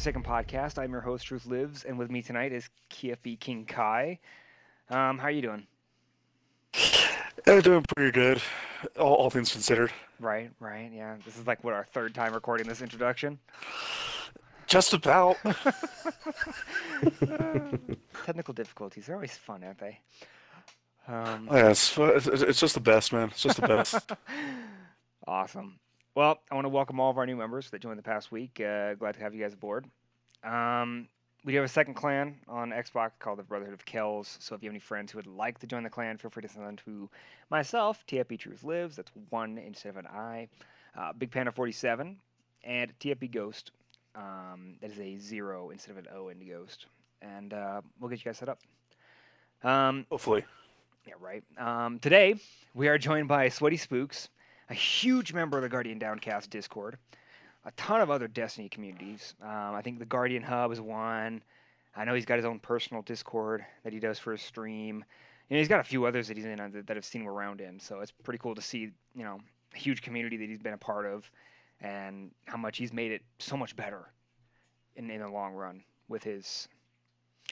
welcome to the second podcast. I'm your host, Truth Lives, and with me tonight is KFB King Kai. Um, how are you doing? I'm doing pretty good, all, all things considered. Right, right, yeah. This is like what our third time recording this introduction. Just about. Technical difficulties are always fun, aren't they? Um, Oh, yeah, it's, it's it's just the best, man. It's just the best. awesome. Well, I want to welcome all of our new members that joined the past week. Uh, glad to have you guys aboard. Um, we do have a second clan on Xbox called the Brotherhood of Kells. So if you have any friends who would like to join the clan, feel free to send them to myself, TFP Truth Lives. That's one instead of an I. Uh, Big Panda 47 and TFP Ghost. Um, that is a zero instead of an O in Ghost. And uh, we'll get you guys set up. Um, Hopefully. yeah, right. Um, today, we are joined by Sweaty Spookz, a huge member of the Guardian Downcast Discord, a ton of other Destiny communities. Um, I think the Guardian Hub is one. I know he's got his own personal Discord that he does for his stream. And he's got a few others that he's in uh, that, I've seen him around in. So it's pretty cool to see, you know, a huge community that he's been a part of and how much he's made it so much better in, in the long run with his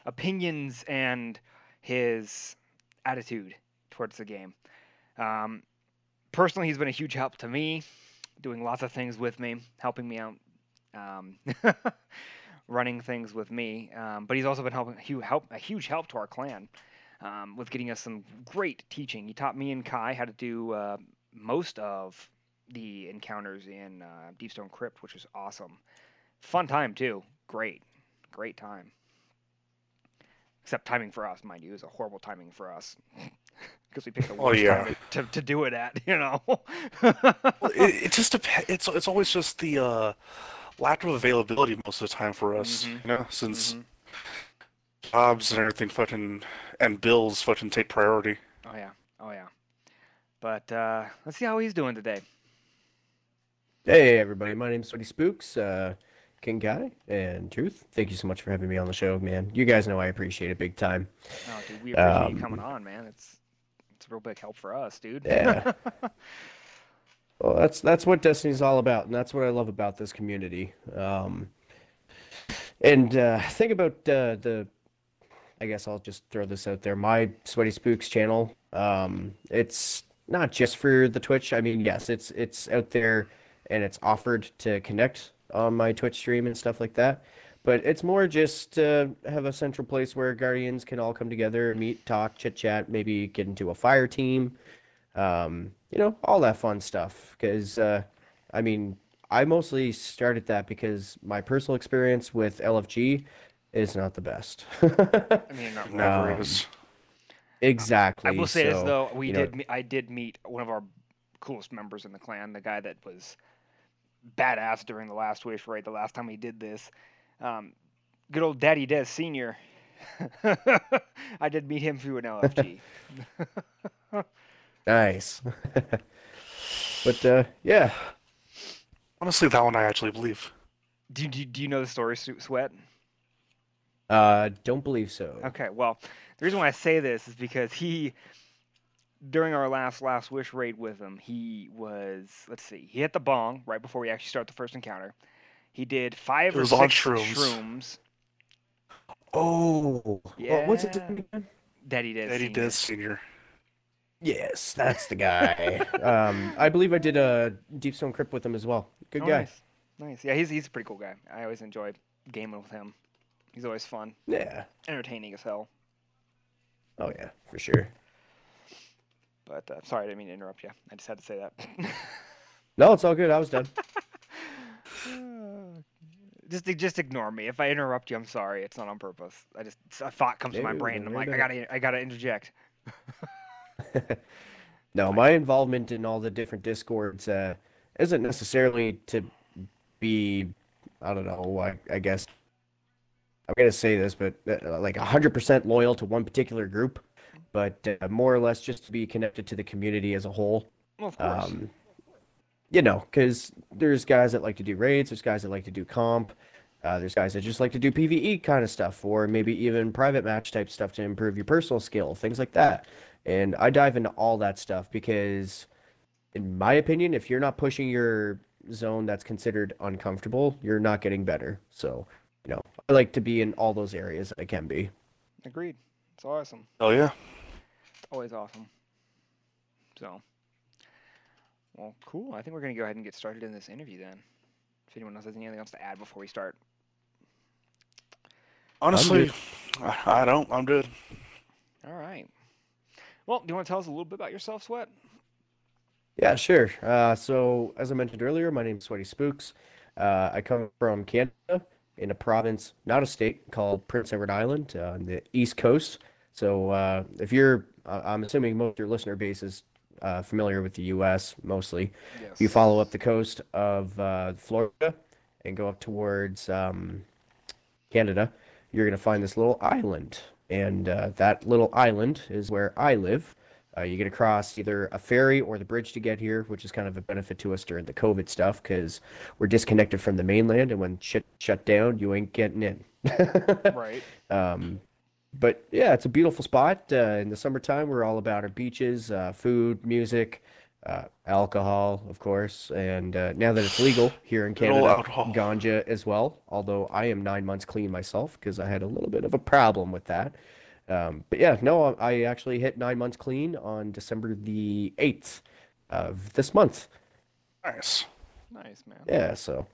opinions and his attitude towards the game. Um, personally, he's been a huge help to me, doing lots of things with me, helping me out, um, running things with me. Um, but he's also been helping hu- help a huge help to our clan um, with getting us some great teaching. He taught me and Kai how to do uh, most of the encounters in uh, Deepstone Crypt, which was awesome. Fun time too. Great, great time. Except timing for us, mind you, is a horrible timing for us because we picked the Oh, yeah. time to, to, to do it at. You know. Well, it, it just depends. It's it's always just the uh, lack of availability most of the time for us. Mhm. You know, since Mhm. jobs and everything fucking and bills fucking take priority. Oh yeah. Oh yeah. But uh, let's see how he's doing today. Hey everybody, my name's Sweaty Spookz, uh, King Guy, and Truth. Thank you so much for having me on the show, man. You guys know I appreciate it big time. Oh, dude, we appreciate you Um, coming on, man. It's it's a real big help for us, dude. Yeah. Well, that's that's what Destiny's all about, and that's what I love about this community. Um, and uh, think about uh, the, I guess I'll just throw this out there. My Sweaty Spookz channel. Um, it's not just for the Twitch. I mean, yes, it's it's out there, and it's offered to connect on my Twitch stream and stuff like that. But it's more just to have a central place where Guardians can all come together, meet, talk, chit chat, maybe get into a fire team um, you know, all that fun stuff. Because, uh, I mean, I mostly started that because my personal experience with LFG is not the best. I mean, not Never Um, is. exactly. I will say this though, we you know- did. I did meet one of our coolest members in the clan, the guy that was badass during the last wish raid. The last time we did this, um, good old Daddy Des Senior. I did meet him through an LFG. Nice. but, uh, yeah. Honestly, that one I actually believe. do, you- do, do you know the story, Su- Sweat? Uh, don't believe so. Okay, well, the reason why I say this is because he, during our last last wish raid with him, he was let's see, he hit the bong right before we actually start the first encounter. He did five It or was on six shrooms. shrooms. Oh, what was it Yeah. again? Daddy did. Eddie Des Senior. Yes, that's the guy. um, I believe I did a Deep Stone Crypt with him as well. Good Oh, guy. Nice. nice. Yeah, he's he's a pretty cool guy. I always enjoy gaming with him. He's always fun, Yeah. entertaining as hell. Oh yeah, for sure. But uh, sorry, I didn't mean to interrupt you. I just had to say that. No, it's all good. I was done. just just ignore me. If I interrupt you, I'm sorry. It's not on purpose. I just a thought comes to my brain. I'm like, I gotta I gotta interject. No, my involvement in all the different discords uh, isn't necessarily to be, I don't know, I, I guess I'm gonna say this, but uh, like 100% loyal to one particular group, but uh, more or less just to be connected to the community as a whole. Well, of course. Um, you know, because there's guys that like to do raids, there's guys that like to do comp, uh, there's guys that just like to do PVE kind of stuff, or maybe even private match type stuff to improve your personal skill, things like that. And I dive into all that stuff because, in my opinion, if you're not pushing your zone that's considered uncomfortable, you're not getting better. So, you know, I like to be in all those areas I can be. Agreed. It's awesome. Oh yeah. It's always awesome. So, well, cool. I think we're gonna go ahead and get started in this interview then. If anyone else has anything else to add before we start. Honestly, I, I don't. I'm good. All right. Well, do you want to tell us a little bit about yourself, Sweat? Yeah, sure. Uh, so, as I mentioned earlier, my name is Sweaty Spookz. Uh, I come from Canada in a province, not a state, called Prince Edward Island uh, on the east coast. So, uh, if you're, uh, I'm assuming most of your listener base is uh, familiar with the U.S. mostly. Yes. You follow up the coast of uh, Florida and go up towards um, Canada. You're going to find this little island, and uh, that little island is where I live. Uh, you get across either a ferry or the bridge to get here, which is kind of a benefit to us during the COVID stuff because we're disconnected from the mainland, and when shit shut down, you ain't getting in. Right. Um, but yeah, it's a beautiful spot. Uh, in the summertime, we're all about our beaches, uh, food, music, uh, alcohol, of course. And uh, now that it's legal here in Canada, ganja as well. Although I am nine months clean myself because I had a little bit of a problem with that. Um, but yeah, no, I actually hit nine months clean on December the 8th of this month. Nice. Nice, man. Yeah, so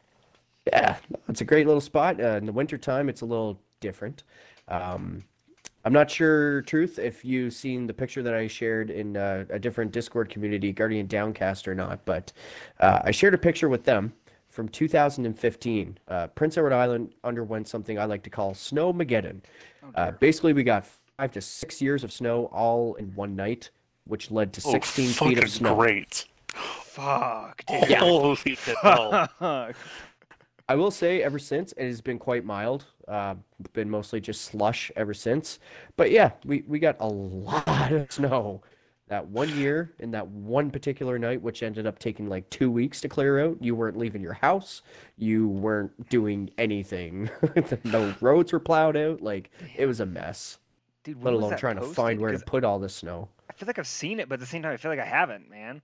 yeah, it's a great little spot. Uh, in the wintertime, it's a little different. Um, I'm not sure, truth, if you've seen the picture that I shared in uh, a different Discord community, Guardian Downcast or not, but uh, I shared a picture with them from 2015. Uh, Prince Edward Island underwent something I like to call Snowmageddon. Oh, Uh, basically, we got five to six years of snow all in one night, which led to Oh, 16 feet of snow. great. Fuck, dude. Holy hell. Fuck. I will say, ever since it has been quite mild. Uh, been mostly just slush ever since. But yeah, we we got a lot of snow that one year in that one particular night, which ended up taking like two weeks to clear out. You weren't leaving your house. You weren't doing anything. no roads were plowed out. Like it was a mess. Dude, Let alone trying to find where to put all this snow. I feel like I've seen it, but at the same time, I feel like I haven't, man.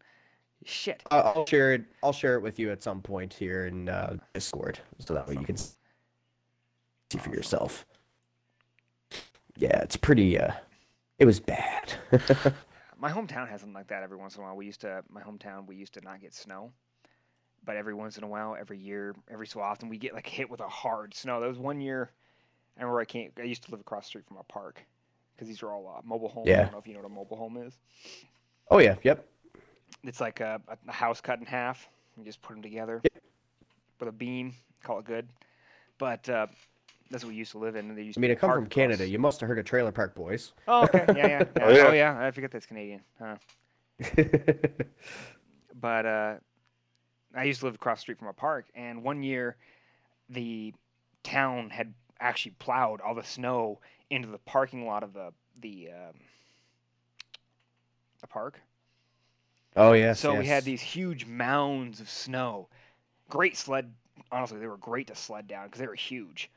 Shit. Uh, I'll share it. I'll share it with you at some point here in uh, Discord, so that way you can see for yourself. Yeah, it's pretty. Uh, it was bad. My hometown has something like that every once in a while. We used to, my hometown, we used to not get snow, but every once in a while, every year, every so often, we get like hit with a hard snow. There was one year, I remember I can't. I used to live across the street from a park because these are all uh, mobile homes. I Yeah. don't know if you know what a mobile home is. oh yeah, yep. It's like a, a- a house cut in half. You just put them together with a beam. Call it good. But uh, that's what we used to live in. And they used I mean, to I come park from Canada. You must have heard of Trailer Park Boys. Oh, okay. Yeah, yeah. yeah. Oh, yeah. Oh, yeah. I forget that's Canadian. Huh. but uh, I used to live across the street from a park, and one year, the town had actually plowed all the snow into the parking lot of the the um, the park. oh yes. so we had these huge mounds of snow. Great sled. Honestly, they were great to sled down because they were huge.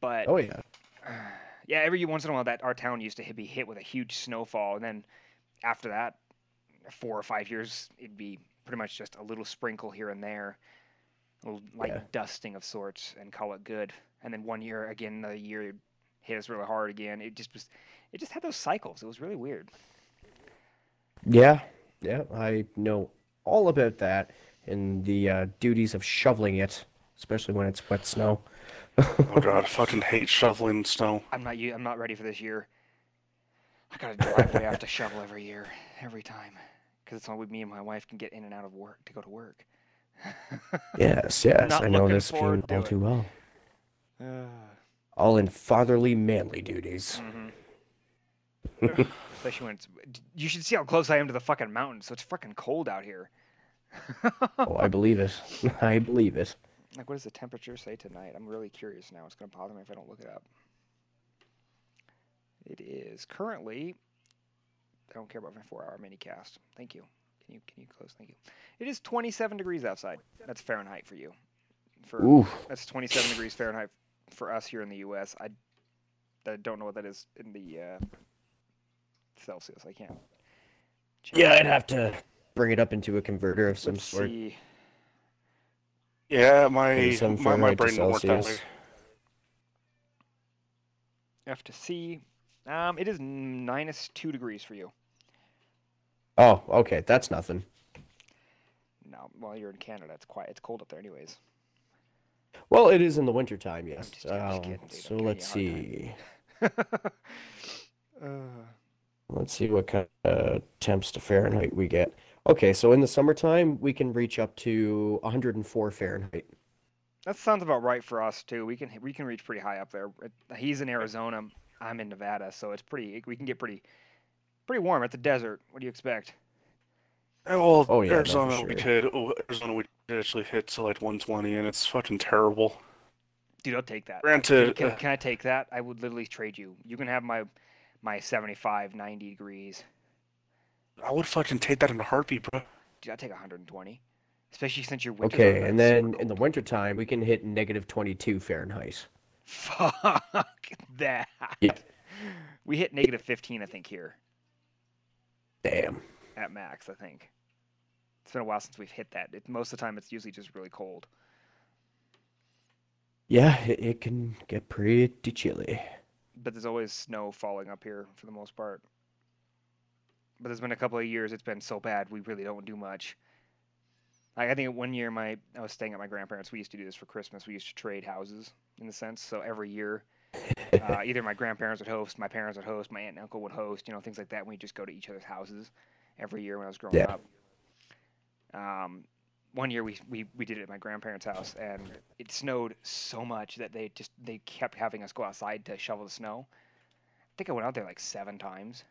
But Oh yeah. yeah, every once in a while, that our town used to be hit with a huge snowfall, and then after that, four or five years, it'd be pretty much just a little sprinkle here and there, a little light Yeah. dusting of sorts, and call it good. And then one year again, another year, hit us really hard again. It just was, it just had those cycles. It was really weird. Yeah. Yeah. I know all about that and the uh, duties of shoveling it, especially when it's wet snow. Oh god, I fucking hate shoveling snow. I'm not, u- I'm not ready for this year. I got a driveway I have to shovel every year, every time, because it's the only me and my wife can get in and out of work to go to work. yes. Yes. I know this feeling all to too well. Uh, All in fatherly, manly duties. mhm. Especially when it's. You should see how close I am to the fucking mountains. So it's fucking cold out here. oh, I believe it. I believe it. Like, what does the temperature say tonight? I'm really curious now. It's gonna bother me if I don't look it up. It is currently. I don't care about my four-hour mini cast. Thank you. Can you can you close? Thank you. It is 27 degrees outside. That's Fahrenheit for you. For Ooh. that's 27 degrees Fahrenheit for us here in the U.S. I, I don't know what that is in the uh, Celsius. I can't. check. Yeah, I'd have to bring it up into a converter of some Let's sort. see. Yeah, my my, my Fahrenheit brain don't work that way. F to C. Um, it is minus two degrees for you. Oh, okay, that's nothing. No, well, you're in Canada. It's quiet. It's cold up there, anyways. Well, it is in the wintertime, yes. just- Um, kidding, so let's you a hard see. uh, Let's see what kind of temps to Fahrenheit we get. Okay, so in the summertime, we can reach up to 104 Fahrenheit. that sounds about right for us too. We can we can reach pretty high up there. He's in Arizona. I'm in Nevada, so it's pretty. We can get pretty pretty warm at the desert. What do you expect? Uh, Well, Oh, yeah, no, for Arizona we sure. did. Oh, Arizona we did actually hit to like 120, and it's fucking terrible. Dude, I'll take that. Granted, Can, uh, can I take that? I would literally trade you. You can have my my 75, 90 degrees. I would fucking take that in a heartbeat, bro. Dude, I'll take 120. Especially since your winters Okay, and then in the cold. wintertime, we can hit negative 22 Fahrenheit. Fuck that. Yeah. We hit negative 15, I think, here Damn. at max, I think. It's been a while since we've hit that. It, most of the time, it's usually just really cold. Yeah, it, it can get pretty chilly. But there's always snow falling up here for the most part. But there's been a couple of years it's been so bad we really don't do much. Like, I think one year my I was staying at my grandparents. We used to do this for Christmas. We used to trade houses in a sense. So every year, uh, either my grandparents would host, my parents would host, my aunt and uncle would host, you know, things like that. We just go to each other's houses every year when I was growing Yeah. up. Um, one year we, we we did it at my grandparents' house, and it snowed so much that they just they kept having us go outside to shovel the snow. I think I went out there like seven times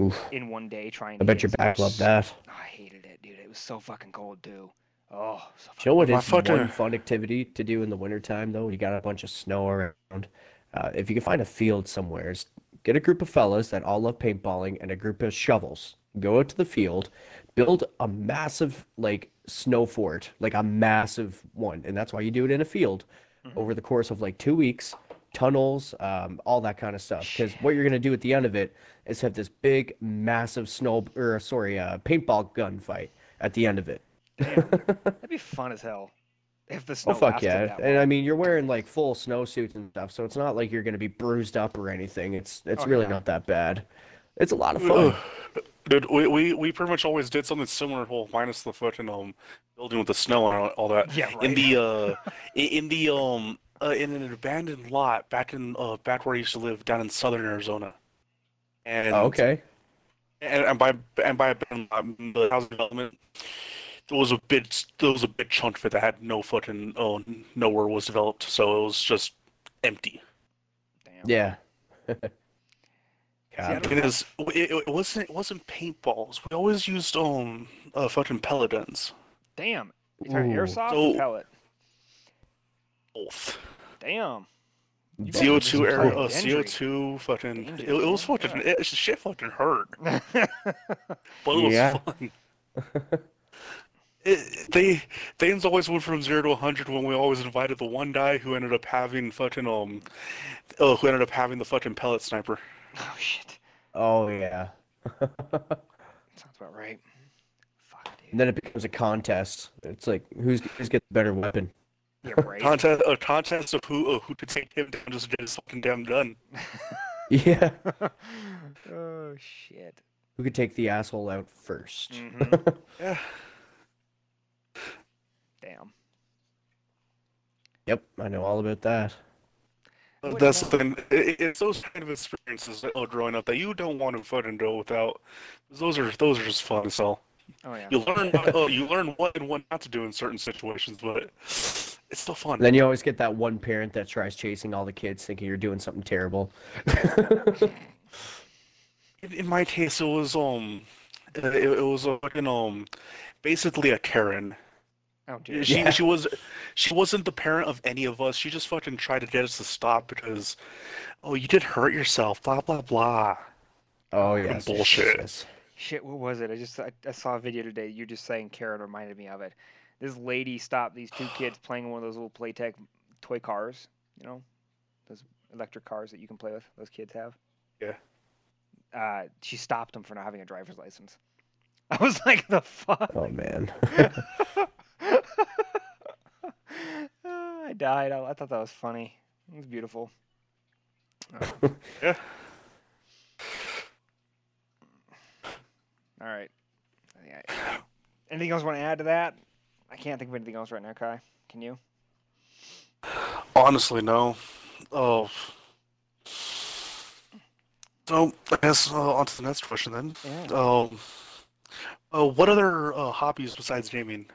Oof. in one day trying. I to bet your back loved that. I hated it, dude. It was so fucking cold too. Oh, so You know what My is fucking- one fun activity to do in the wintertime, though? You got a bunch of snow around. Uh, if you can find a field somewhere, get a group of fellas that all love paintballing and a group of shovels. Go out to the field, build a massive, like, snow fort, like a massive one. And that's why you do it in a field Mhm. over the course of like two weeks, tunnels, um, all that kind of stuff. Because what you're going to do at the end of it is have this big, massive snow, or sorry, uh, paintball gun fight at the end of it. Damn, that'd be fun as hell. If the snow Oh fuck yeah! And. I mean, you're wearing like full snowsuits and stuff, so it's not like you're gonna be bruised up or anything. It's it's Oh, really yeah. not that bad. It's a lot of fun. Dude, we, we we pretty much always did something similar. Well, minus the fucking um building with the snow and all, all that. Yeah, right. In the uh, in the um, uh, in an abandoned lot back in uh back where I used to live down in southern Arizona. And Oh, okay. and, and by and by abandoned lot, the housing development, there was a big there was a big chunk of it that had no fucking oh nowhere was developed, so it was just empty. Damn. Yeah. I God. don't- It is. It, it wasn't. It wasn't paintballs. We always used um uh, fucking pellet guns. Damn. You talking Ooh. airsoft So- or pellet? Both. Damn. You CO2 air. Dangerous. Uh, CO two fucking. It, Dangerous, it was fucking. Yeah. It, shit fucking hurt, but it was Yeah. fun. It, they things always went from zero to hundred when we always invited the one guy who ended up having fucking um, oh, who ended up having the fucking pellet sniper. oh shit. Oh yeah. Sounds about right. Fuck, dude. And then it becomes a contest. It's like who's who's got the better weapon. Yeah, right. Contest a contest of who uh, who could take him down just to get his fucking damn gun. Yeah. oh shit. Who could take the asshole out 1st Mhm. Yeah. Damn. Yep, I know all about that. What That's about- the thing. It, it's those kind of experiences uh, growing up that you don't want to fucking go without. Those are those are just fun as hell. Oh yeah. You learn what, oh, you learn what and what not to do in certain situations, but it's still fun. And then you always get that one parent that tries chasing all the kids thinking you're doing something terrible. In, in my case, it was um, it, it was a fucking um, basically a Karen. Oh dude. She Yeah. she was she wasn't the parent of any of us. She just fucking tried to get us to stop because, oh, you did hurt yourself. Blah blah blah. oh yes. yes, bullshit. yes. Shit, what was it? I just I, I saw a video today. You just saying Karen reminded me of it. This lady stopped these two kids playing one of those little Playtech toy cars. You know, those electric cars that you can play with. Those kids have. Yeah. Uh, she stopped them for not having a driver's license. I was like, the fuck. Oh man. I died. I, I thought that was funny. It was beautiful. Yeah. All right. I Anything else you want to add to that? I can't think of anything else right now, Kai. Can you? Honestly, no. Oh. So I guess uh, on to the next question then. Yeah. Um. Uh, what other uh, hobbies besides gaming?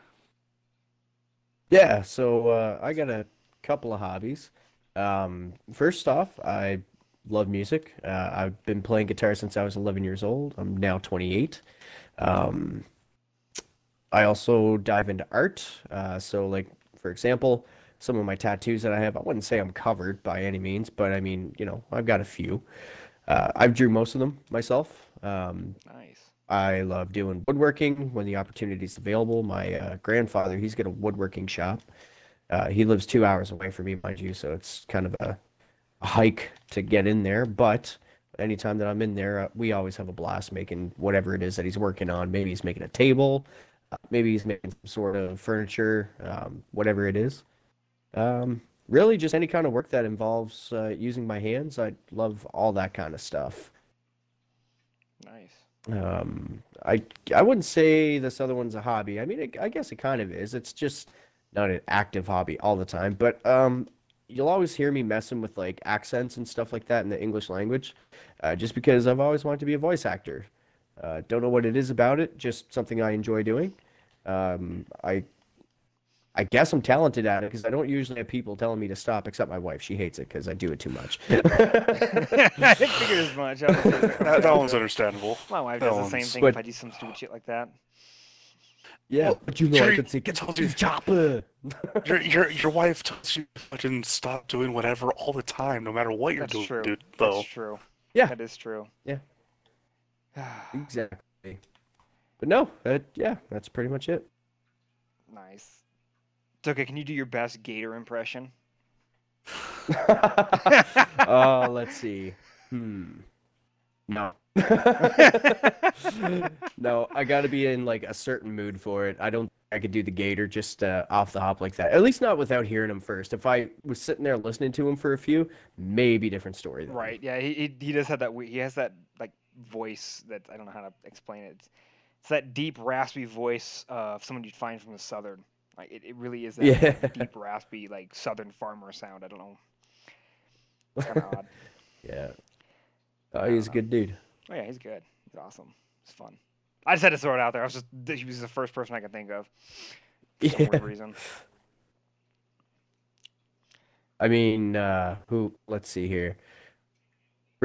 Yeah, so uh, I got a couple of hobbies. Um, first off, I love music. Uh, I've been playing guitar since I was 11 years old. I'm now 28. Um, I also dive into art. Uh, so, like, for example, some of my tattoos that I have, I wouldn't say I'm covered by any means, but I mean, you know, I've got a few. Uh, I've drew most of them myself. Um, Nice. I love doing woodworking when the opportunity is available. My uh, grandfather, he's got a woodworking shop. Uh, he lives two hours away from me, mind you, so it's kind of a, a hike to get in there. But anytime that I'm in there, uh, we always have a blast making whatever it is that he's working on. Maybe he's making a table, uh, maybe he's making some sort of furniture, um, whatever it is. Um, really, just any kind of work that involves uh, using my hands. I love all that kind of stuff. Nice. Um, I I wouldn't say this other one's a hobby. I mean, it, I guess it kind of is. It's just not an active hobby all the time. But um, you'll always hear me messing with like accents and stuff like that in the English language, uh, just because I've always wanted to be a voice actor. Uh, don't know what it is about it. Just something I enjoy doing. Um, I I guess I'm talented at it because I don't usually have people telling me to stop, except my wife. She hates it because I do it too much. I figured as much. I was like, That, that one's understandable. My wife that does the same thing But- if I do some stupid shit like that. Yeah, Well, but you know I you're- could say, it's "Get all to chopper." Your your your wife tells you to fucking stop doing whatever all the time, no matter what you're That's doing, true. dude. Though. That's true. Yeah. That is true. Yeah. Exactly. But no, that yeah, that's pretty much it. nice. It's okay. Can you do your best Gator impression? uh, let's see. Hmm. No. no, I got to be in like a certain mood for it. I don't I could do the gator just uh, off the hop like that. At least not without hearing him first. If I was sitting there listening to him for a few, maybe different story. then. Right. Yeah. He, he he does have that. He has that like voice that I don't know how to explain it. It's, it's that deep raspy voice of someone you'd find from the southern. Like it, it really is that Yeah. deep raspy like southern farmer sound. I don't know. It's kind of odd. Yeah. Oh, he's a good dude. Oh yeah, he's good. He's awesome. It's fun. I just had to throw it out there. I was just he was the first person I could think of for some Yeah. weird reason. I mean, uh, who? Let's see here.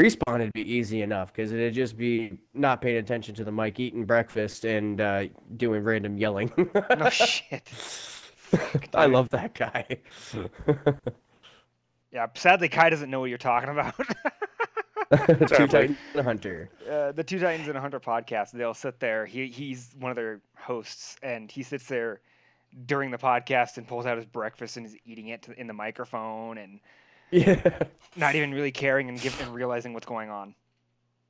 Respawn would be easy enough because it'd just be not paying attention to the mic, eating breakfast, and uh, doing random yelling. No shit. Fuck, I love that guy. Yeah, sadly Kai doesn't know what you're talking about. Two Sadly. Titan and a Hunter. uh, the Two Titans and a Hunter podcast, they'll sit there. He he's one of their hosts, and he sits there during the podcast and pulls out his breakfast and is eating it to, in the microphone and Yeah. not even really caring and give, and realizing what's going on.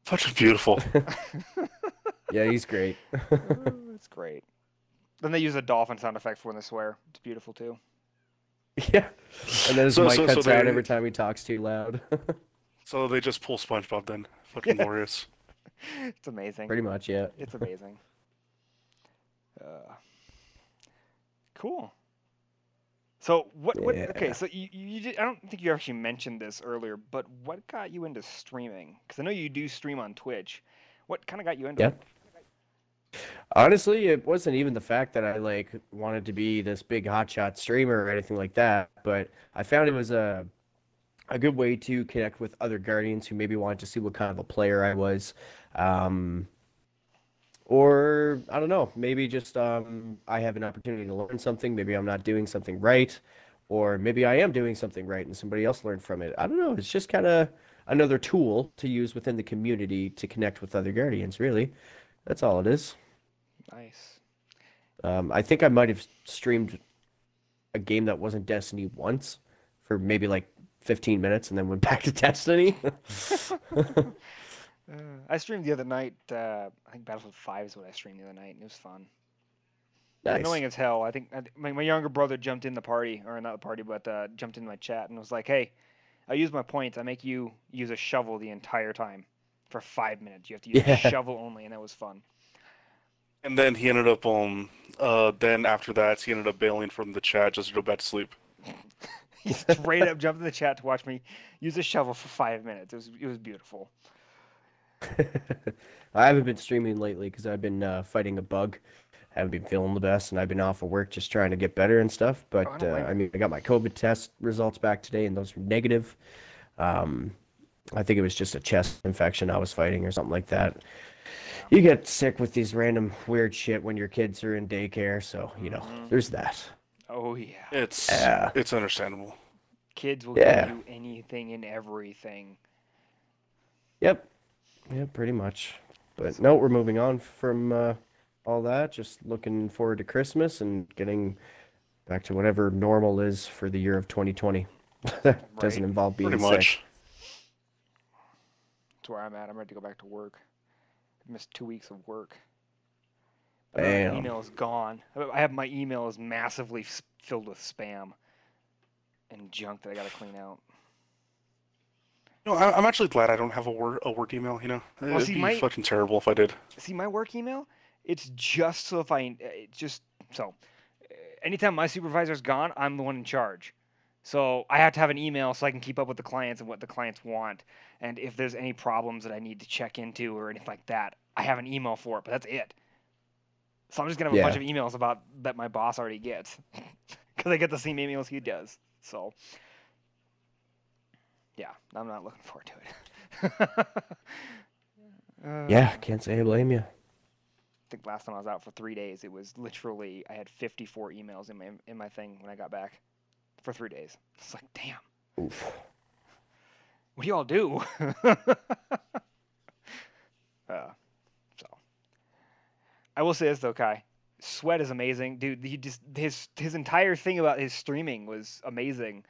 Fucking beautiful. Yeah, he's great. it's great. Then they use a dolphin sound effect for when they swear. It's beautiful too. yeah. And then his So- mic so- so cuts out every time he talks too loud. so they just pull SpongeBob then. Fucking Yeah. glorious. It's amazing. Pretty much, yeah. It's amazing. uh, cool. So what? what okay, so you, you you did, I don't think you actually mentioned this earlier, but what got you into streaming? Because I know you do stream on Twitch. What kind of got you into Yeah. it? Honestly, it wasn't even the fact that I like wanted to be this big hotshot streamer or anything like that, but I found it was a a good way to connect with other guardians who maybe wanted to see what kind of a player I was. Um, or I don't know, maybe just um, I have an opportunity to learn something. Maybe I'm not doing something right, or maybe I am doing something right and somebody else learned from it. I don't know. It's just kind of another tool to use within the community to connect with other guardians. Really, that's all it is. Nice. Um, I think I might have streamed a game that wasn't Destiny once for maybe like 15 minutes and then went back to Destiny. Uh, I streamed the other night. Uh, I think Battlefield Five is what I streamed the other night, and it was fun. Nice. Annoying as hell. I think I, my, my younger brother jumped in the party, or not the party, but uh, jumped in my chat and was like, "Hey, I use my points. I make you use a shovel the entire time for five minutes. You have to use Yeah. a shovel only, and that was fun." And then he ended up um uh then after that he ended up bailing from the chat just to go back to sleep. He straight up jumped in the chat to watch me use a shovel for five minutes. It was it was beautiful. I haven't been streaming lately because I've been uh, fighting a bug. I haven't been feeling the best, and I've been off of work just trying to get better and stuff. But don't uh, I mean, I got my COVID test results back today, and those were negative. Um, I think it was just a chest infection I was fighting or something like that. You get sick with these random weird shit when your kids are in daycare, so you know, Mhm. there's that. Oh yeah, It's Yeah. it's understandable. kids will Yeah. give you anything and everything. Yep. Yeah, pretty much. But no, we're moving on from uh, all that. Just looking forward to Christmas and getting back to whatever normal is for the year of 2020. that doesn't involve being Pretty sick. much. That's where I'm at. I'm ready to go back to work. I missed two weeks of work. But, uh, Damn. email is gone. I I have my email is massively filled with spam and junk that I gotta clean out. No, I, I'm actually glad I don't have a work a work email. You know, it'd see, be my- fucking terrible if I did. See my work email? It's just so if I uh, it's just so uh, anytime my supervisor's gone, I'm the one in charge. So I have to have an email so I can keep up with the clients and what the clients want. And if there's any problems that I need to check into or anything like that, I have an email for it. But that's it. So I'm just gonna have a bunch of emails about that my boss already gets because I get the same emails he does. So yeah, I'm not looking forward to it. Uh, Yeah, can't say I blame you. I think last time I was out for three days, it was literally I had 54 emails in my in my thing when I got back for three days. It's like, damn, Oof. what do y'all do? uh, so I will say this though, Kai, Sweat is amazing, dude. He just his his entire thing about his streaming was amazing.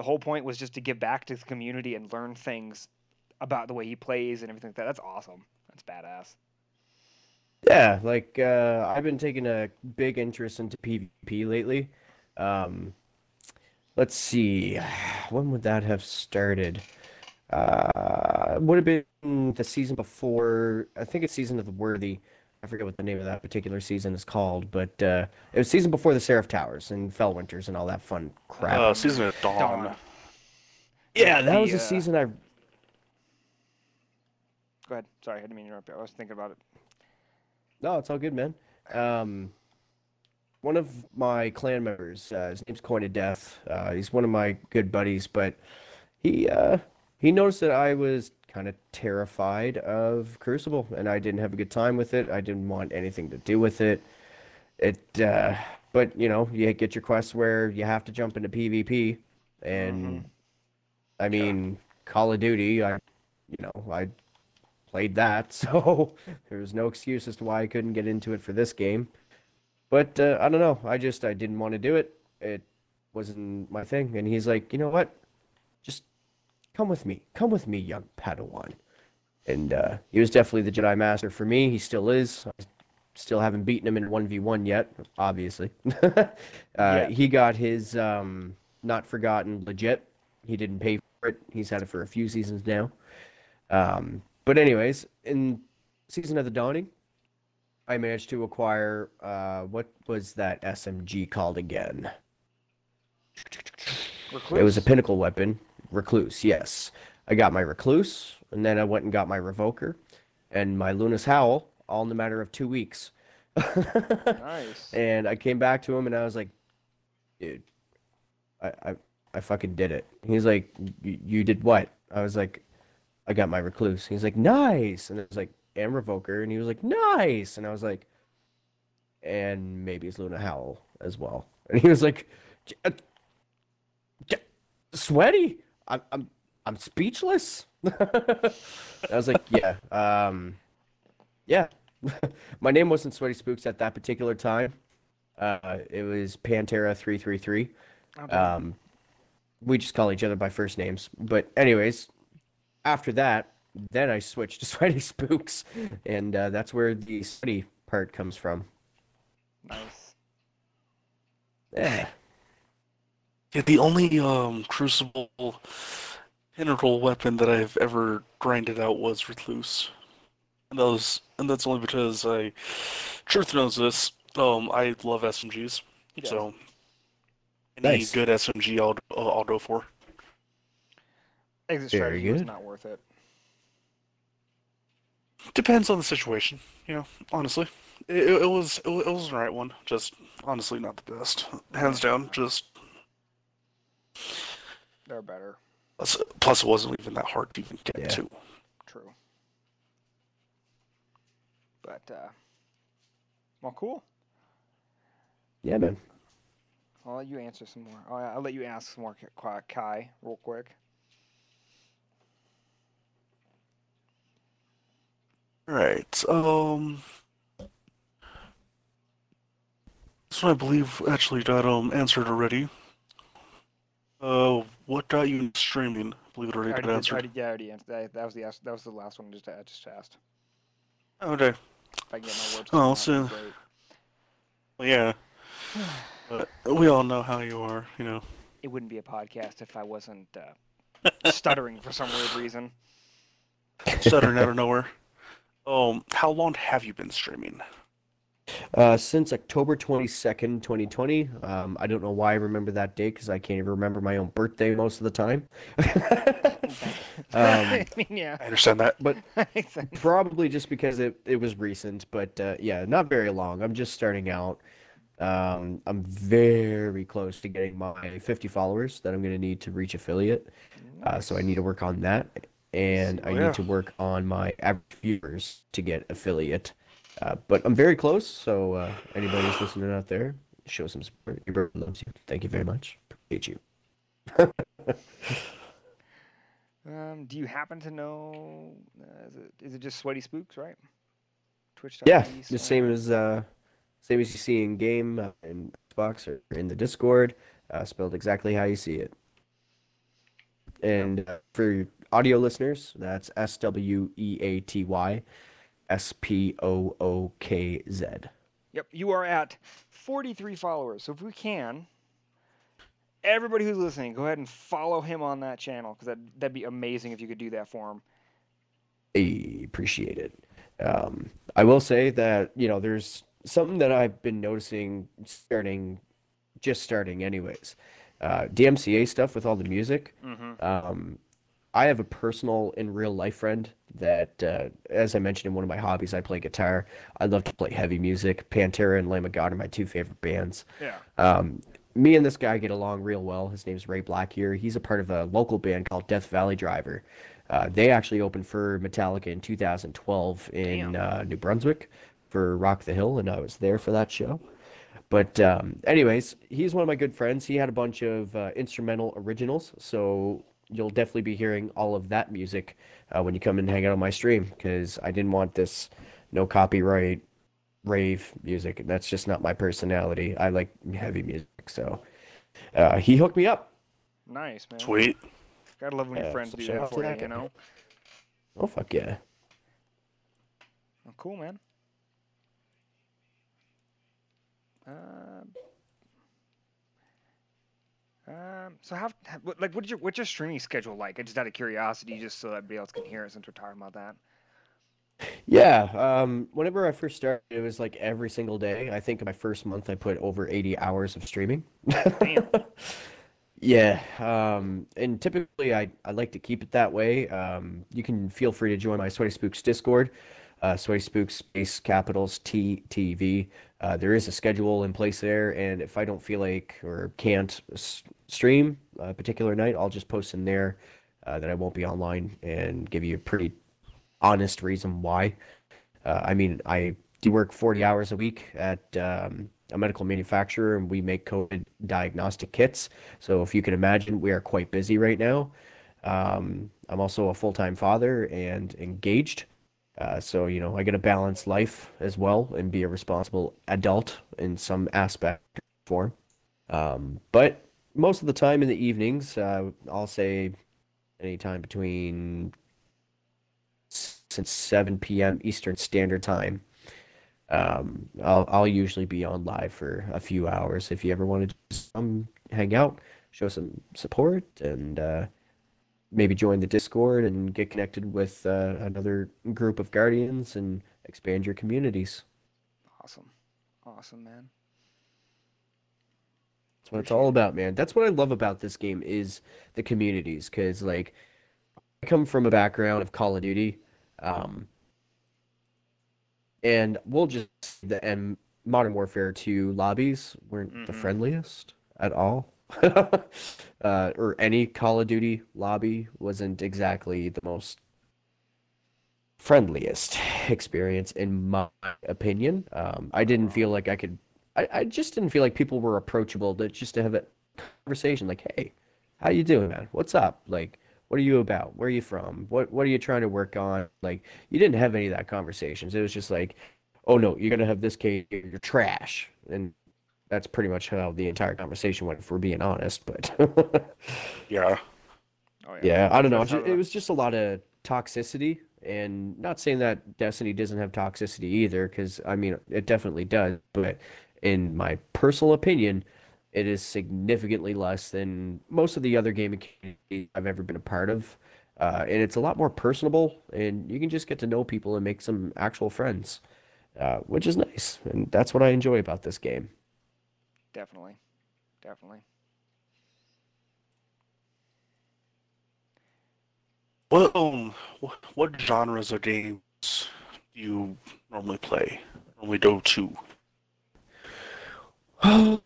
The whole point was just to give back to the community and learn things about the way he plays and everything like that. That's awesome. That's badass. Yeah, like uh, I've been taking a big interest into PvP lately. Um, let's see, when would that have started? Uh, would have been the season before. I think it's season of the Worthy. I forget what the name of that particular season is called, but uh, it was season before the Seraph Towers and Fell Winters and all that fun crap. Uh, season of Dawn. Dawn. yeah, that the, was the uh, season I Go ahead. Sorry, I didn't mean to interrupt you. I was thinking about it. No, it's all good, man. Um, one of my clan members, uh, his name's Coin of Death. Uh, he's one of my good buddies, but he uh, he noticed that I was kind of terrified of Crucible, and I didn't have a good time with it. I didn't want anything to do with it. It, uh, but you know, you get your quests where you have to jump into PvP, and I mean, Call of Duty. I, you know, I played that, so there was no excuse as to why I couldn't get into it for this game. But uh, I don't know. I just I didn't want to do it. It wasn't my thing. And he's like, you know what? Just come with me. Come with me, young Padawan. And uh, he was definitely the Jedi Master for me. He still is. I still haven't beaten him in one v one yet, obviously. uh, Yeah. He got his um, not forgotten legit. He didn't pay for it. He's had it for a few seasons now. Um, but anyways, in Season of the Dawning, I managed to acquire uh, what was that SMG called again? It was a pinnacle weapon, Recluse. Yes, I got my Recluse, and then I went and got my Revoker, and my Luna's Howl, all in the matter of two weeks. Nice. And I came back to him and I was like, dude, I I, I fucking did it. He's like, "You- you did what? I was like, I got my recluse. He's like, nice. And I was like, and revoker. And he was like, nice. And I was like, and maybe it's Luna Howl as well. And he was like, "J- uh, sweaty. I'm I'm I'm speechless. I was like, yeah, um, yeah. My name wasn't Sweaty Spookz at that particular time. Uh, it was Pantera three three three. Um, we just call each other by first names. But anyways, after that, then I switched to Sweaty Spookz, and uh, that's where the sweaty part comes from. nice. Yeah. Yeah, the only um crucible integral weapon that I've ever grinded out was Recluse. And that was and that's only because I truth knows this. Um I love SMGs. He does. So any Nice. good SMG I'll uh, I'll go for. Exit strategy is not worth it. Depends on the situation, you know, honestly. It, it, it was it, it was the right one. Just honestly not the best. Hands down, just They're better. plus, plus it wasn't even that hard to even get Yeah. to. True. But uh well cool. Yeah, man. I'll let you answer some more. I'll, I'll let you ask some more, Kai- Kai, real quick. Right. Um. This one I believe actually got um answered already. Uh, what got you streaming? I believe it I already already, got did- answered. already, yeah, I already answered. That, that was the that was the last one. Just I just asked. Okay. If I can get my words. Oh, so- Well, yeah. But we all know how you are, you know. it wouldn't be a podcast if I wasn't uh, stuttering for some weird reason. Stuttering out of nowhere. Um, how long have you been streaming? Uh, since October 22nd, 2020. Um, I don't know why I remember that date because I can't even remember my own birthday most of the time. I um, mean, yeah. I understand that. but probably just because it, it was recent, but uh, yeah, not very long. I'm just starting out. Um, I'm very close to getting my 50 followers that I'm going to need to reach affiliate. Uh, so I need to work on that. And I Oh, need to work on my average viewers to get affiliate. Uh, but I'm very close. So uh, anybody who's listening out there, show some support. Your bird loves you. Thank you very much. Appreciate you. Um, do you happen to know? Uh, is it is it just Sweaty Spookz, right? Twitch. Yeah, the same as uh, same as you see in game uh, in Xbox or in the Discord, uh, spelled exactly how you see it. And uh, for audio listeners, that's S W E A T Y S P O O K Z. Yep, you are at 43 followers. So if we can, everybody who's listening, go ahead and follow him on that channel because that that'd be amazing if you could do that for him. I appreciate it. Um, I will say that, you know, there's something that I've been noticing starting, just starting anyways. Uh, DMCA stuff with all the music. Mm-hmm. Um, I have a personal in real life friend that, uh, as I mentioned in one of my hobbies, I play guitar. I love to play heavy music. Pantera and Lamb of God are my two favorite bands. Yeah. Um, me and this guy get along real well. His name's Ray Black here. He's a part of a local band called Death Valley Driver. Uh, they actually opened for Metallica in 2012 in uh, New Brunswick for Rock the Hill, and I was there for that show. But um, anyways, he's one of my good friends. He had a bunch of uh, instrumental originals, so you'll definitely be hearing all of that music uh, when you come and hang out on my stream because I didn't want this no copyright rave music. That's just not my personality. I like heavy music, so uh, he hooked me up. Nice, man. Sweet. Gotta love when your Yeah, friends so do that for you, you know? Oh fuck yeah! Oh, cool, man. Um, um, so how, how- what- like, what's your what's your streaming schedule like? I just out of curiosity, just so everybody else can hear it, since we're talking about that. Yeah, um, whenever I first started, it was like every single day. I think my first month I put over 80 hours of streaming. Damn. Yeah, um, and typically I, I like to keep it that way. Um, you can feel free to join my Sweaty Spookz Discord, uh, Sweaty Spookz space capitals T T V. Uh, there is a schedule in place there, and if I don't feel like or can't s- stream a particular night, I'll just post in there uh, that I won't be online and give you a pretty honest reason why. Uh, I mean, I do work 40 hours a week at um, a medical manufacturer, and we make COVID diagnostic kits. So if you can imagine, we are quite busy right now. Um, I'm also a full-time father and engaged. Uh, so, you know, I got to balance life as well and be a responsible adult in some aspect form. Um, but most of the time in the evenings, uh, I'll say anytime between since 7 p.m. Eastern Standard Time. Um, I'll I'll usually be on live for a few hours if you ever want to come hang out, show some support, and uh, maybe join the Discord and get connected with uh, another group of guardians and expand your communities. Awesome. Awesome, man. That's what it's all about, man. That's what I love about this game is the communities, because like I come from a background of Call of Duty, um, and we'll just the and Modern Warfare 2 lobbies weren't the Mhm. friendliest at all. uh, or any Call of Duty lobby wasn't exactly the most friendliest experience in my opinion. Um, I didn't feel like I could. I, I just didn't feel like people were approachable to just to have a conversation. Like, hey, how you doing, man? What's up? Like, what are you about? Where are you from? What What are you trying to work on? Like, you didn't have any of that conversations. It was just like, oh no, you're gonna have this case. You're trash, and that's pretty much how the entire conversation went. If we're being honest, but. Yeah. Oh Yeah, I don't know. That's It was just a lot of toxicity, and not saying that Destiny doesn't have toxicity either, because I mean, it definitely does. But in my personal opinion, it is significantly less than most of the other gaming communities I've ever been a part of. Uh, and it's a lot more personable, and you can just get to know people and make some actual friends, uh, which is nice. And that's what I enjoy about this game. Definitely. Definitely. What um what, what genres of games do you normally play? Normally go to?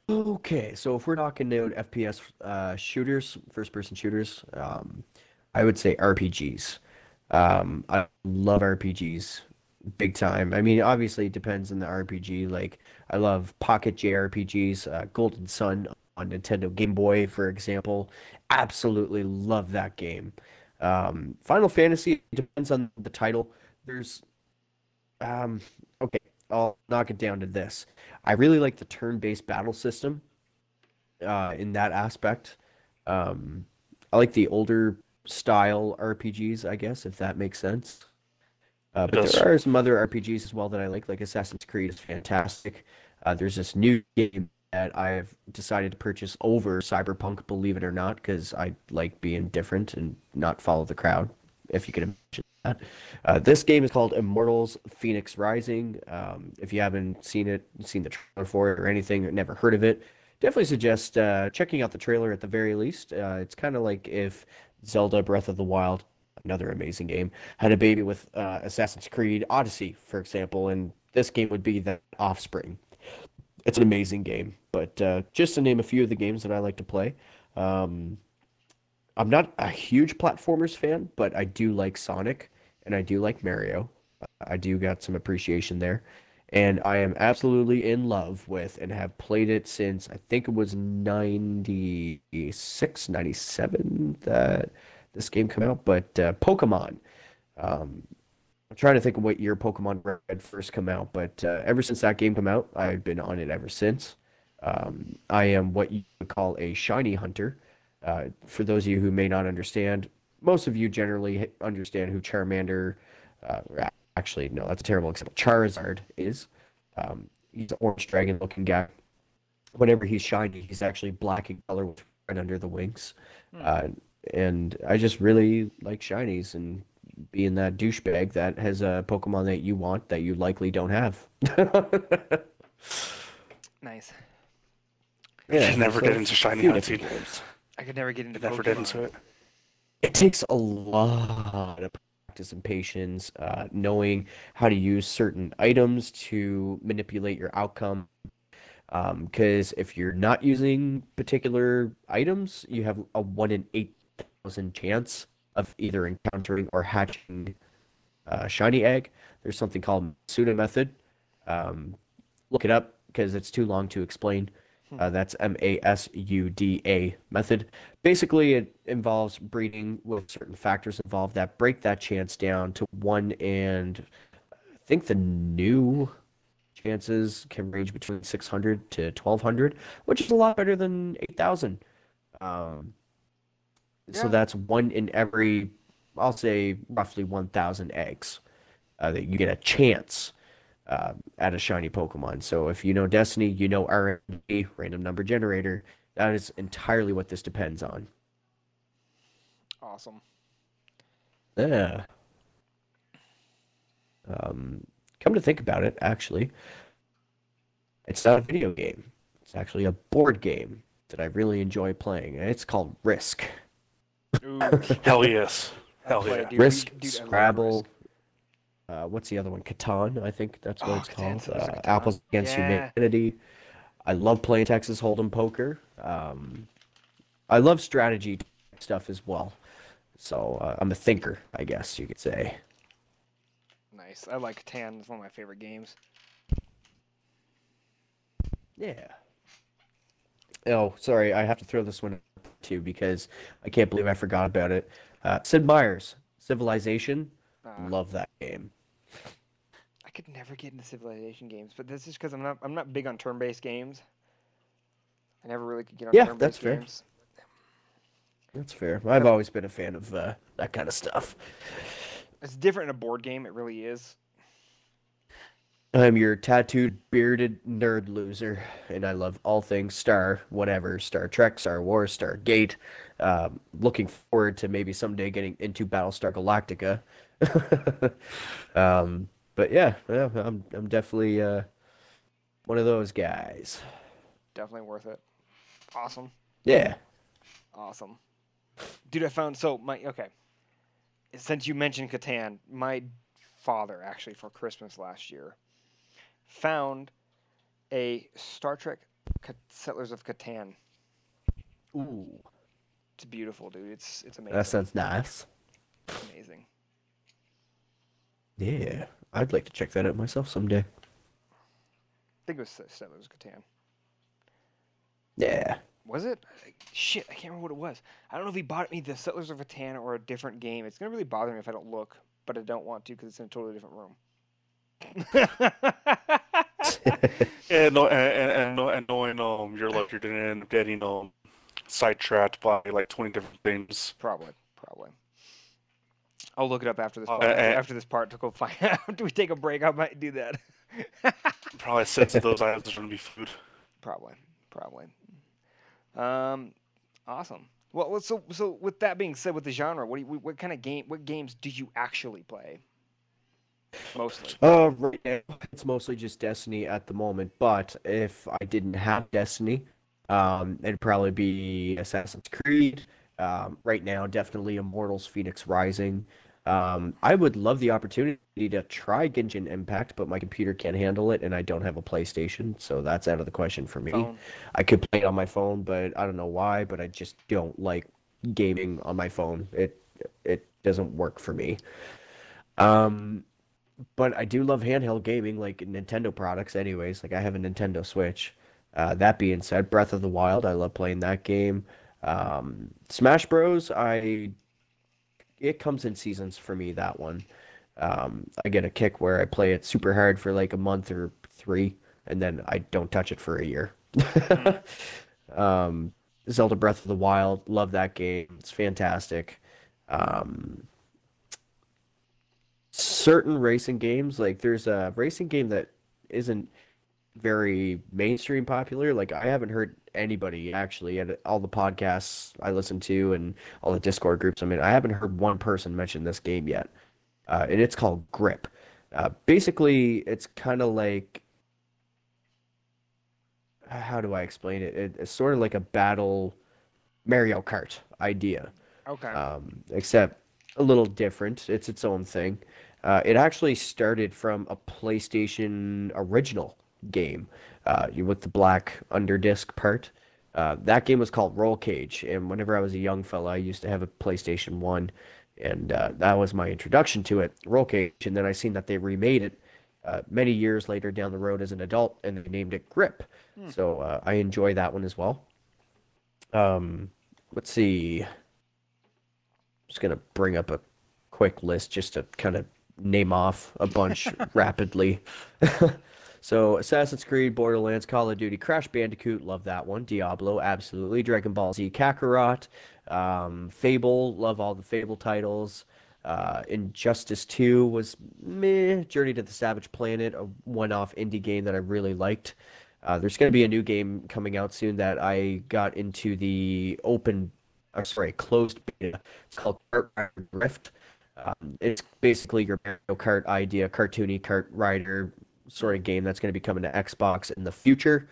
Okay, so if we're talking about FPS uh, shooters, first-person shooters, um, I would say RPGs. Um, I love RPGs big time. I mean, obviously it depends on the RPG. Like, I love Pocket JRPGs, uh, Golden Sun on Nintendo Game Boy, for example. Absolutely love that game. Um, Final Fantasy depends on the title. There's um, okay, I'll knock it down to this. I really like the turn-based battle system uh, in that aspect. Um, I like the older style RPGs, I guess, if that makes sense. Uh, but there are some other RPGs as well that I like, like Assassin's Creed is fantastic. Uh, there's this new game that I've decided to purchase over Cyberpunk, believe it or not, because I like being different and not follow the crowd, if you can imagine that. Uh, this game is called Immortals Phoenix Rising. Um, if you haven't seen it, seen the trailer for it or anything, or never heard of it, definitely suggest uh, checking out the trailer at the very least. Uh, it's kind of like if Zelda Breath of the Wild, another amazing game, had a baby with uh, Assassin's Creed Odyssey, for example, and this game would be the offspring. It's an amazing game, but uh, just to name a few of the games that I like to play. Um, I'm not a huge platformers fan, but I do like Sonic and I do like Mario. I do got some appreciation there. And I am absolutely in love with and have played it since I think it was 96, 97 that this game come out. But uh, Pokemon. Um, I'm trying to think of what year Pokemon Red first come out, but uh, ever since that game came out, I've been on it ever since. Um, I am what you would call a shiny hunter. Uh, for those of you who may not understand, most of you generally understand who Charmander, uh, actually, no, that's a terrible example. Charizard is. Um, he's an orange dragon looking guy. Whenever he's shiny, he's actually black in color with red under the wings. Hmm. And I just really like shinies and being that douchebag that has a Pokemon that you want that you likely don't have. Nice. Yeah, never so get into shiny hunting. I could never get into Never did Pokemon. into it. It takes a lot of practice and patience, uh, knowing how to use certain items to manipulate your outcome. Because if you're not using particular items, you have a one in eight thousand chance of either encountering or hatching a shiny egg. There's something called Masuda method. Um, look it up because it's too long to explain. Uh, that's M A S U D A method. Basically, it involves breeding with certain factors involved that break that chance down to one and I think the new chances can range between 600 to 1200, which is a lot better than 8000. Um, so that's one in every, I'll say roughly 1000 eggs uh, that you get a chance uh, at a shiny Pokemon. So if you know Destiny, you know RNG, random number generator. That is entirely what this depends on. Awesome. Yeah. Um, come to think about it, actually, it's not a video game. It's actually a board game that I really enjoy playing, and it's called Risk. Ooh, Hell yes. Hell play yeah. it, dude. Risk, Dude, I Scrabble. Risk. Uh, what's the other one? Catan, I think that's what Oh, it's Catan, called. Uh, Apples Against Yeah. Humanity. I love playing Texas Hold'em poker. Um, I love strategy stuff as well. So uh, I'm a thinker, I guess you could say. Nice. I like Catan. It's one of my favorite games. Yeah. Oh, sorry, I have to throw this one too because I can't believe I forgot about it. Uh, Sid Meier's Civilization. Uh, Love that game. I could never get into Civilization games, but this is because I'm not I'm not big on turn-based games. I never really could get on Yeah, turn-based that's fair. games. That's fair. I've always been a fan of uh, that kind of stuff. It's different in a board game. It really is. I'm your tattooed, bearded nerd loser, and I love all things Star, whatever, Star Trek, Star Wars, Star Gate. Um, looking forward to maybe someday getting into Battlestar Galactica. um, but yeah, yeah, I'm I'm definitely uh, one of those guys. Definitely worth it. Awesome. Yeah. Awesome. Dude, I found so my okay. Since you mentioned Catan, my father actually for Christmas last year found a Star Trek Settlers of Catan. Ooh, It's beautiful, dude. It's it's amazing. that sounds nice. Amazing. Yeah, I'd like to check that out myself someday. I think it was Settlers of Catan. Yeah. Was it? I- Shit, I can't remember what it was. I don't know if he bought me the Settlers of Catan or a different game. It's gonna really bother me if I don't look, but I don't want to because it's in a totally different room. And no, and, and, and, no- and knowing um, you're like you're gonna end up getting um, sidetracked by like 20 different things. probably, probably. I'll look it up after this. Uh, part, uh, after this part to go find out. Do we take a break? I might do that. Probably sets of those items are gonna be food. probably, probably. Um, awesome. Well, so so with that being said, with the genre, what do you, what kind of game, what games do you actually play? Mostly. Uh, right now, it's mostly just Destiny at the moment. But if I didn't have Destiny, um, it'd probably be Assassin's Creed. Um, right now, definitely Immortals: Phoenix Rising. Um, I would love the opportunity to try Genshin Impact, but my computer can't handle it, and I don't have a PlayStation, so that's out of the question for me. Phone. I could play it on my phone, but I don't know why. But I just don't like gaming on my phone. It it doesn't work for me. Um, but I do love handheld gaming, like Nintendo products, anyways. Like I have a Nintendo Switch. Uh, that being said, Breath of the Wild, I love playing that game. Um, Smash Bros, I it comes in seasons for me. That one, um, I get a kick where I play it super hard for like a month or three, and then I don't touch it for a year. um, Zelda Breath of the Wild, love that game. It's fantastic. Um, certain racing games, like there's a racing game that isn't very mainstream popular. Like I haven't heard anybody actually at all the podcasts I listen to and all the Discord groups I mean. I haven't heard one person mention this game yet, uh, and it's called Grip. Uh, basically, it's kind of like how do I explain it? it? It's sort of like a battle Mario Kart idea Okay. um, except a little different. It's its own thing. Uh, it actually started from a PlayStation original game uh, with the black underdisc part. Uh, that game was called Rollcage, and whenever I was a young fella, I used to have a PlayStation 1, and uh, that was my introduction to it, Rollcage. And then I seen that they remade it uh, many years later down the road as an adult, and they named it Grip. So uh, I enjoy that one as well. Um, let's see I'm just gonna bring up a quick list just to kind of name off a bunch rapidly. so Assassin's Creed, Borderlands, Call of Duty, Crash Bandicoot, love that one. Diablo, absolutely. Dragon Ball Z, Kakarot, um, Fable, love all the Fable titles. Uh, Injustice 2 was meh. Journey to the Savage Planet, a one off indie game that I really liked. Uh, there's going to be a new game coming out soon that I got into the open, I'm sorry, closed beta. It's called Drift. Um, it's basically your Mario Kart idea, cartoony kart rider sort of game that's going to be coming to Xbox in the future.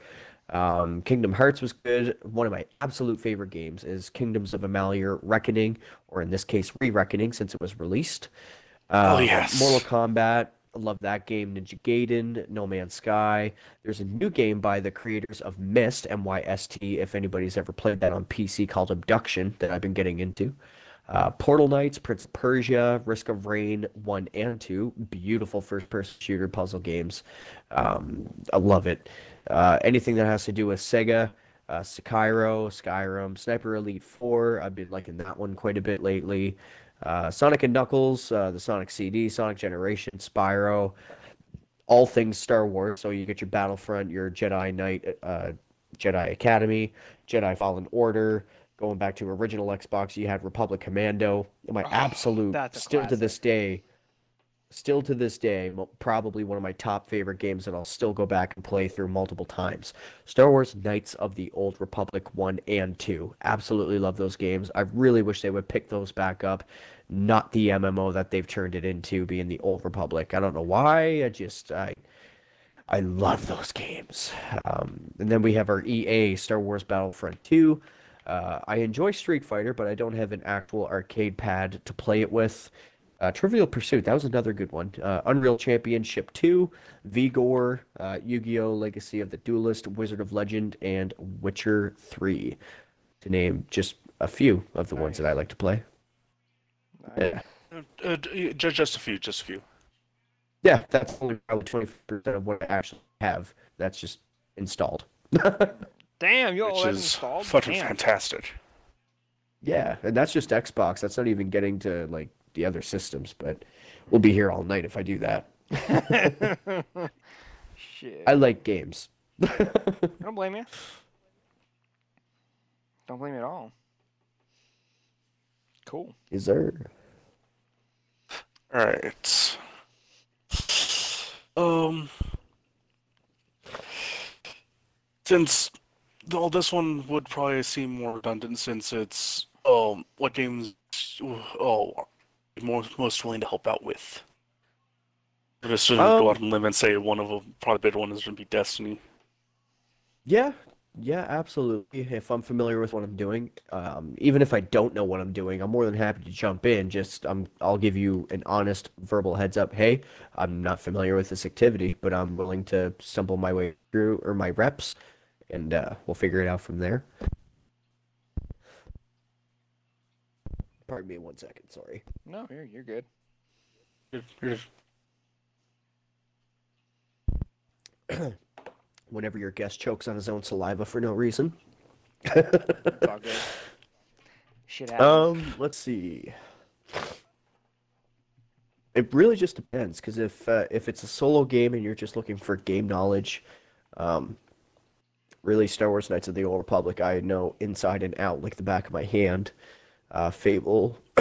Um, Kingdom Hearts was good. One of my absolute favorite games is Kingdoms of Amalur Reckoning, or in this case, Re Reckoning, since it was released. Oh, Um, yes. Mortal Kombat. I love that game. Ninja Gaiden, No Man's Sky. There's a new game by the creators of Myst, M Y S T, if anybody's ever played that on PC, called Obduction, that I've been getting into. Uh, Portal Knights, Prince of Persia, Risk of Rain 1 and 2. Beautiful first person shooter puzzle games. Um, I love it. Uh, anything that has to do with Sega, uh, Sekiro, Skyrim, Sniper Elite 4. I've been liking that one quite a bit lately. Uh, Sonic and Knuckles, uh, the Sonic CD, Sonic Generation, Spyro, all things Star Wars. So you get your Battlefront, your Jedi Knight, uh, Jedi Academy, Jedi Fallen Order. Going back to original Xbox, you had Republic Commando. My Oh, absolute, still to this day, still to this day, probably one of my top favorite games that I'll still go back and play through multiple times. Star Wars Knights of the Old Republic 1 and 2. Absolutely love those games. I really wish they would pick those back up, not the MMO that they've turned it into, being the Old Republic. I don't know why. I just, I. I love those games. Um, and then we have our EA Star Wars Battlefront 2. Uh, I enjoy Street Fighter, but I don't have an actual arcade pad to play it with. Uh, Trivial Pursuit, that was another good one. Uh, Unreal Championship 2, Vigor, uh, Yu-Gi-Oh! Legacy of the Duelist, Wizard of Legend, and Witcher 3, to name just a few of the ones that I like to play. Yeah, Uh, uh, just a few, just a few. yeah that's only probably 20% of what I actually have. That's just installed. Damn, you all which have is installed. fucking Damn. fantastic. Yeah, and that's just Xbox. That's not even getting to like the other systems, but we'll be here all night if I do that. Shit. I like games. I don't blame you. Don't blame you at all. Cool. Is there? All right. Um, since though this one would probably seem more redundant since it's um what games oh are most most willing to help out with. Just to go out Um, on a limb and say one of them, probably the one is going to be Destiny. Yeah, yeah, absolutely. If I'm familiar with what I'm doing, um, even if I don't know what I'm doing, I'm more than happy to jump in. Just um, I'll give you an honest verbal heads up. Hey, I'm not familiar with this activity, but I'm willing to stumble my way through or my reps, and uh, we'll figure it out from there. Pardon me one second. Sorry. No, you're you're good. You're- you're- Whenever your guest chokes on his own saliva for no reason. It's all good. Shit. Um, let's see. It really just depends, because if uh, if it's a solo game and you're just looking for game knowledge, um, really Star Wars Knights of the Old Republic I know inside and out like the back of my hand. Uh, Fable,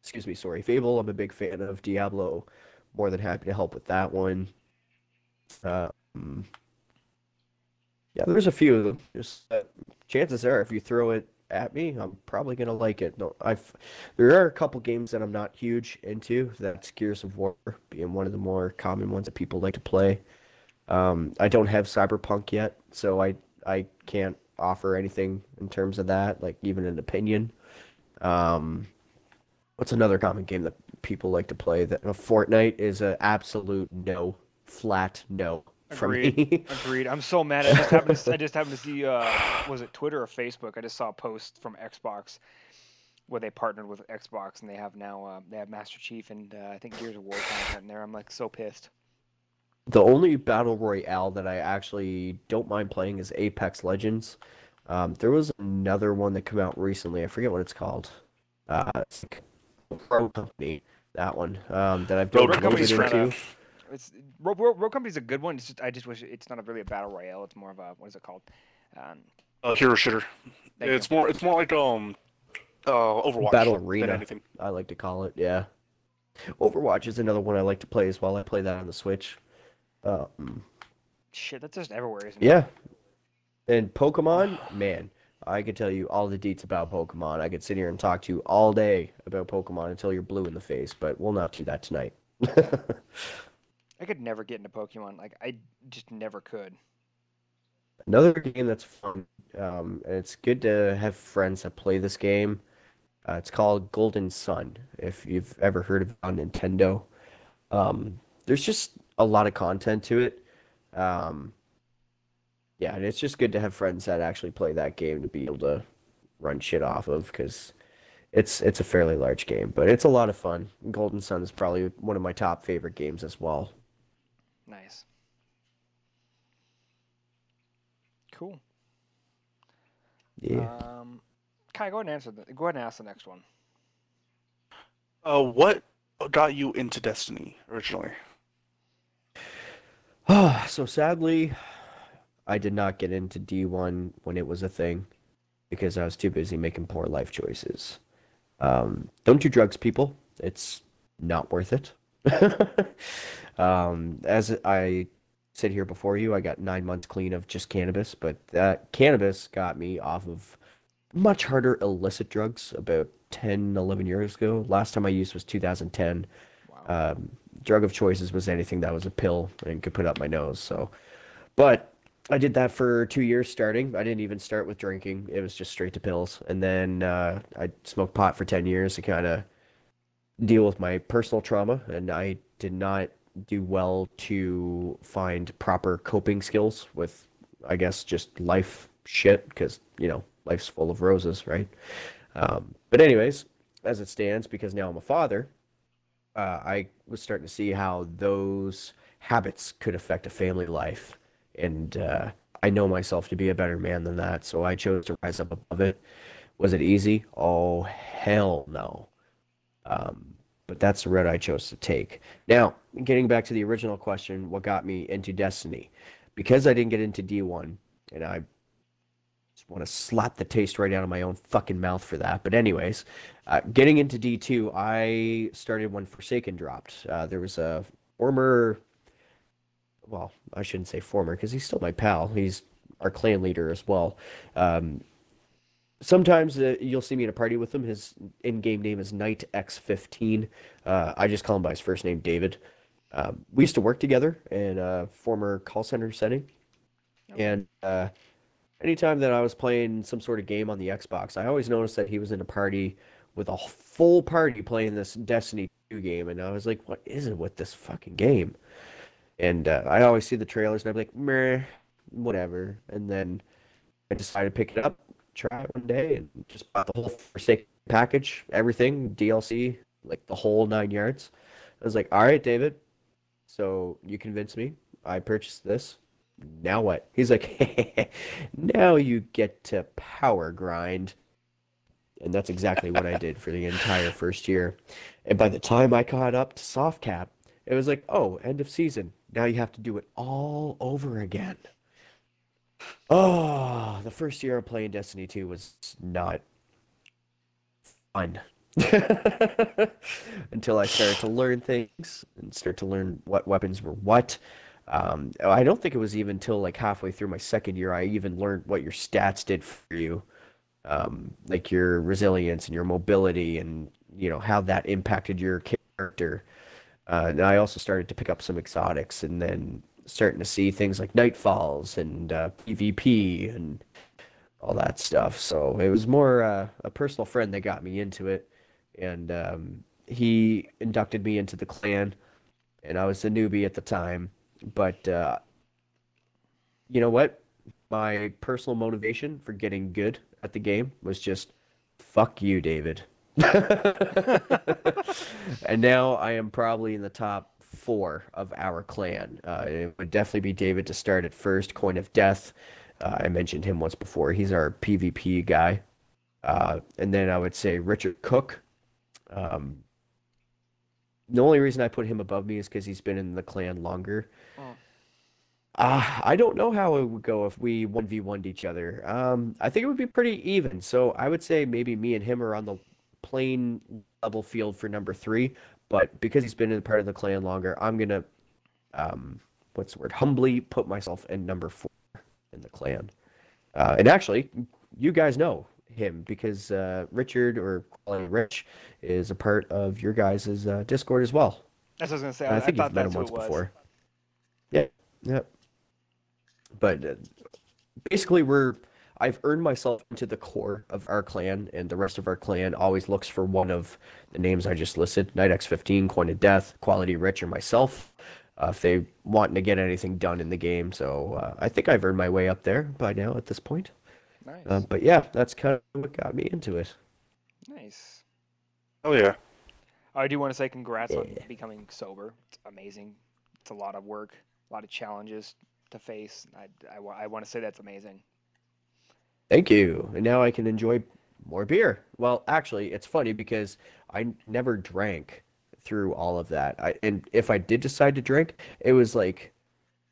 excuse me, sorry, Fable. I'm a big fan of Diablo. More than happy to help with that one. Um, yeah, there's a few of them. Just uh, chances are, if you throw it at me, I'm probably gonna like it. No, I've there are a couple games that I'm not huge into. That's Gears of War being one of the more common ones that people like to play. Um, I don't have Cyberpunk yet, so I I can't offer anything in terms of that, like even an opinion. Um, what's another common game that people like to play? That uh, Fortnite is an absolute no, flat no. Agreed. Agreed. I'm so mad. I just happened to, I just happened to see uh was it Twitter or Facebook? I just saw a post from Xbox where they partnered with Xbox and they have now uh, they have Master Chief and uh, I think Gears of War content in there. I'm like so pissed. The only battle royale that I actually don't mind playing is Apex Legends. Um, there was another one that came out recently. I forget what it's called. Uh, it's like Rogue Company. That one um, that I've Road dove a little Company's bit kinda- into. It's Road, Road, Rogue Company's a good one. It's just, I just wish it's not a really a battle royale. It's more of a what is it called? Um, Uh, hero shooter. Thank it's more. It's more like um, Uh, Overwatch. Battle than Arena. anything. I like to call it. Yeah. Overwatch is another one I like to play as well. I play that on the Switch. Um, Shit, that's just everywhere, isn't it? yeah. And Pokemon, man, I could tell you all the deets about Pokemon. I could sit here and talk to you all day about Pokemon until you're blue in the face, but we'll not do that tonight. I could never get into Pokemon. Like I just never could. Another game that's fun, um, and it's good to have friends that play this game. Uh, it's called Golden Sun. If you've ever heard of it on Nintendo, um, there's just a lot of content to it. Um, yeah, and it's just good to have friends that actually play that game to be able to run shit off of because it's it's a fairly large game, but it's a lot of fun. Golden Sun is probably one of my top favorite games as well. Nice. Cool. Yeah. Um, Kai, go ahead and answer. The, go ahead and ask the next one. Uh, what got you into Destiny originally? so sadly, I did not get into D1 when it was a thing because I was too busy making poor life choices. Um, don't do drugs, people. It's not worth it. um, as I sit here before you, I got nine months clean of just cannabis, but that cannabis got me off of much harder illicit drugs about 10, 11 years ago. Last time I used was 2010 Wow. um, drug of choices was anything that was a pill and could put up my nose. So, but I did that for two years starting. I didn't even start with drinking. It was just straight to pills. And then uh, I smoked pot for 10 years to kind of deal with my personal trauma. And I did not do well to find proper coping skills with, I guess, just life shit because, you know, life's full of roses, right? Um, but, anyways, as it stands, because now I'm a father, uh, I was starting to see how those habits could affect a family life. And uh, I know myself to be a better man than that, so I chose to rise up above it. Was it easy? Oh, hell no. Um, but that's the route I chose to take. Now, getting back to the original question, what got me into Destiny? Because I didn't get into D1, and I want to slap the taste right out of my own fucking mouth for that. But anyways, uh, getting into D2, I started when Forsaken dropped. Uh, there was a former, well, I shouldn't say former because he's still my pal. He's our clan leader as well. Um, sometimes uh, you'll see me at a party with him. His in-game name is Knight X15. Uh, I just call him by his first name, David. Um, we used to work together in a former call center setting, and uh, anytime that I was playing some sort of game on the Xbox, I always noticed that he was in a party with a full party playing this Destiny 2 game, and I was like, "What is it with this fucking game?" And uh, I always see the trailers, and I'm like, "Meh, whatever." And then I decided to pick it up, try it one day, and just bought the whole Forsaken package, everything, DLC, like the whole nine yards. I was like, "All right, David, so you convinced me. I purchased this. Now what?" He's like, "Now you get to power grind." And that's exactly what I did for the entire first year. And by the time I caught up to soft cap, it was like, oh, end of season. Now you have to do it all over again. Oh, the first year of playing Destiny 2 was not fun. Until I started to learn things and start to learn what weapons were what. Um, I don't think it was even until like halfway through my second year I even learned what your stats did for you um, like your resilience and your mobility and you know how that impacted your character. Uh, and I also started to pick up some exotics and then starting to see things like Nightfalls and uh, PvP and all that stuff. So it was more uh, a personal friend that got me into it, and um, he inducted me into the clan, and I was a newbie at the time. But uh, you know what? My personal motivation for getting good at the game was just fuck you, David. and now I am probably in the top four of our clan. Uh, it would definitely be David to start at first. Coin of Death. Uh, I mentioned him once before. He's our PvP guy. Uh, and then I would say Richard Cook. Um, the only reason I put him above me is because he's been in the clan longer. Oh. Uh, I don't know how it would go if we 1v1'd each other. Um, I think it would be pretty even. So I would say maybe me and him are on the plain level field for number three. But because he's been in part of the clan longer, I'm gonna, um, what's the word? Humbly put myself in number four in the clan. Uh, and actually, you guys know him because uh, Richard or Quality Rich is a part of your guys' uh, Discord as well. That's what I was gonna say. I, I think I you've thought met him once before. Yeah, yeah. But uh, basically, we're I've earned myself into the core of our clan, and the rest of our clan always looks for one of the names I just listed: Knight X15, Coin of Death, Quality Rich, or myself. Uh, if they want to get anything done in the game, so uh, I think I've earned my way up there by now at this point. Nice. Uh, but yeah, that's kind of what got me into it. nice. Oh yeah. I do want to say congrats on becoming sober. It's amazing. It's a lot of work, a lot of challenges to face. I, I, I want to say that's amazing. Thank you. And now I can enjoy more beer. Well, actually, it's funny because I never drank through all of that. I and if I did decide to drink, it was like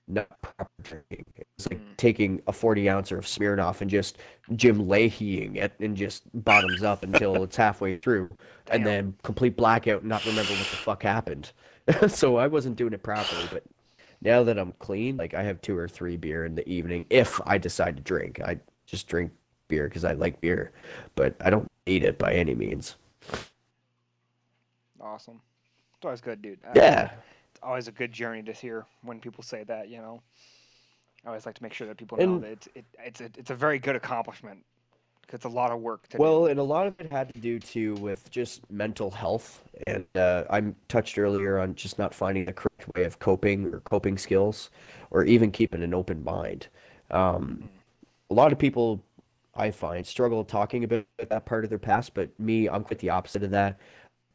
not proper drinking. It's like Mm. taking a 40 ouncer of Smirnoff and just Jim Leahying it and just bottoms up until it's halfway through, Damn. and then complete blackout and not remember what the fuck happened. so I wasn't doing it properly, but now that I'm clean, like I have two or three beer in the evening if I decide to drink. I just drink beer because I like beer, but I don't eat it by any means. Awesome. It's always good, dude. I- Yeah. Always a good journey to hear when people say that. You know. I always like to make sure that people know And- that it's it, it's a, it's a very good accomplishment. 'cause It's a lot of work to do. Well, and a lot of it had to do too with just mental health, and uh, I touched earlier on just not finding the correct way of coping or coping skills, or even keeping an open mind. Um, a lot of people I find struggle talking about that part of their past, but me, I'm quite the opposite of that.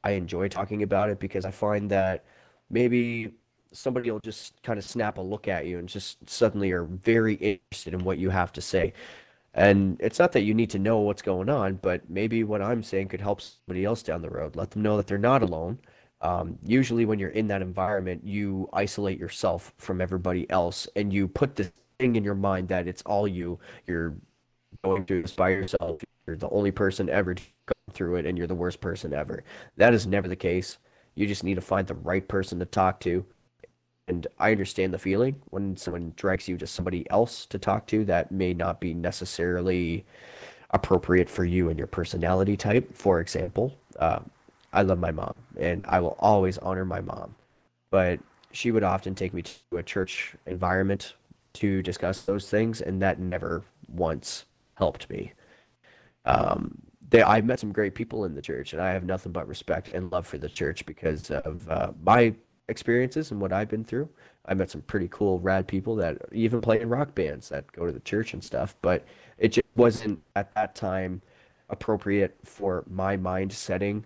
I enjoy talking about it because I find that maybe somebody will just kind of snap a look at you and just suddenly are very interested in what you have to say. And it's not that you need to know what's going on, but maybe what I'm saying could help somebody else down the road. Let them know that they're not alone. Um, usually, when you're in that environment, you isolate yourself from everybody else and you put this thing in your mind that it's all you. You're going through this by yourself. You're the only person ever to go through it, and you're the worst person ever. That is never the case. You just need to find the right person to talk to. And I understand the feeling when someone directs you to somebody else to talk to that may not be necessarily appropriate for you and your personality type. For example, uh, I love my mom, and I will always honor my mom, but she would often take me to a church environment to discuss those things, and that never once helped me. Um, they, I've met some great people in the church, and I have nothing but respect and love for the church because of uh, my experiences and what I've been through. I met some pretty cool, rad people that even play in rock bands that go to the church and stuff, but it just wasn't at that time appropriate for my mind setting.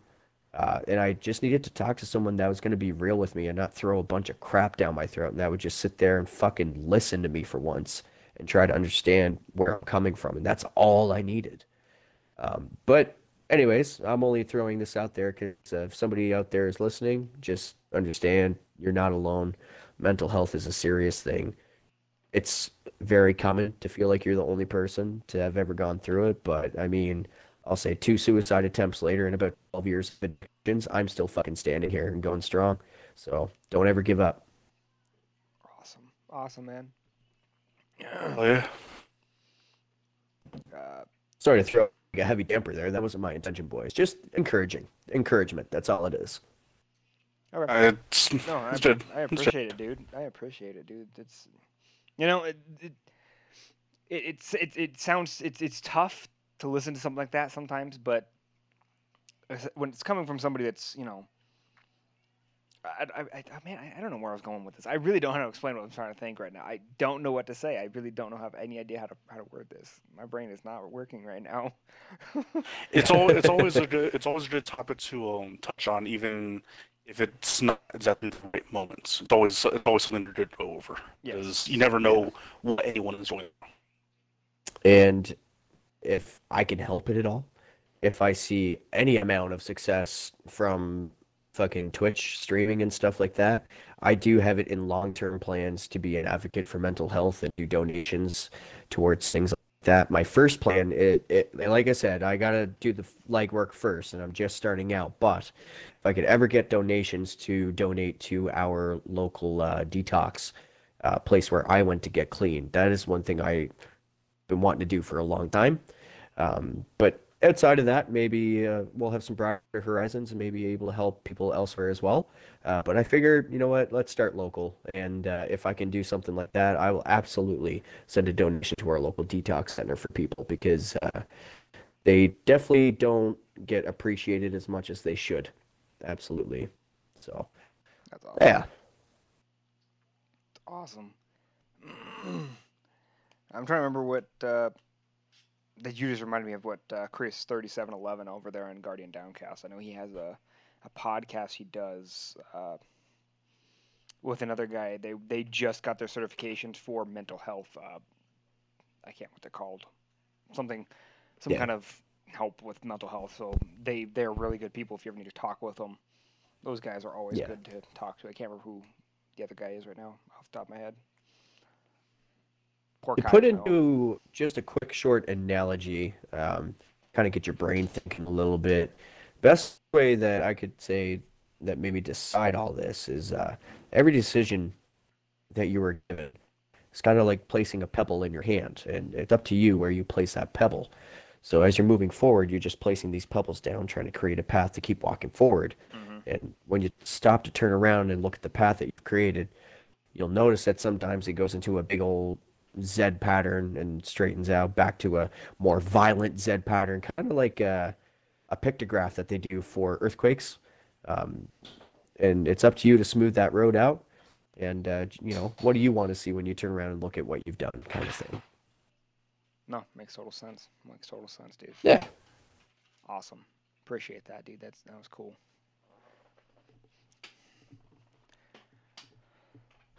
Uh, and I just needed to talk to someone that was going to be real with me and not throw a bunch of crap down my throat and that would just sit there and fucking listen to me for once and try to understand where I'm coming from. And that's all I needed. Um, but anyways, I'm only throwing this out there because uh, if somebody out there is listening, just understand you're not alone. Mental health is a serious thing. It's very common to feel like you're the only person to have ever gone through it, but I mean, I'll say two suicide attempts later and about 12 years of addictions, I'm still fucking standing here and going strong. So don't ever give up. Awesome. Awesome, man. Oh yeah. Uh, Sorry to throw a heavy damper there. That wasn't my intention, boys. Just encouraging. Encouragement. That's all it is. all right. I, No, I. I appreciate it, dude. I appreciate it, dude. It's, you know, it, it, it it's it, it sounds it's it's tough to listen to something like that sometimes, but uh, when it's coming from somebody that's you know, I, I, I, I man, I, I don't know where I was going with this. I really don't know how to explain what I'm trying to think right now. I don't know what to say. I really don't know have any idea how to how to word this. My brain is not working right now. It's all. It's always a good. It's always a good topic to um touch on, even if it's not exactly the right moments. It's always. It's always something to go over Yes. because you never know what anyone is doing. And if I can help it at all, if I see any amount of success from fucking Twitch streaming and stuff like that. I do have it in long-term plans to be an advocate for mental health and do donations towards things like that. My first plan, it, it like I said, I gotta do the legwork first, and I'm just starting out. But if I could ever get donations to donate to our local uh, detox uh, place where I went to get clean, that is one thing I've been wanting to do for a long time. Um, but outside of that, maybe uh, we'll have some broader horizons and maybe able to help people elsewhere as well. Uh, but I figured, you know what, let's start local. And uh, if I can do something like that, I will absolutely send a donation to our local detox center for people because uh, they definitely don't get appreciated as much as they should. Absolutely. So, That's awesome. yeah. Awesome. I'm trying to remember what uh, that you just reminded me of what uh, Chris thirty seven eleven over there on Guardian Downcast. I know he has a, a podcast he does uh, with another guy. They they just got their certifications for mental health. Uh, I can't what they're called. Something some Yeah. kind of help with mental health. So they they're really good people if you ever need to talk with them. Those guys are always Yeah. good to talk to. I can't remember who the other guy is right now off the top of my head. Poor To Kyle put into just a quick short analogy, um, kind of get your brain thinking a little bit. Best way that I could say that maybe decide all this is uh, every decision that you were given. It's kind of like placing a pebble in your hand, and it's up to you where you place that pebble. So as you're moving forward, you're just placing these pebbles down, trying to create a path to keep walking forward. Mhm. And when you stop to turn around and look at the path that you've created, you'll notice that sometimes it goes into a big old Z pattern and straightens out back to a more violent Z pattern, kind of like a, a pictograph that they do for earthquakes. Um, and it's up to you to smooth that road out. And, uh, you know, what do you want to see when you turn around and look at what you've done, kind of thing. No, makes total sense. Makes total sense, dude. Yeah. Awesome. Appreciate that, dude. That's that was cool.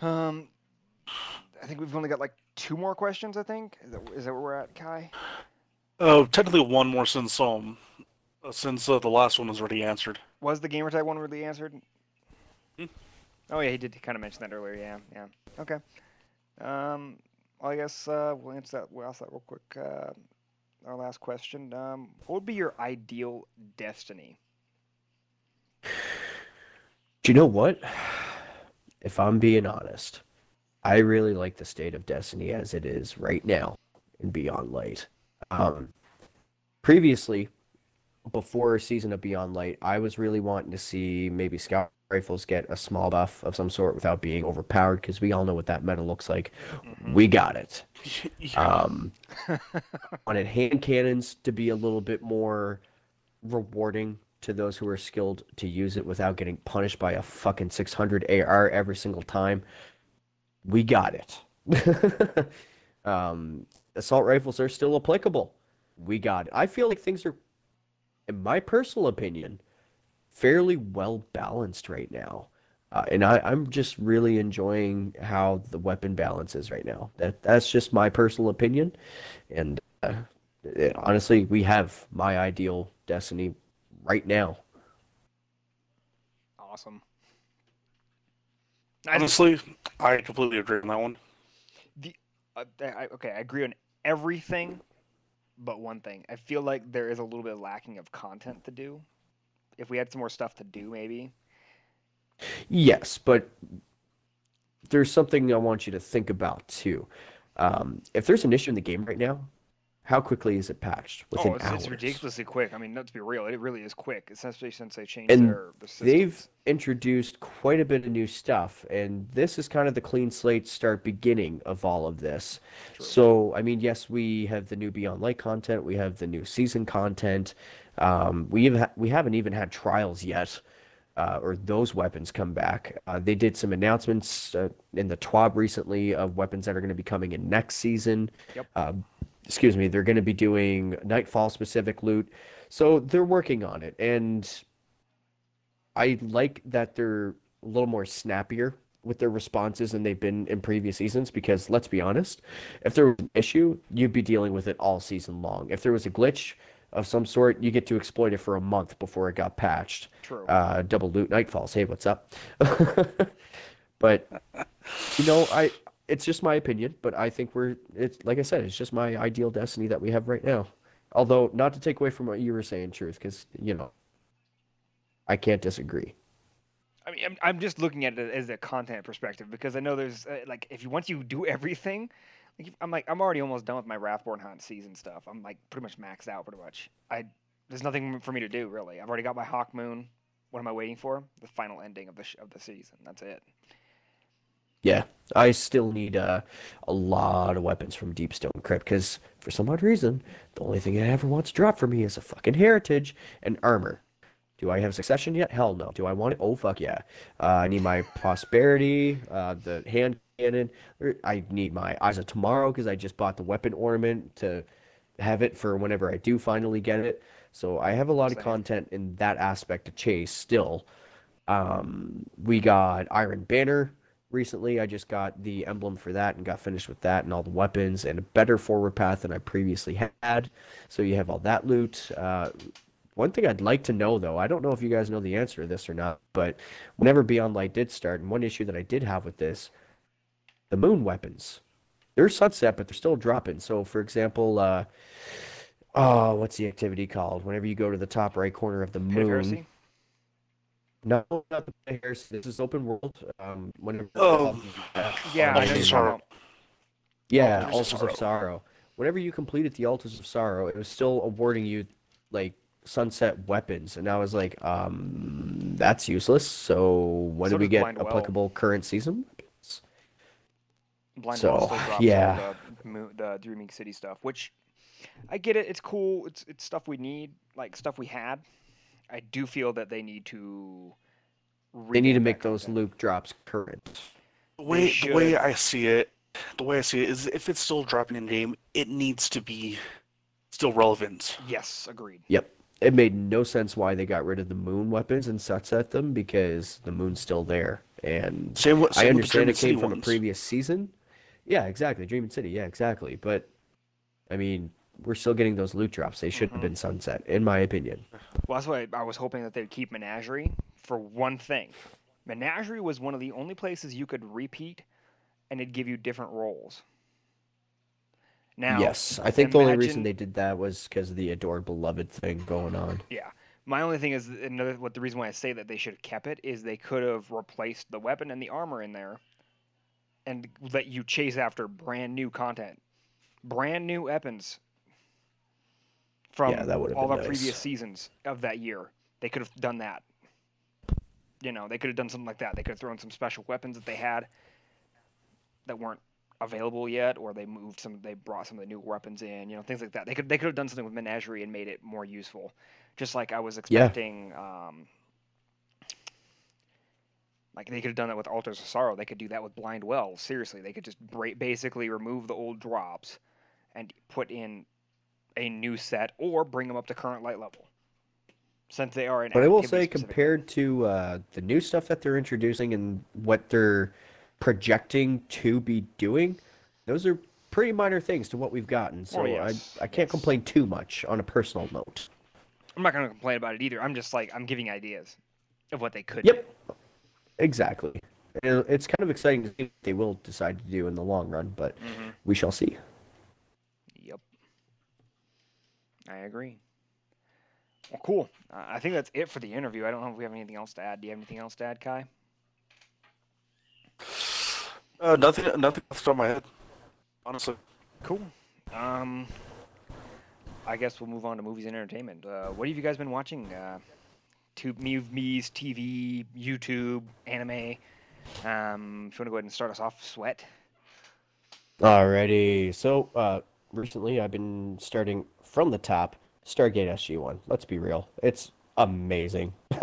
Um, I think we've only got like two more questions. I think is that, is that where we're at, Kai? Oh, technically one more since um, uh, since uh, the last one was already answered. Was the gamer tag one really answered? Hmm. Oh yeah, he did kind of mention that earlier. Yeah, yeah. Okay. Um, well, I guess uh, we'll answer that. We'll ask that real quick. Uh, our last question. Um, what would be your ideal destiny? Do you know what? If I'm being honest, I really like the state of Destiny as it is right now in Beyond Light. Um, previously, before season of Beyond Light, I was really wanting to see maybe Scout Rifles get a small buff of some sort without being overpowered because we all know what that meta looks like. We got it. yeah. Um, wanted hand cannons to be a little bit more rewarding to those who are skilled to use it without getting punished by a fucking 600 AR every single time. We got it. um, assault rifles are still applicable. We got it. I feel like things are, in my personal opinion, fairly well balanced right now. Uh, and I, I'm just really enjoying how the weapon balance is right now. That that's just my personal opinion, and uh, it- honestly, we have my ideal destiny right now. Awesome. I, Honestly, I completely agree on that one. uh, I, okay, I agree on everything, but one thing. I feel like there is a little bit lacking of content to do. If we had some more stuff to do, maybe. Yes, but there's something I want you to think about too. Um, if there's an issue in the game right now, how quickly is it patched? Within oh, it's, hours. it's ridiculously quick. I mean, not to be real, it really is quick, especially since they changed And their, their. They've introduced quite a bit of new stuff, and this is kind of the clean slate start beginning of all of this. True. So, I mean, yes, we have the new Beyond Light content, we have the new season content. Um, we have we haven't even had trials yet, uh, or those weapons come back. Uh, they did some announcements uh, in the TWAB recently of weapons that are going to be coming in next season. Yep. Uh, excuse me, they're going to be doing Nightfall specific loot. So they're working on it, and I like that they're a little more snappier with their responses than they've been in previous seasons because let's be honest, if there was an issue, you'd be dealing with it all season long. If there was a glitch, of some sort, you get to exploit it for a month before it got patched. True. Uh, double loot nightfalls. Hey, what's up? but you know, I it's just my opinion, but I think we're it's like I said, it's just my ideal destiny that we have right now. Although not to take away from what you were saying, truth, because you know, I can't disagree. I mean, I'm, I'm just looking at it as a content perspective because I know there's uh, like if you once you do everything, I'm like I'm already almost done with my Wrathborn Hunt season stuff. I'm like pretty much maxed out, pretty much. I there's nothing for me to do really. I've already got my Hawkmoon. What am I waiting for? The final ending of the sh- of the season. That's it. Yeah, I still need uh, a lot of weapons from Deepstone Crypt because for some odd reason, the only thing it ever wants to drop for me is a fucking heritage and armor. Do I have succession yet? Hell no. Do I want it? Oh fuck yeah. Uh, I need my Posterity, uh, the hand cannon. I need my eyes of tomorrow because I just bought the weapon ornament to have it for whenever I do finally get it. So I have a lot of content in that aspect to chase still. Um, we got Iron Banner recently. I just got the emblem for that and got finished with that and all the weapons and a better forward path than I previously had. So you have all that loot. Uh, one thing I'd like to know though, I don't know if you guys know the answer to this or not, but whenever Beyond Light did start, and one issue that I did have with this, the moon weapons. They're sunset, but they're still dropping. So for example, uh, oh, what's the activity called? Whenever you go to the top right corner of the moon. No, not the Pit of Heresy. This is open world. Um, whenever Oh. Yeah, I Altars of Sorrow. Yeah, Altars of Altars of Sorrow. Sorrow. Whenever you completed the Altars of Sorrow, it was still awarding you like sunset weapons, and I was like, um, that's useless. So when So do we get Blind Well. applicable current season weapons? Blind So, Well still drops yeah. the, the Dreaming City stuff, which I get it. It's cool. It's it's stuff we need, like stuff we had. I do feel that they need to. They need to make those content. loop drops current. The way the way. I see it, the way I see it is, if it's still dropping in game, it needs to be still relevant. Yes, agreed. Yep. It made no sense why they got rid of the moon weapons and sunset them because the moon's still there. And Same with I same with the understand it came City from a previous season. Yeah, exactly. Dreaming City. Yeah, exactly. But I mean, we're still getting those loot drops. They should have Mhm. been sunset, in my opinion. Well, that's why I was hoping that they'd keep Menagerie for one thing. Menagerie was one of the only places you could repeat, and it'd give you different rolls. Now, yes, I think the only reason they did that was because of the adored beloved thing going on. Yeah. My only thing is another what the reason why I say that they should have kept it is they could have replaced the weapon and the armor in there and let you chase after brand new content. Brand new weapons from Yeah, all the previous seasons of that year. They could have done that. You know, they could have done something like that. They could have thrown some special weapons that they had that weren't available yet, or they moved some. They brought some of the new weapons in. You know, things like that. They could they could have done something with Menagerie and made it more useful. Just like I was Yeah. expecting. Um, like they could have done that with Altars of Sorrow. They could do that with Blind Well. Seriously, they could just bra- basically remove the old drops and put in a new set, or bring them up to current light level. Since they are in. But I will say, compared to uh, the new stuff that they're introducing and what they're projecting to be doing, those are pretty minor things to what we've gotten. So yes, I, I can't yes. complain too much on a personal note. I'm not going to complain about it either. I'm just like I'm giving ideas of what they could. Yep. Exactly. It's kind of exciting to see what they will decide to do in the long run, but Do. hmm we shall see. Yep. I agree. Well, cool. Uh, I think that's it for the interview. I don't know if we have anything else to add. Do you have anything else to add, Kai? Uh, nothing, nothing off the top of my head. Honestly, Cool. Um, I guess we'll move on to movies and entertainment. Uh, what have you guys been watching? Uh, tube, movies, TV, YouTube, anime. Um, if you want to go ahead and start us off, Sweat. Alrighty. So, uh, recently I've been starting from the top. Stargate SG-1. Let's be real. It's amazing.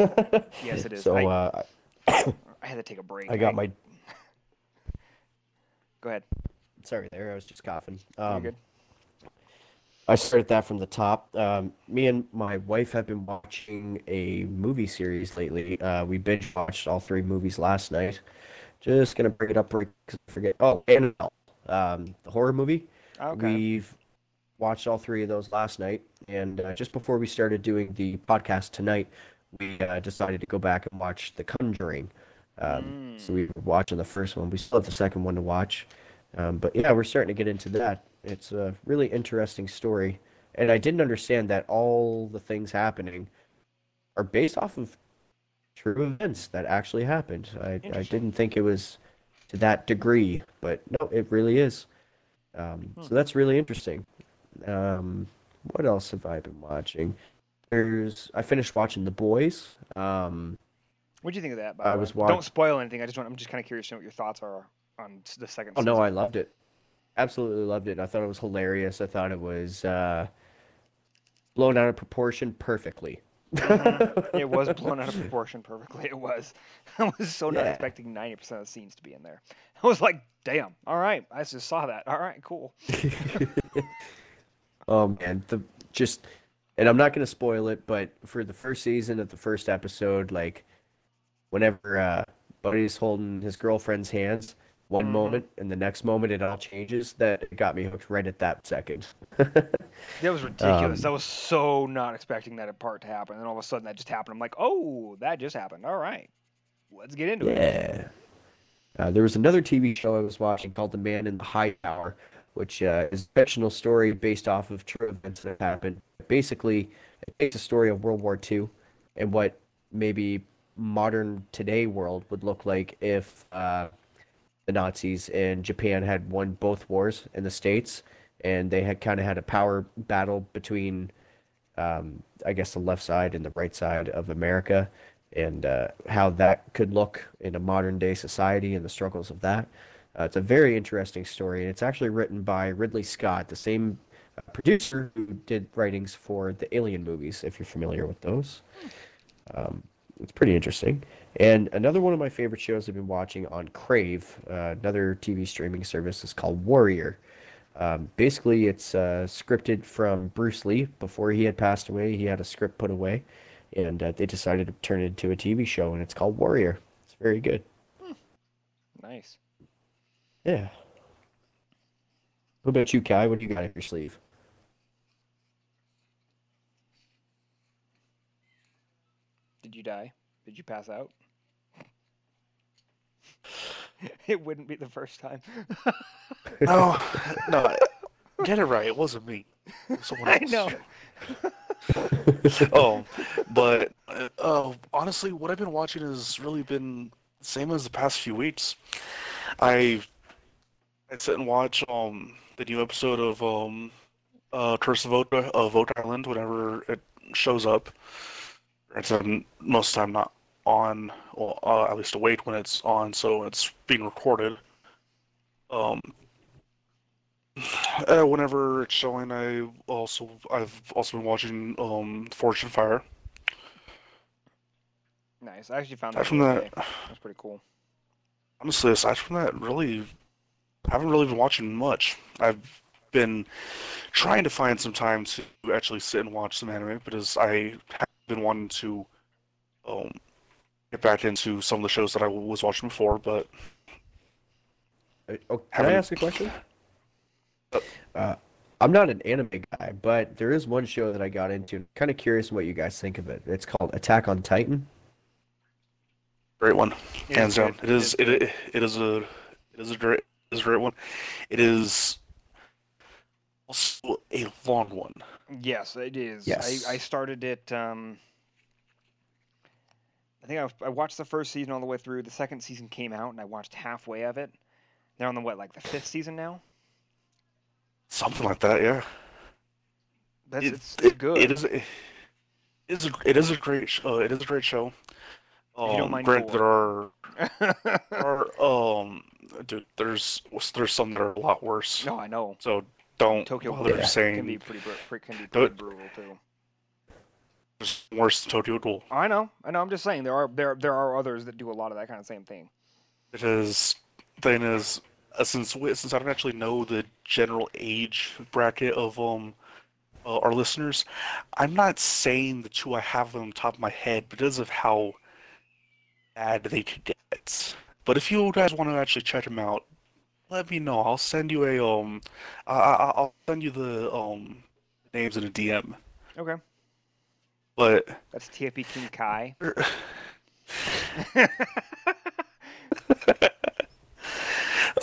Yes, it is. So, I- uh, I had to take a break. I got my. Go ahead. Sorry there, I was just coughing. You're Um, good. I started that from the top. Um, me and my wife have been watching a movie series lately. Uh, we binge watched all three movies last night. Just gonna bring it up because I forget. Oh, Annabelle, um, the horror movie. Okay. We've watched all three of those last night, and uh, just before we started doing the podcast tonight, we uh, decided to go back and watch The Conjuring. Um, So we were watching the first one. We still have the second one to watch, um, but yeah, we're starting to get into that. It's a really interesting story, and I didn't understand that all the things happening are based off of true events that actually happened. I, I didn't think it was to that degree, but no, it really is. Um, Hmm. So that's really interesting. Um, what else have I been watching? There's I finished watching The Boys. Um, What'd you think of that? I was Don't spoil anything. I just want. I'm just kind of curious to know what your thoughts are on the second. oh no. I loved it. Absolutely loved it. I thought it was hilarious. I thought it was uh, blown out of proportion perfectly. Mhm. It was blown out of proportion perfectly. It was. I was so not expecting 90% of the scenes to be in there. I was like, damn. All right. I just saw that. All right. Cool. Oh man, the just and I'm not gonna spoil it, but for the first season of the first episode, like whenever uh Buddy's holding his girlfriend's hands, one Mhm. moment and the next moment it all changes, that it got me hooked right at that second. That was ridiculous. Um, I was so not expecting that part to happen. And all of a sudden that just happened. I'm like, oh, that just happened. All right. Let's get into it. Yeah. Uh, there was another TV show I was watching called The Man in the High Tower, which uh, is a fictional story based off of true events that happened. Basically, it takes a story of World War II and what maybe modern today world would look like if uh, the Nazis and Japan had won both wars in the States, and they had kind of had a power battle between um, I guess the left side and the right side of America, and uh, how that could look in a modern day society and the struggles of that. Uh, it's a very interesting story, and it's actually written by Ridley Scott, the same uh, producer who did writings for the Alien movies, if you're familiar with those. Um, it's pretty interesting. And another one of my favorite shows I've been watching on Crave, uh, another TV streaming service, is called Warrior. Um, basically, it's uh, scripted from Bruce Lee. Before he had passed away, he had a script put away, and uh, they decided to turn it into a TV show, and it's called Warrior. It's very good. Nice. Yeah. What about you, Kai? What do you got up your sleeve? Did you die? Did you pass out? it wouldn't be the first time. No, no, get it right. It wasn't me. It was someone I know. oh, but uh, uh, honestly, what I've been watching has really been the same as the past few weeks. I I sit and watch um the new episode of um uh Curse of Oak of Oak Island whenever it shows up. It's um, most of the time not on, well, uh, at least awake when it's on, so it's being recorded. Um, uh, whenever it's showing, I also I've also been watching um Forged in Fire. Nice. I actually found Aside that. from that. That's pretty cool. honestly, aside from that, really, I haven't really been watching much. I've been trying to find some time to actually sit and watch some anime because I have been wanting to um get back into some of the shows that I was watching before, but Uh, Oh, can I Haven't- ask a question? Uh, Uh, I'm not an anime guy, but there is one show that I got into. Kind of curious what you guys think of it. It's called Attack on Titan. great one. It hands down. It is it, it it is a it is a great it is a great one. It is also a long one. Yes, it is. Yes. I, I started it. Um, I think I, I watched the first season all the way through. The second season came out, and I watched halfway of it. They're on the what, like the fifth season now? Something like that, yeah. That's It- it's, it- it's good. It is a, it is a, it is a great uh, it is a great show. If you don't Um, mind granted, there are there are um dude, there's there's some that are a lot worse. no, I know. So don't Tokyo bother Ghoul saying can be pretty can be pretty brutal too. It's worse than Tokyo Ghoul. I know. I know. I'm just saying there are there there are others that do a lot of that kind of same thing. It is thing is uh, since we, since I don't actually know the general age bracket of um uh, our listeners, I'm not saying the two I have on the top of my head because of how bad they could get. But if you guys want to actually check them out, let me know. I'll send you a um, I, I I'll send you the um names in a DM. Okay. But That's TFP King Kai.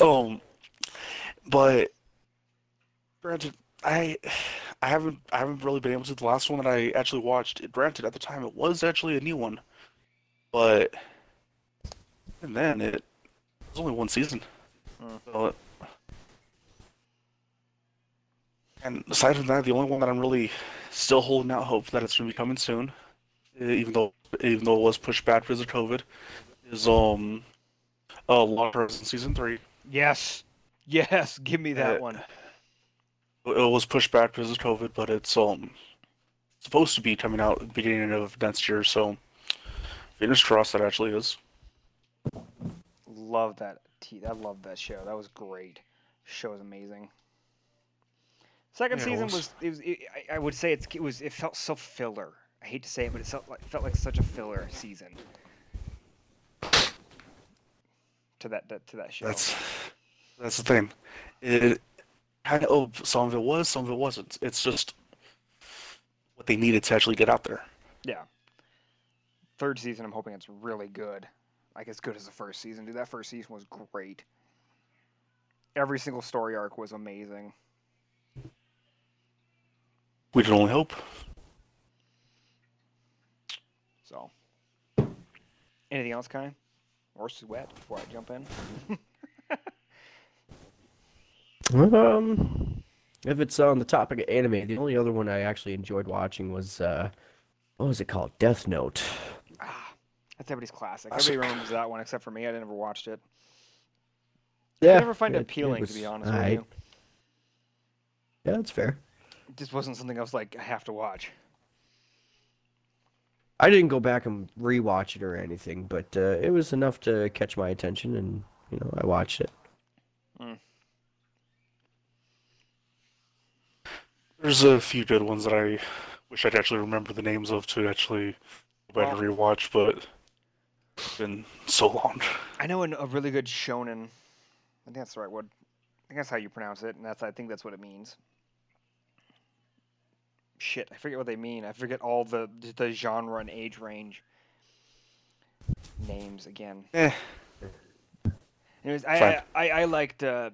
um, but granted, I I haven't I haven't really been able to. The last one that I actually watched, granted at the time it was actually a new one, but and then it was only one season. Hmm. So, and aside from that, the only one that I'm really still holding out hope that it's going to be coming soon, eh, even though even though it was pushed back because of COVID, is um, uh, Log Horizon season three. Yes. Yes. Give me that Uh, one. It was pushed back because of COVID, but it's um supposed to be coming out at the beginning of next year. So fingers crossed that actually is. Love that. I love that show. That was great. Show is amazing. Second Yeah, season was. It was. It, I, I would say it's. It was. It felt so filler. I hate to say it, but it felt like felt like such a filler season. To that, that to that show. That's that's the thing. It kind of oh, some of it was, some of it wasn't. It's just what they needed to actually get out there. Yeah. Third season, I'm hoping it's really good. Like as good as the first season. Dude, that first season was great. Every single story arc was amazing. We can only hope. So, anything else, Kai? Or sweat before I jump in? Um, if it's on the topic of anime, the only other one I actually enjoyed watching was uh, what was it called? Death Note. Ah, that's everybody's classic. Classic. Everybody remembers that one except for me. I never watched it. Yeah, I never find it it- it appealing, to be honest with you. Yeah, that's fair. It just wasn't something I was like, I have to watch. I didn't go back and rewatch it or anything, but uh, it was enough to catch my attention, and you know, I watched it. There's a few good ones that I wish I'd actually remember the names of to actually go back and rewatch, but it's been so long. I know an, a really good shonen. I think that's the right word. I think that's how you pronounce it, and that's I think that's what it means. Shit, I forget what they mean. I forget all the the genre and age range names again. Eh, Anyways, I, I, I liked uh,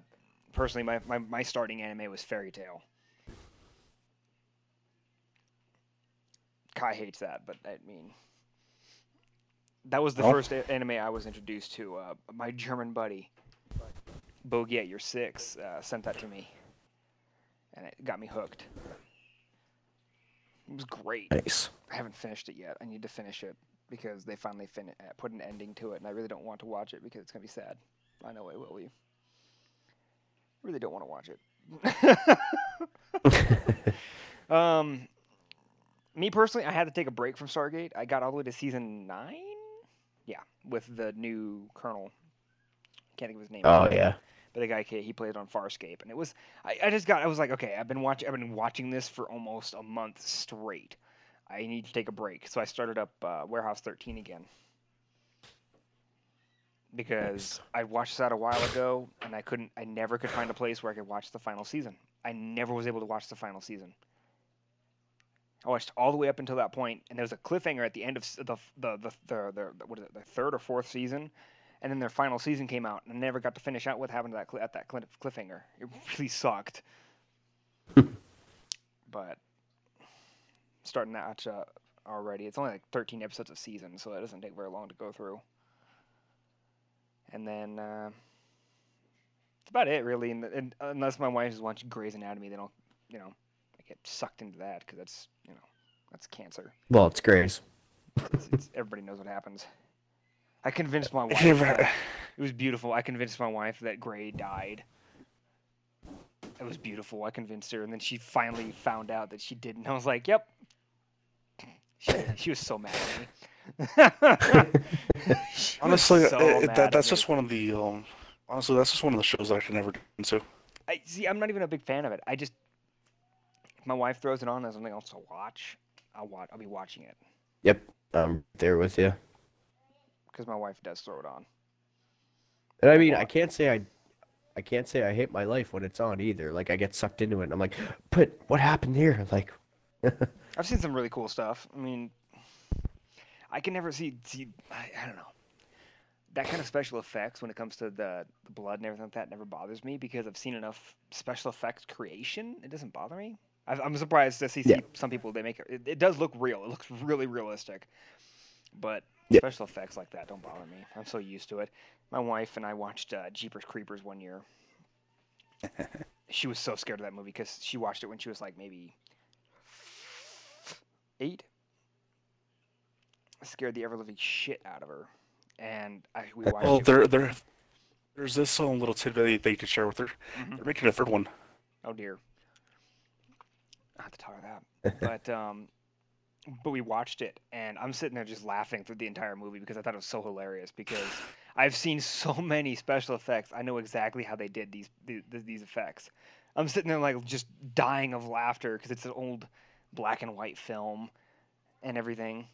personally my, my, my starting anime was Fairy Tail. Kai hates that, but I mean, that was the Oh. first anime I was introduced to. Uh, my German buddy, Bogey at Your Six, uh, sent that to me, and it got me hooked. It was great. Nice. I haven't finished it yet. I need to finish it because they finally fin- uh, put an ending to it, and I really don't want to watch it because it's gonna be sad. I know it will be. I really don't want to watch it. um, me personally, I had to take a break from Stargate. I got all the way to season nine. Yeah, with the new Colonel. Can't think of his name. oh yeah. But the guy he played on Farscape, and it was I, I just got I was like, okay, I've been watching I've been watching this for almost a month straight. I need to take a break, so I started up uh, Warehouse 13 again because I watched that a while ago, and I couldn't I never could find a place where I could watch the final season. I never was able to watch the final season. I watched all the way up until that point, and there was a cliffhanger at the end of the the the the, the, the what is it, the third or fourth season, and then their final season came out, and I never got to finish out what happened to that cli- at that cli- cliffhanger. It really sucked. but starting that uh, already, it's only like 13 episodes a season, so it doesn't take very long to go through. And then uh, that's about it, really. And, and unless my wife is watching Grey's Anatomy, then I'll, you know, I get sucked into that because that's, you know, that's cancer. Well, it's Grace. It's, it's, everybody knows what happens. I convinced my I wife. never- that- it was beautiful. I convinced my wife that Grey died. It was beautiful. I convinced her, and then she finally found out that she didn't. I was like, "Yep." She, she was so mad at me. Honestly, so uh, mad that, at that's me. just one of the um. Honestly, that's just one of the shows that I can never get into. I see. I'm not even a big fan of it. I just, if my wife throws it on as something else to watch, I'll watch. I'll be watching it Yep, I'm there with you. Because my wife does throw it on. And I mean, I can't say I, I can't say I hate my life when it's on either. Like I get sucked into it, and I'm like, but what happened here? Like, I've seen some really cool stuff. I mean, I can never see see. I, I don't know. That kind of special effects when it comes to the, the blood and everything like that never bothers me because I've seen enough special effects creation. It doesn't bother me. I, I'm surprised to see Yeah. some people they make it, it. It does look real. It looks really realistic, but Yeah. special effects like that don't bother me. I'm so used to it. My wife and I watched uh, Jeepers Creepers one year. she was so scared of that movie because she watched it when she was like maybe eight. Scared the ever living shit out of her, and I we watched Well, it. there, there, there's this um, little tidbit they could share with her. Mhm. They're making a third one. Oh dear. I have to talk about that. But um, but we watched it, and I'm sitting there just laughing through the entire movie because I thought it was so hilarious. Because I've seen so many special effects, I know exactly how they did these these, these effects. I'm sitting there like just dying of laughter because it's an old black and white film and everything.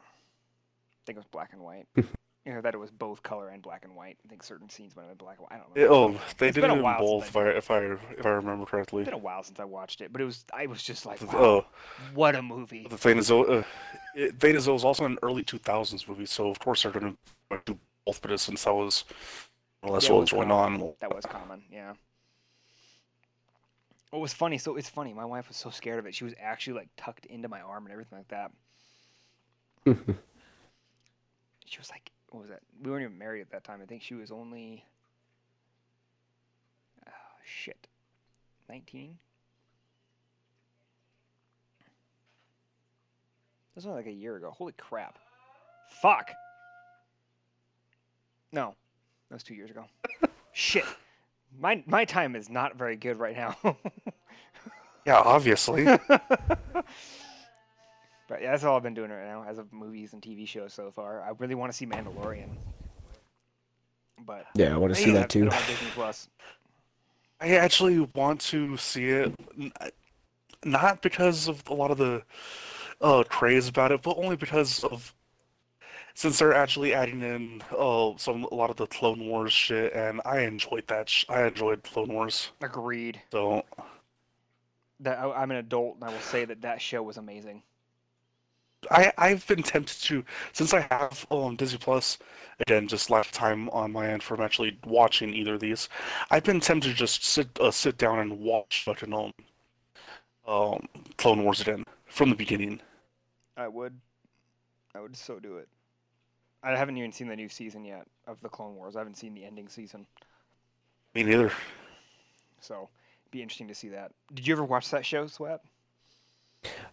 I think it was black and white. you know that it was both color and black and white. I think certain scenes went in black and white. I don't know. It- oh, they It's did been it in both, if I, if I if I remember correctly. It's been a while since I watched it, but it was I was just like, wow, Oh, what a movie! the thing is, uh, it, thing it was also an early 2000s movie, so of course they're gonna do both, but since that was, well, that's Yeah, what was was going common. on. That was common, yeah. What was funny? So it's funny. My wife was so scared of it. She was actually like tucked into my arm and everything like that. She was like, "What was that?" We weren't even married at that time. I think she was only, oh, shit, nineteen. This was like a year ago. Holy crap! Fuck. No, that was two years ago. Shit. My my time is not very good right now. Yeah, obviously. but yeah, that's all I've been doing right now as of movies and TV shows so far. I really want to see Mandalorian. But yeah, I want to see that too. Disney Plus. I actually want to see it, not because of a lot of the uh, craze about it, but only because of since they're actually adding in uh, some a lot of the Clone Wars shit, and I enjoyed that. Sh- I enjoyed Clone Wars, Agreed. so That I, I'm an adult and I will say that that show was amazing. I I've been tempted to since I have um Disney Plus again just last time on my end from actually watching either of these. I've been tempted to just sit uh, sit down and watch fucking um um Clone Wars again from the beginning. I would. I would so do it. I haven't even seen the new season yet of the Clone Wars. I haven't seen the ending season, Me neither. so be interesting to see that. Did you ever watch that show, Sweat?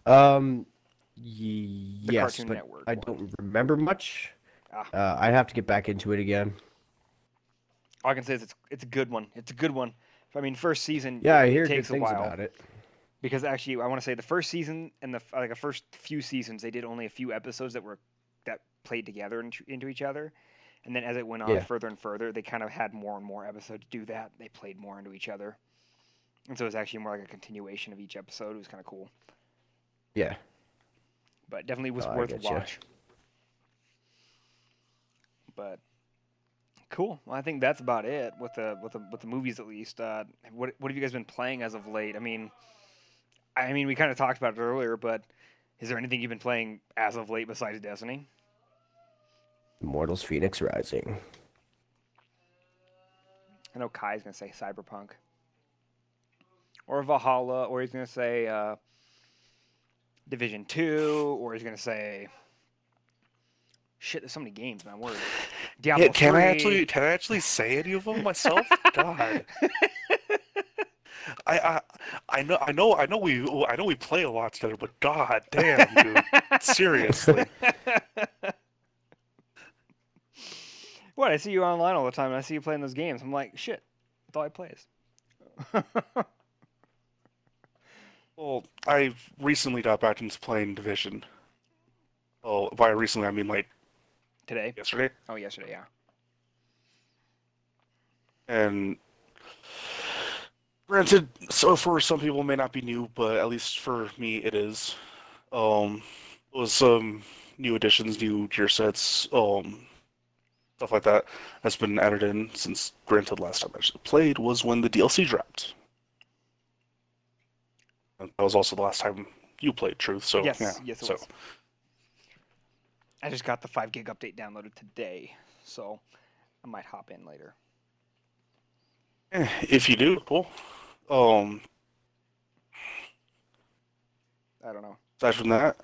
Um, y- The yes, but Network I one. don't remember much. Ah. Uh, I'd have to get back into it again. All I can say is it's it's a good one. It's a good one. I mean, first season. Yeah, I it hear good takes a things while. about it. because actually I want to say the first season and the like the first few seasons they did only a few episodes that were that played together into, into each other and then as it went on Yeah. further and further they kind of had more and more episodes do that they played more into each other and so it was actually more like a continuation of each episode it was kind of cool Yeah. But definitely was Oh, worth a watch. But cool. Well I think that's about it with the with the with the movies at least. Uh, what what have you guys been playing as of late? I mean I mean we kind of talked about it earlier but is there anything you've been playing as of late besides Destiny? Immortals Phoenix Rising. I know Kai's gonna say Cyberpunk. Or Valhalla or he's gonna say uh, Division Two or he's gonna say shit there's so many games man word Diablo Yeah, can I actually can I actually say any of them myself? God. I, I I know I know I know we I know we play a lot together, but god damn, dude. Seriously. what? I see you online all the time, and I see you playing those games. I'm like, shit. That's all I play is. Well, I recently got back into playing Division. Oh, by recently I mean like Today? yesterday. Oh, yesterday, yeah. And granted, so for some people may not be new, but at least for me it is. Um, it was some new additions, new gear sets. Um, stuff like that that's been added in since granted last time I actually played was when the DLC dropped. That was also the last time you played Truth, so yes, yeah. yes, it so was. I just got the five gig update downloaded today, so I might hop in later. eh, if you do, cool. Um I don't know. aside from that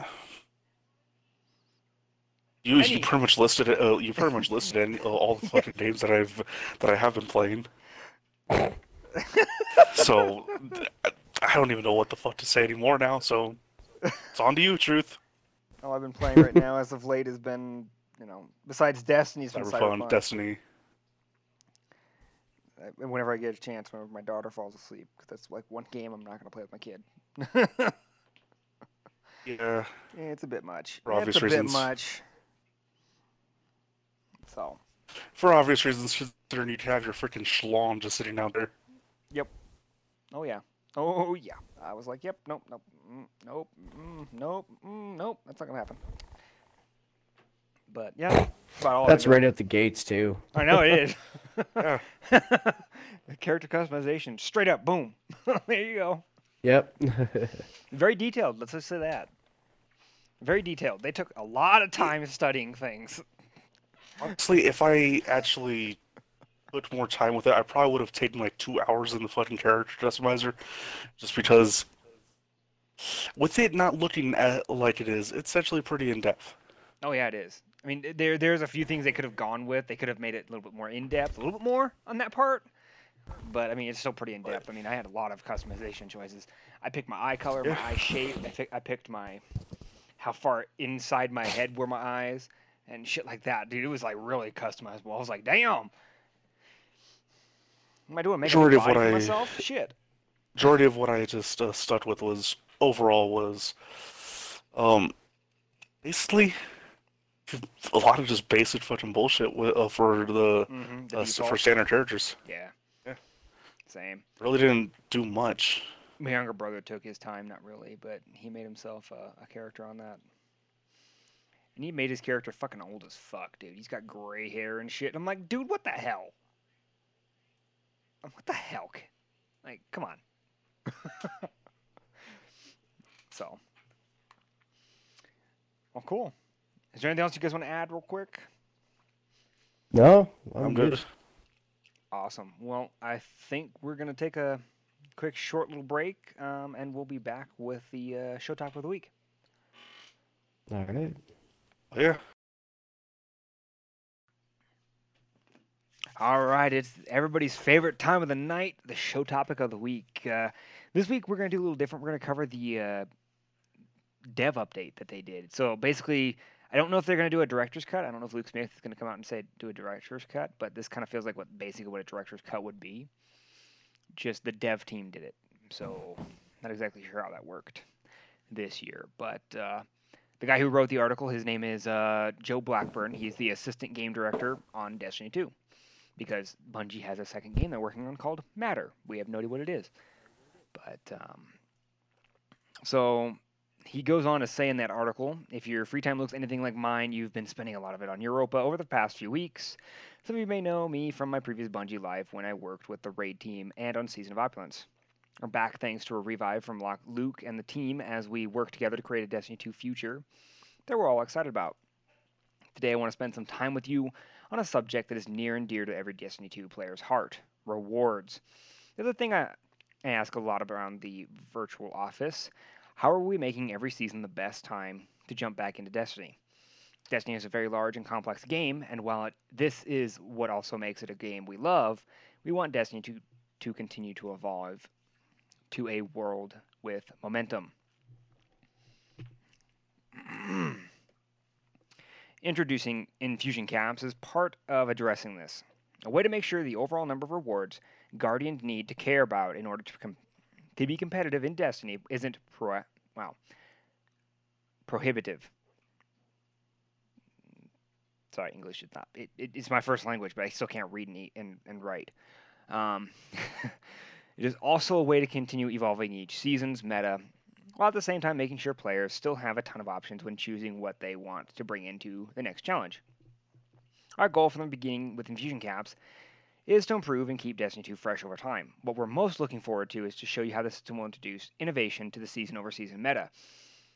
you, you pretty much listed it. Uh, you pretty much listed in, uh, all the fucking games that I've that I have been playing. So I don't even know what the fuck to say anymore now. So it's on to you, Truth. All I've been playing right now, as of late, has been you know besides Destiny's been Cyberpunk, Cyberpunk. Destiny. Uh, Whenever I get a chance, whenever my daughter falls asleep, because that's like one game I'm not gonna play with my kid. Yeah, Yeah, it's a bit much. For obvious it's a reasons. bit much. So for obvious reasons, considering you have your freaking schlong just sitting out there. Yep. Oh yeah. Oh yeah. I was like, yep, nope, nope, mm, nope, mm, nope, mm, nope. That's not gonna happen. But yeah, that's about all. That's right out the gates too. I know it is. Yeah. Character customization, straight up, boom. there you go. Yep. Very detailed. Let's just say that. Very detailed. They took a lot of time studying things. Honestly, if I actually put more time with it, I probably would have taken like two hours in the fucking character customizer, just because with it not looking at like it is, it's actually pretty in depth. Oh yeah, it is. I mean, there there's a few things they could have gone with. They could have made it a little bit more in depth, a little bit more on that part. But I mean, it's still pretty in depth. I mean, I had a lot of customization choices. I picked my eye color, Yeah. my eye shape. I, pick, I picked my how far inside my head were my eyes and shit like that. Dude, it was like really customizable. I was like, damn. Am I doing makeup Majority and of what I- myself? Shit. Majority of what I just uh, stuck with was overall was, um, basically a lot of just basic fucking bullshit wi- uh, for the, Mm-hmm. The uh, for standard characters. Yeah. Yeah. Same. Really didn't do much. My younger brother took his time, not really, but he made himself a, a character on that. And he made his character fucking old as fuck, dude. He's got gray hair and shit. I'm like, dude, what the hell? What the hell? kid? Like, come on. so. Well, cool. Is there anything else you guys want to add real quick? no, I'm, I'm good. good. Awesome. Well, I think we're going to take a quick, short little break, um, and we'll be back with the uh, show talk of the week. All right. Yeah. All right, it's everybody's favorite time of the night, the show topic of the week. Uh, this week we're going to do a little different. We're going to cover the uh, dev update that they did. So basically, I don't know if they're going to do a director's cut. I don't know if Luke Smith is going to come out and say do a director's cut, but this kind of feels like what basically what a director's cut would be. Just the dev team did it. So not exactly sure how that worked this year, but uh, the guy who wrote the article, his name is uh, Joe Blackburn. He's the assistant game director on Destiny 2 because Bungie has a second game they're working on called Matter. We have no idea what it is. But um, so he goes on to say in that article if your free time looks anything like mine, you've been spending a lot of it on Europa over the past few weeks. Some of you may know me from my previous Bungie life when I worked with the raid team and on Season of Opulence. We're back thanks to a revive from Luke and the team as we work together to create a Destiny 2 future that we're all excited about. Today, I want to spend some time with you on a subject that is near and dear to every Destiny 2 player's heart rewards. The other thing I ask a lot around the virtual office how are we making every season the best time to jump back into Destiny? Destiny is a very large and complex game, and while it, this is what also makes it a game we love, we want Destiny to, to continue to evolve to a world with momentum. Introducing infusion caps is part of addressing this. A way to make sure the overall number of rewards Guardians need to care about in order to com- to be competitive in Destiny isn't pro wow prohibitive. Sorry, English is not. It, it, it's my first language, but I still can't read and, and, and write. Um, it is also a way to continue evolving each season's meta, while at the same time making sure players still have a ton of options when choosing what they want to bring into the next challenge. Our goal from the beginning with Infusion Caps is to improve and keep Destiny 2 fresh over time. What we're most looking forward to is to show you how the system will introduce innovation to the season over season meta,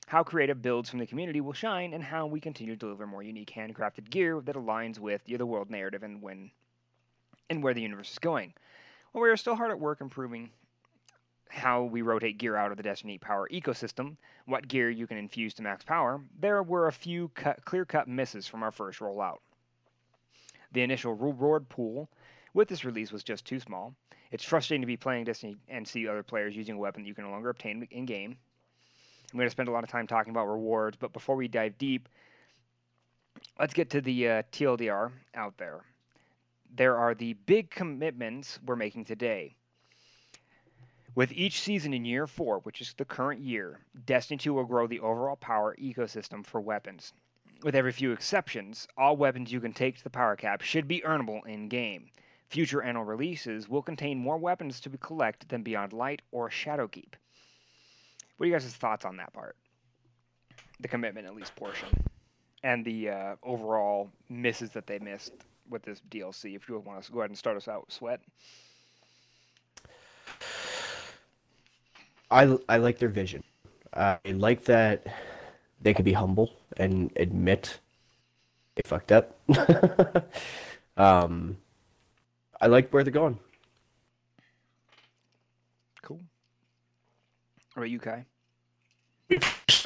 how creative builds from the community will shine, and how we continue to deliver more unique handcrafted gear that aligns with the other world narrative and when and where the universe is going. While we are still hard at work improving how we rotate gear out of the Destiny power ecosystem, what gear you can infuse to max power, there were a few cut, clear-cut misses from our first rollout. The initial reward pool with this release was just too small. It's frustrating to be playing Destiny and see other players using a weapon that you can no longer obtain in game. I'm going to spend a lot of time talking about rewards, but before we dive deep, let's get to the uh, TLDR out there. There are the big commitments we're making today. With each season in year four, which is the current year, Destiny 2 will grow the overall power ecosystem for weapons. With every few exceptions, all weapons you can take to the power cap should be earnable in game. Future annual releases will contain more weapons to be collected than Beyond Light or Shadowkeep. What are you guys' thoughts on that part? The commitment, at least, portion. And the uh, overall misses that they missed with this DLC. If you want to go ahead and start us out, Sweat. I I like their vision. I like that they could be humble and admit they fucked up. um, I like where they're going. Cool. What about you, Kai?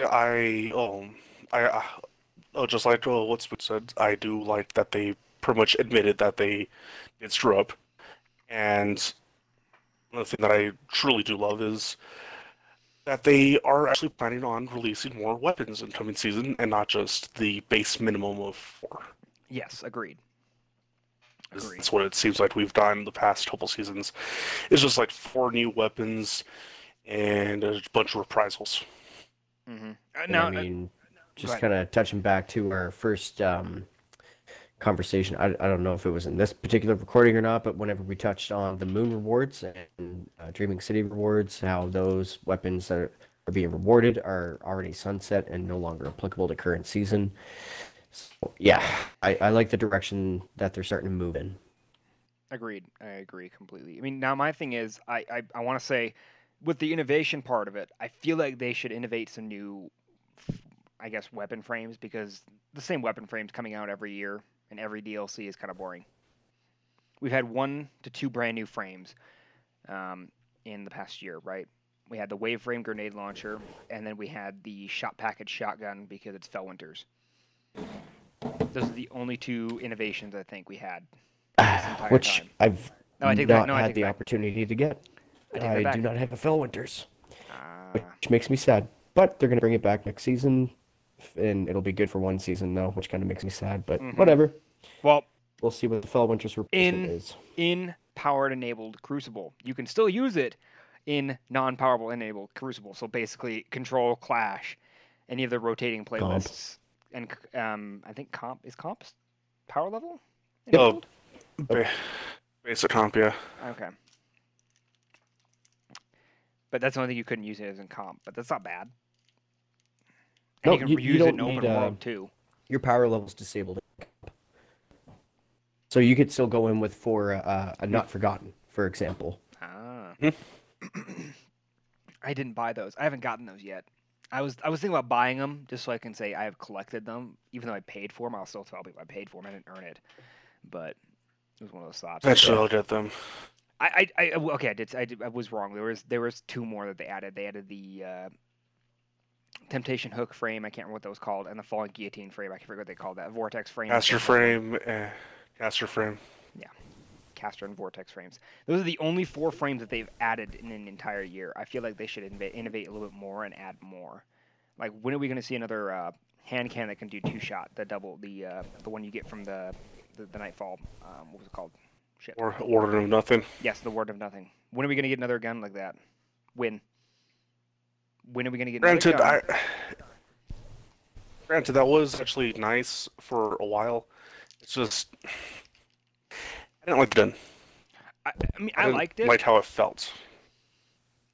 I um I uh, oh just like uh, what's been said, I do like that they pretty much admitted that they did screw up, and another thing that I truly do love is that they are actually planning on releasing more weapons in coming season and not just the base minimum of four. Yes, agreed. Agreed. That's what it seems like we've done the past couple seasons. It's just like four new weapons and a bunch of reprisals. Mm-hmm. Uh, And now, I uh, mean, just kind of touching back to our first um, conversation. I, I don't know if it was in this particular recording or not, but whenever we touched on the moon rewards and uh, Dreaming City rewards, how those weapons that are, are being rewarded are already sunset and no longer applicable to current season. So, yeah, I, I like the direction that they're starting to move in. Agreed. I agree completely. I mean, now my thing is, I I, I want to say, with the innovation part of it, I feel like they should innovate some new, I guess, weapon frames because the same weapon frames coming out every year and every DLC is kind of boring. We've had one to two brand new frames um, in the past year, right? We had the wave frame grenade launcher, and then we had the shot package shotgun because it's Fellwinters. Those are the only two innovations I think we had this Which time. I've No, I take not that- no, I had take the opportunity to get. I I do not have a Fellwinters. Ah, which makes me sad. But they're gonna bring it back next season, and it'll be good for one season though, which kind of makes me sad. But Mhm. whatever, well, we'll see what the Fellwinters replacement In- is. in powered enabled Crucible, you can still use it in non-powerful enabled Crucible. So basically, Control, Clash, any of the rotating playlists, and um, I think Comp is Comp power level. Oh, ba- basic comp, yeah. Okay. But that's the only thing you couldn't use it as in comp. But that's not bad. And No, you can you- you use it don't in open need, uh, world too. Your power level's disabled, so you could still go in with for uh, a not forgotten, for example. Ah. Hmm. I didn't buy those. I haven't gotten those yet. I was I was thinking about buying them just so I can say I have collected them. Even though I paid for them, I'll still tell people I paid for them. I didn't earn it, but it was one of those thoughts. Eventually I'll get them. I, I, I okay, I did, I did, I was wrong. There was, there was two more that they added. They added the uh, temptation hook frame. I can't remember what that was called, and the falling guillotine frame. I can't forget what they called that. Vortex frame. is Caster the third one. frame, eh, caster frame. Yeah. Caster and vortex frames. Those are the only four frames that they've added in an entire year. I feel like they should innovate, innovate a little bit more and add more. Like when are we going to see another uh, hand can that can do two shot? The double, the uh, the one you get from the the, the nightfall. Um, what was it called? Shit. Or order of nothing. Yes, the Warden of Nothing. When are we going to get another gun like that? When? When are we going to get another Granted? I. Granted, that was actually nice for a while. It's just. I didn't like the gun. I, I mean, I didn't liked it. Like how it felt.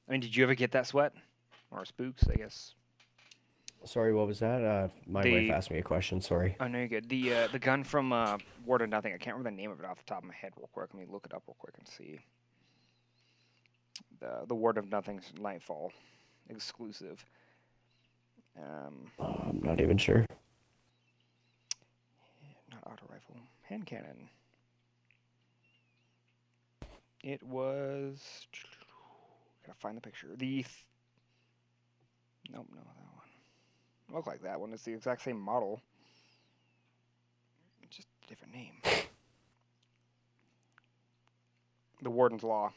I mean, did you ever get that sweat or spooks? I guess. Sorry, what was that? Uh, my The- wife asked me a question. Sorry. Oh no, you're good. The uh, the gun from uh, Warden of Nothing. I can't remember the name of it off the top of my head. Real quick, let me look it up real quick and see. The the Warden of Nothing's Nightfall exclusive. Um, Uh, I'm not even sure. Auto rifle, hand cannon. It was. Gotta find the picture. The. Th- nope, no, that one. Look like that one. It's the exact same model. Just a different name. The Warden's Law.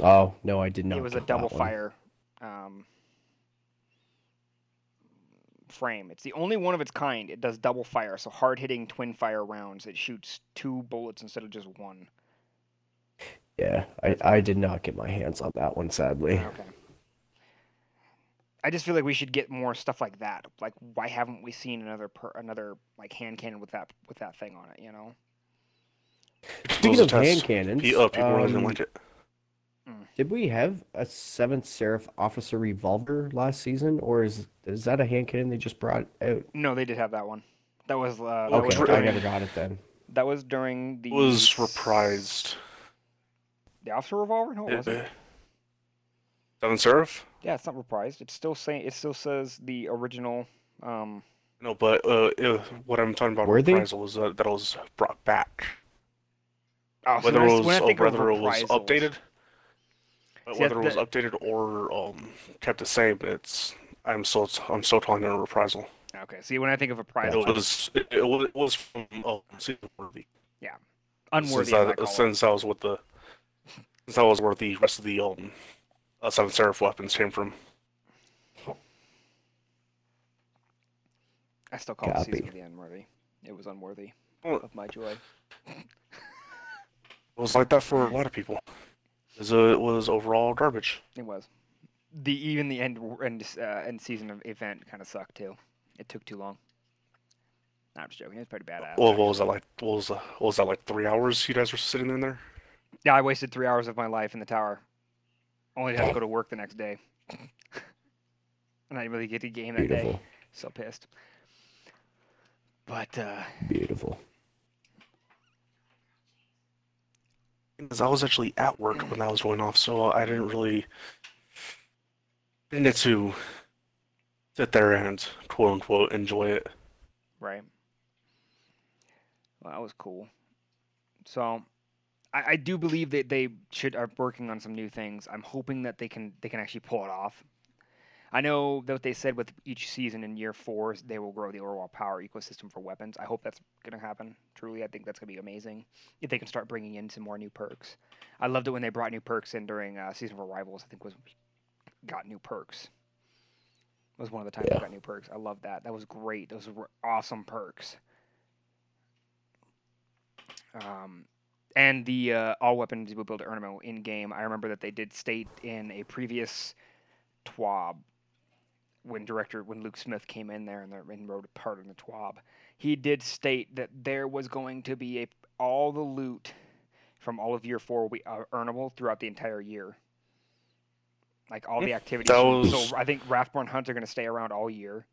Oh no, I did not. it was a double that double one. fire um, frame. It's the only one of its kind. It does double fire, so hard hitting twin fire rounds. It shoots two bullets instead of just one. Yeah, I, I did not get my hands on that one, sadly. Okay. I just feel like we should get more stuff like that. Like, why haven't we seen another per, another like hand cannon with that with that thing on it? You know. Speaking Those of hand cannons, pe- uh, people really didn't um, like it. Did we have a Seventh Seraph Officer revolver last season, or is is that a hand cannon they just brought out? No, they did have that one. That was uh, that Oh, was Okay, I during, never got it then. that was during the It was reprised. The officer revolver? No, it wasn't. Uh, Seven Seraph? Yeah, it's not reprised. It's still saying it still says the original. Um, No, but uh, uh, what I'm talking about Were they? reprisal was uh, that it was brought back. oh, so Whether it was when I think of whether it was updated, See, whether it was the- updated or um, kept the same, it's I'm still I'm still calling it a reprisal. Okay, see, when I think of It reprisal, I- was it, it was it was from oh, season worthy. Yeah, unworthy. since as I that, call it. since that was what the since that was where the rest of the um uh, Seven Seraph weapons came from. I still call the season Copy. of the unworthy. It was unworthy Well, of my joy. It was like that for a lot of people. It was, uh, it was overall garbage. It was. The even the end end uh, end season of event kind of sucked too. It took too long. Nah, I'm just joking. It's pretty badass. Well, what was that like? What was, uh, what was that like? Three hours you guys were sitting in there? Yeah, I wasted three hours of my life in the tower. Only had to go to work the next day. and I didn't really get to game that day. So pissed. But uh, beautiful. Because I was actually at work when that was going off, so I didn't really get to sit there and quote unquote enjoy it. right. Well, that was cool. So, I, I do believe that they should are working on some new things. I'm hoping that they can they can actually pull it off. I know that what they said with each season in year four, they will grow the overall power ecosystem for weapons. I hope that's going to happen. Truly, I think that's going to be amazing if they can start bringing in some more new perks. I loved it when they brought new perks in during uh, season of Arrivals. I think was got new perks. Was one of the times Yeah. they got new perks. I love that. That was great. Those were awesome perks. Um, and the uh, all weapons you will build ornament in game. I remember that they did state in a previous TWAB when director when Luke Smith came in there and, there and wrote a part in the TWAB. He did state that there was going to be a all the loot from all of year four will be uh, earnable throughout the entire year. Like all the activities. That So- I think Wrathborn hunts are going to stay around all year.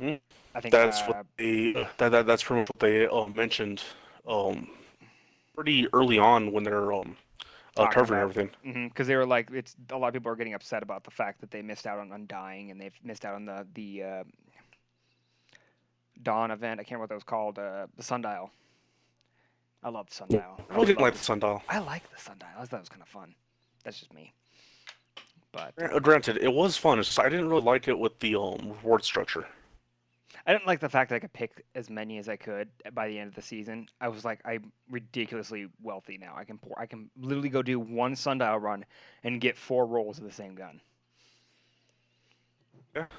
Mhm. I think That's uh, what they that, that that's much what they um, mentioned um pretty early on when they're um uh, covering about- everything. because they were like, it's a lot of people are getting upset about the fact that they missed out on Undying and they've missed out on the the uh, Dawn event. I can't remember what that was called. Uh, the Sundial. I love the Sundial. I really didn't like the sundial. I like the Sundial. I thought it was kind of fun. That's just me. But Granted, it was fun. It's just I didn't really like it with the um reward structure. I didn't like the fact that I could pick as many as I could uh, by the end of the season. I was like, I'm ridiculously wealthy now. I can pour, I can literally go do one sundial run and get four rolls of the same gun. Yeah.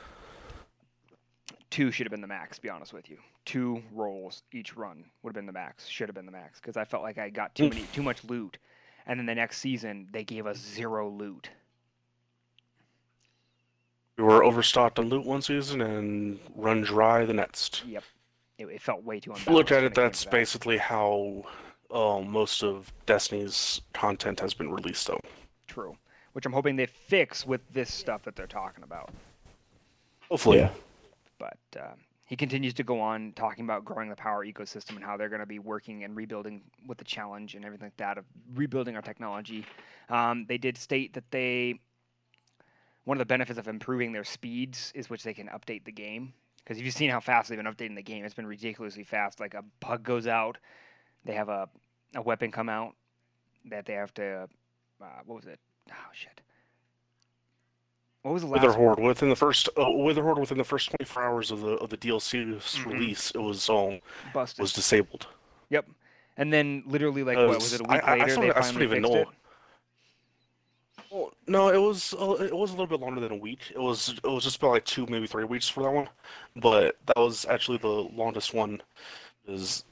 Two should have been the max. To be honest with you, two rolls each run would have been the max. Should have been the max because I felt like I got too many, too much loot, and then the next season they gave us zero loot. We were overstocked on loot one season and run dry the next. Yep, it, it felt way too. If you look at it, came to that's that. basically how um, most of Destiny's content has been released, though. True. Which I'm hoping they fix with this stuff that they're talking about. Hopefully. Yeah. but uh, he continues to go on talking about growing the power ecosystem and how they're going to be working and rebuilding with the challenge and everything like that of rebuilding our technology. Um, they did state that they one of the benefits of improving their speeds is which they can update the game. Because if you've seen how fast they've been updating the game, it's been ridiculously fast. Like a bug goes out, they have a, a weapon come out that they have to. Uh, what was it? Oh shit. What was the last? Wither one? Horde within the first uh, Wither Horde within the first 24 hours of the of the DLC's Mhm. release, it was um Busted. was disabled. Yep. And then literally like what was it a I- week I- I later they I still finally even fixed know. it. Well, no, it was uh, it was a little bit longer than a week. It was it was just about like two maybe three weeks for that one, but that was actually the longest one. Is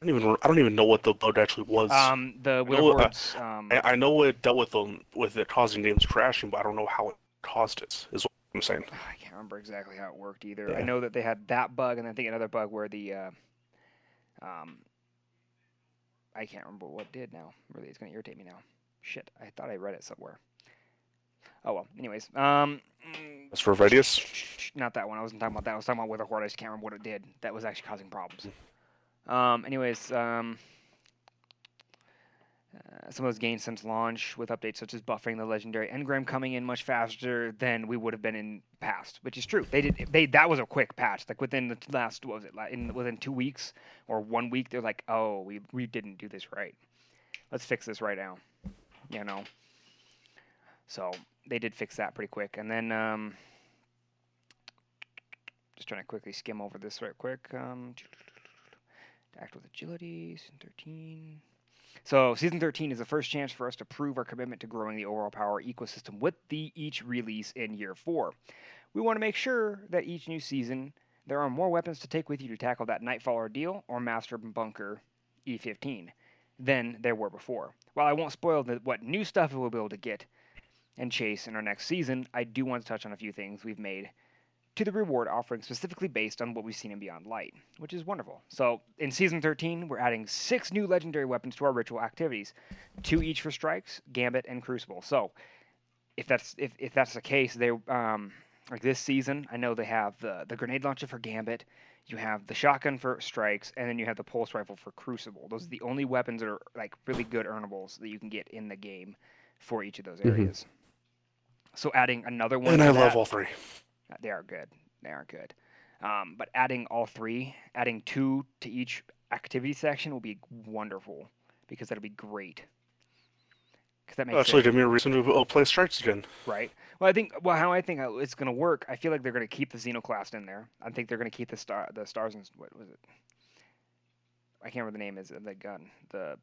I don't even I don't even know what the bug actually was. Um, the Wither know, uh, um, I, I know it dealt with them with it causing games crashing, but I don't know how it caused it. Is what I'm saying. I can't remember exactly how it worked either. I know that they had that bug, and I think another bug where the, uh, um, I can't remember what it did now. Really, it's gonna irritate me now. Shit, I thought I read it somewhere. Oh well. Anyways, um, mm, As for Radius, not that one. I wasn't talking about that. I was talking about Wither Horde. I just can't remember what it did. That was actually causing problems. Um, anyways, um, uh, some of those gains since launch with updates such as buffering the legendary engram coming in much faster than we would have been in past, which is true. They did they that was a quick patch. Like within the last what was it like in within two weeks or one week, they're like, oh, we we didn't do this right. Let's fix this right now. You know. So they did fix that pretty quick, and then um, just trying to quickly skim over this right quick. Um, act with agility, season 13. So season 13 is the first chance for us to prove our commitment to growing the overall power ecosystem with the each release in year four. We want to make sure that each new season there are more weapons to take with you to tackle that Nightfall ordeal or Master Bunker E15 than there were before. While I won't spoil the, what new stuff we'll be able to get and chase in our next season, I do want to touch on a few things we've made to the reward offering specifically based on what we've seen in Beyond Light, which is wonderful. So, in season 13, we're adding six new legendary weapons to our ritual activities, two each for strikes, gambit, and crucible. So, if that's if, if that's the case, they um like this season, I know they have the the grenade launcher for gambit, you have the shotgun for strikes, and then you have the pulse rifle for crucible. Those are the only weapons that are like really good earnables that you can get in the game for each of those Mhm. areas. So adding another one and I that, love all three. uh, They are good. They are good. Um, but adding all three, adding two to each activity section will be wonderful because that'll be great. Because that makes Actually, it give me a reason to uh, play Strikes again. right. Well, I think well how I think uh, it's gonna work. I feel like they're gonna keep the Xenoclast in there. I think they're gonna keep the star the stars and what was it? I can't remember the name is of the gun. The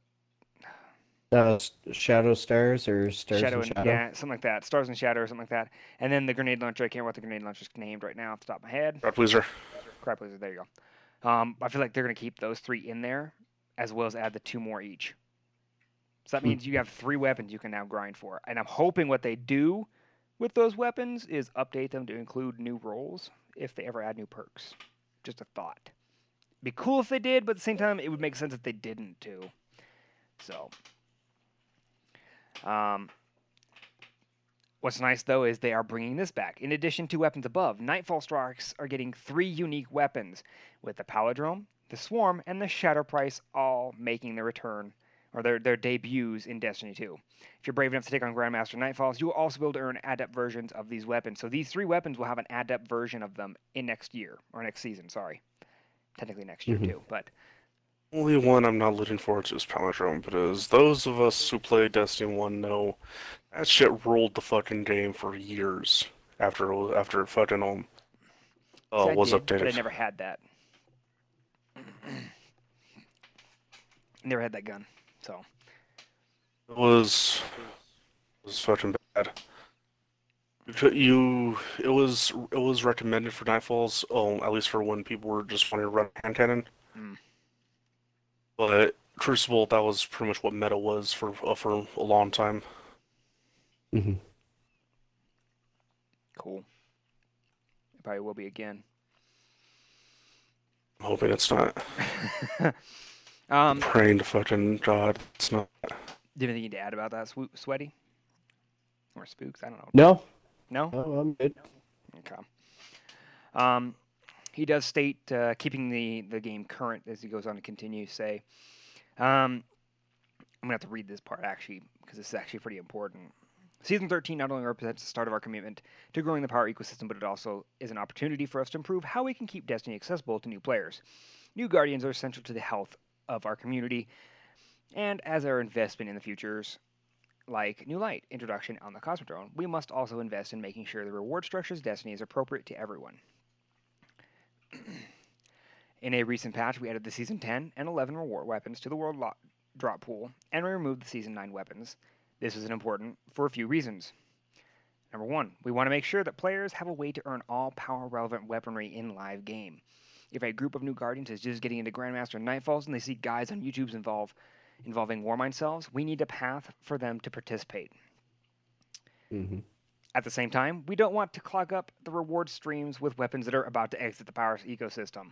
Uh, Shadow Stars or Stars Shadow and and Shadow. yeah, something like that. Stars and Shadow or something like that. And then the grenade launcher. I can't remember what the grenade launcher's named right now off the top of my head. God pleaser. Crap Laser, there you go. Um, I feel like they're going to keep those three in there, as well as add the two more each. So that means you have three weapons you can now grind for. And I'm hoping what they do with those weapons is update them to include new roles if they ever add new perks. Just a thought. Be cool if they did, but at the same time, it would make sense if they didn't too. So, um, What's nice though is they are bringing this back. In addition to weapons above, Nightfall Strikes are getting three unique weapons, with the Palindrome, the Swarm, and the Shadow Price all making their return or their, their debuts in Destiny 2. If you're brave enough to take on Grandmaster Nightfalls, you will also be able to earn adept versions of these weapons. So these three weapons will have an adept version of them in next year or next season. Sorry, technically next year Mhm. too, but Only one I'm not looking forward to is Palindrome, as those of us who play Destiny 1 know that shit ruled the fucking game for years after it was, after it fucking um, uh, See, was did, But I updated. never had that. never had that gun. So It was it was fucking bad. You it was it was recommended for Nightfalls, um, at least for when people were just wanting to run hand cannon. Mm. But Crucible, that was pretty much what meta was for uh, for a long time. hmm cool. It probably will be again. I'm hoping it's not. um, Praying to fucking God, it's not. do you have anything to add about that, Swo- Sweaty? Or Spookz? I don't know. No, No? no, I'm good. Okay. Um, he does state uh, keeping the, the game current as he goes on to continue. Say, um, I'm gonna have to read this part actually because this is actually pretty important. Season 13 not only represents the start of our commitment to growing the power ecosystem, but it also is an opportunity for us to improve how we can keep Destiny accessible to new players. New Guardians are essential to the health of our community, and as our investment in the futures, like New Light introduction on the Cosmodrome, we must also invest in making sure the reward structures Destiny is appropriate to everyone. in a recent patch, we added the Season 10 and 11 reward weapons to the World Lo- Drop Pool, and we removed the Season 9 weapons. This is important for a few reasons. Number one, we want to make sure that players have a way to earn all power relevant weaponry in live game. If a group of new Guardians is just getting into Grandmaster Nightfalls and they see guides on YouTube's involve involving Warmind cells, we need a path for them to participate. hmm At the same time, we don't want to clog up the reward streams with weapons that are about to exit the power ecosystem.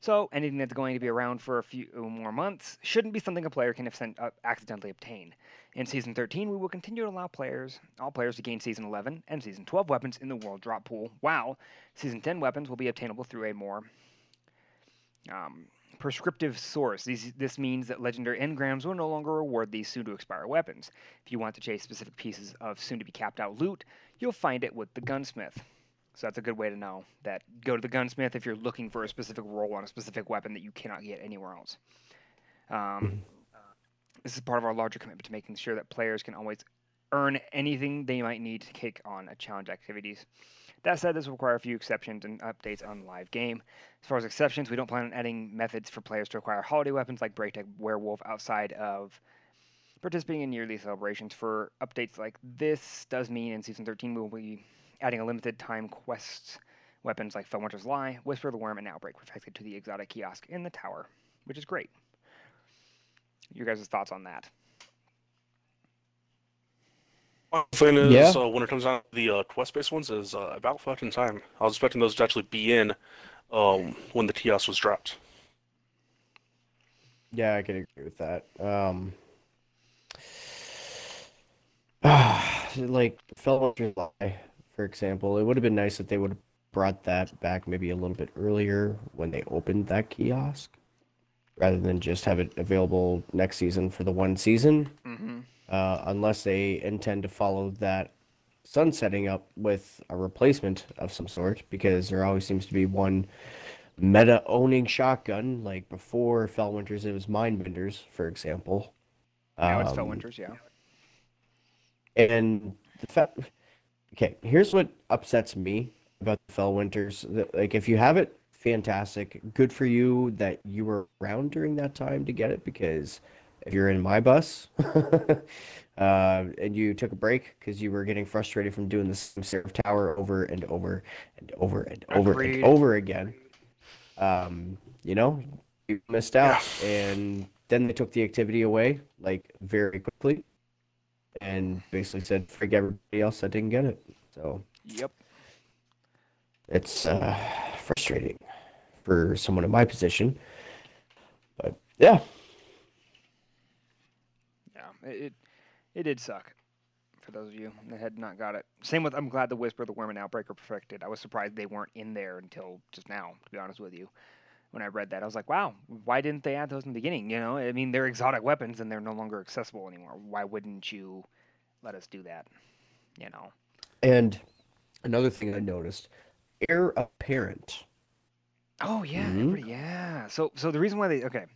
So, anything that's going to be around for a few more months shouldn't be something a player can uh, accidentally obtain. In Season 13, we will continue to allow players, all players, to gain Season 11 and Season 12 weapons in the World Drop Pool, while Season 10 weapons will be obtainable through a more um, prescriptive source. These, this means that legendary engrams will no longer reward these soon to expire weapons. If you want to chase specific pieces of soon to be capped out loot, you'll find it with the gunsmith. So that's a good way to know that go to the gunsmith if you're looking for a specific role on a specific weapon that you cannot get anywhere else. Um, this is part of our larger commitment to making sure that players can always earn anything they might need to kick on a challenge activities. That said, this will require a few exceptions and updates on live game. As far as exceptions, we don't plan on adding methods for players to acquire holiday weapons like Braytech Werewolf outside of participating in yearly celebrations. For updates like this, does mean in Season 13 we will be adding a limited time quest weapons like Felwinter's Lie, Whisper of the Worm, and Outbreak Perfected to the exotic kiosk in the tower, which is great. Your guys' thoughts on that? One thing is, Yeah. uh, when it comes down to the uh, quest-based ones, is uh, about fucking time. I was expecting those to actually be in um, when the kiosk was dropped. Yeah, I can agree with that. Um, like Felwinter's Lie, for example, it would have been nice if they would have brought that back maybe a little bit earlier when they opened that kiosk, rather than just have it available next season for the one season. Mm-hmm. uh, unless they intend to follow that sunsetting up with a replacement of some sort, because there always seems to be one meta owning shotgun. Like before Felwinter's, it was Mindbender's, for example. Now it's Um, Felwinter's, yeah. and the fact, okay, here's what upsets me about the Felwinter's. Like, if you have it, fantastic. Good for you that you were around during that time to get it because if you're in my bus uh, and you took a break because you were getting frustrated from doing the same Seraph Tower over and over and over and over Agreed. and over again, um, you know, you missed out. And then they took the activity away like very quickly and basically said, "Freak everybody else that didn't get it." So Yep. it's uh, frustrating for someone in my position. But yeah, Yeah, it, it it did suck for those of you that had not got it. Same with I'm glad the Whisper, the Worm, and Outbreak are perfected. I was surprised they weren't in there until just now. To be honest with you, when I read that, I was like, wow, why didn't they add those in the beginning? You know, I mean, they're exotic weapons and they're no longer accessible anymore. Why wouldn't you let us do that? You know. and another thing I noticed: heir apparent. Oh yeah, Mhm. yeah. So so the reason why they okay.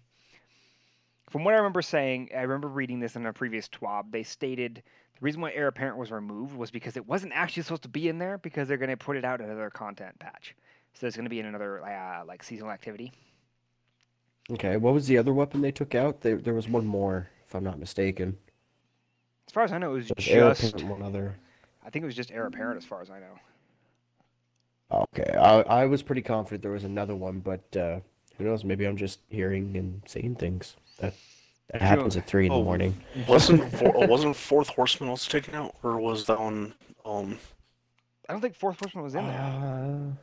From what I remember saying, I remember reading this in a previous TWAB. They stated the reason why Heir Apparent was removed was because it wasn't actually supposed to be in there because they're going to put it out in another content patch. So it's going to be in another uh, like seasonal activity. Okay, what was the other weapon they took out? There, there was one more, if I'm not mistaken. As far as I know, it was There was just one other. I think it was just Heir Apparent as far as I know. Okay, I, I was pretty confident there was another one, but uh, who knows? Maybe I'm just hearing and saying things. That that happens at three in the Oh, morning. Wasn't for, uh, wasn't Fourth Horseman also taken out, or was that one? Um, I don't think Fourth Horseman was in there. Uh,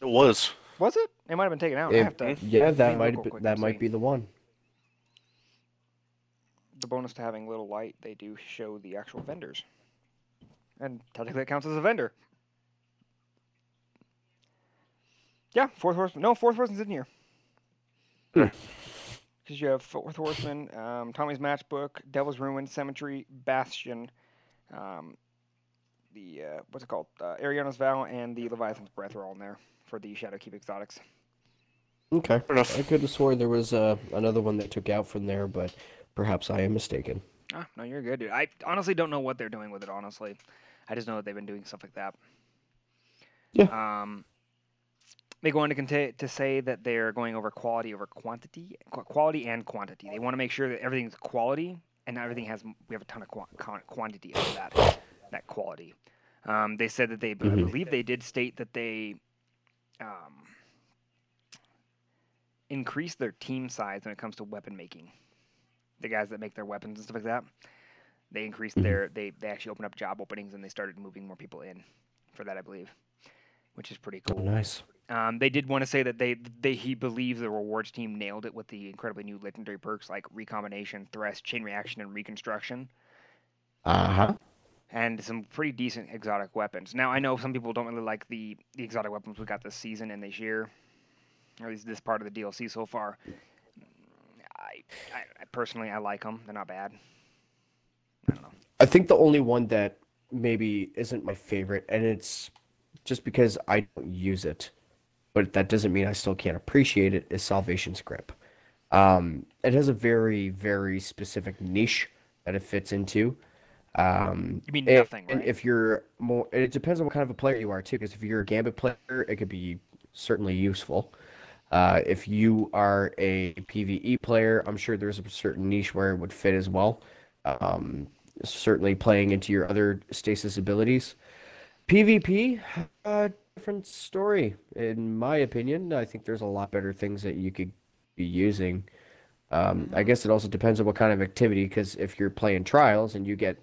it was. was it? It might have been taken out. I have to. yeah, that might real be, that might see. be the one. the bonus to having little light, they do show the actual vendors. And technically it counts as a vendor. Yeah, fourth horseman. No, fourth horseman's in here. Hmm. Because you have fourth horseman, um, Tommy's matchbook, Devil's Ruin, Symmetry, Bastion, um, the uh, what's it called? Uh, Eriana's Vow, and the Leviathan's Breath are all in there for the Shadowkeep exotics. Okay. Fair enough. I could have sworn there was uh, another one that took out from there, but perhaps I am mistaken. Ah, no, you're good, dude. I honestly don't know what they're doing with it. Honestly, I just know that they've been doing stuff like that. Yeah. Um, they go on to conta- to say that they're going over quality over quantity, qu- quality and quantity. They want to make sure that everything's quality and not everything has. We have a ton of qua- quan- quantity of that that quality. Um, they said that they, I Mhm. believe they did state that they um, increased their team size when it comes to weapon making. The guys that make their weapons and stuff like that, they increased their they they actually opened up job openings and they started moving more people in for that, I believe, which is pretty Oh, cool. nice. Um, they did want to say that they they he believes the rewards team nailed it with the incredibly new legendary perks like recombination, thresh, chain reaction, and reconstruction Uh huh. And some pretty decent exotic weapons. Now I know some people don't really like the the exotic weapons we got this season and this year, or at least this part of the DLC so far. I, I, personally I like them. They're not bad. I don't know. I think the only one that maybe isn't my favorite, and it's just because I don't use it, but that doesn't mean I still can't appreciate it, is Salvation's Grip. Um, it has a very, very specific niche that it fits into. Um, You mean and- nothing, and right? if you're more, it depends on what kind of a player you are too, because if you're a Gambit player, it could be certainly useful. Uh, if you are a PvE player, I'm sure there's a certain niche where it would fit as well. Um, certainly playing into your other stasis abilities. PvP, uh, different story, in my opinion. I think there's a lot better things that you could be using. Um, I guess it also depends on what kind of activity, because if you're playing trials and you get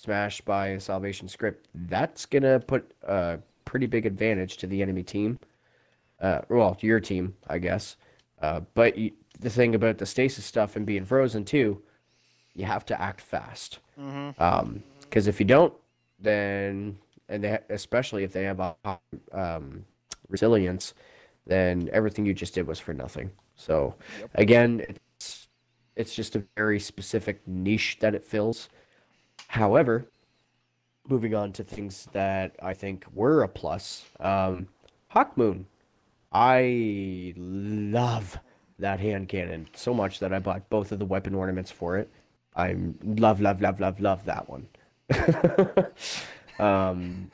smashed by a Salvation's Grip, that's gonna put a pretty big advantage to the enemy team. Uh, well, to your team, I guess. Uh, but you, the thing about the stasis stuff and being frozen too, you have to act fast. Mm-hmm. Um, because if you don't, then and they, especially if they have a um, resilience, then everything you just did was for nothing. So Yep. again, it's it's just a very specific niche that it fills. However, moving on to things that I think were a plus, um, Hawkmoon. I love that hand cannon so much that I bought both of the weapon ornaments for it. I love, love, love, love, love that one. um,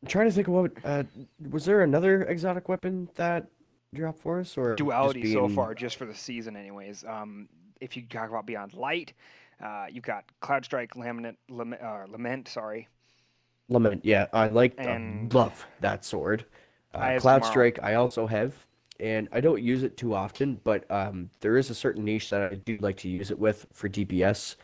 I'm trying to think of what uh, was there another exotic weapon that dropped for us, or duality so far, just for the season, anyways. Um, if you talk about Beyond Light, uh, you've got Cloud Strike, Laminate, Lament, uh, Lament, sorry. Lament, yeah, I like, And- love that sword. Uh, have Cloud. Strike, I also have, and I don't use it too often, but um, there is a certain niche that I do like to use it with for DPS.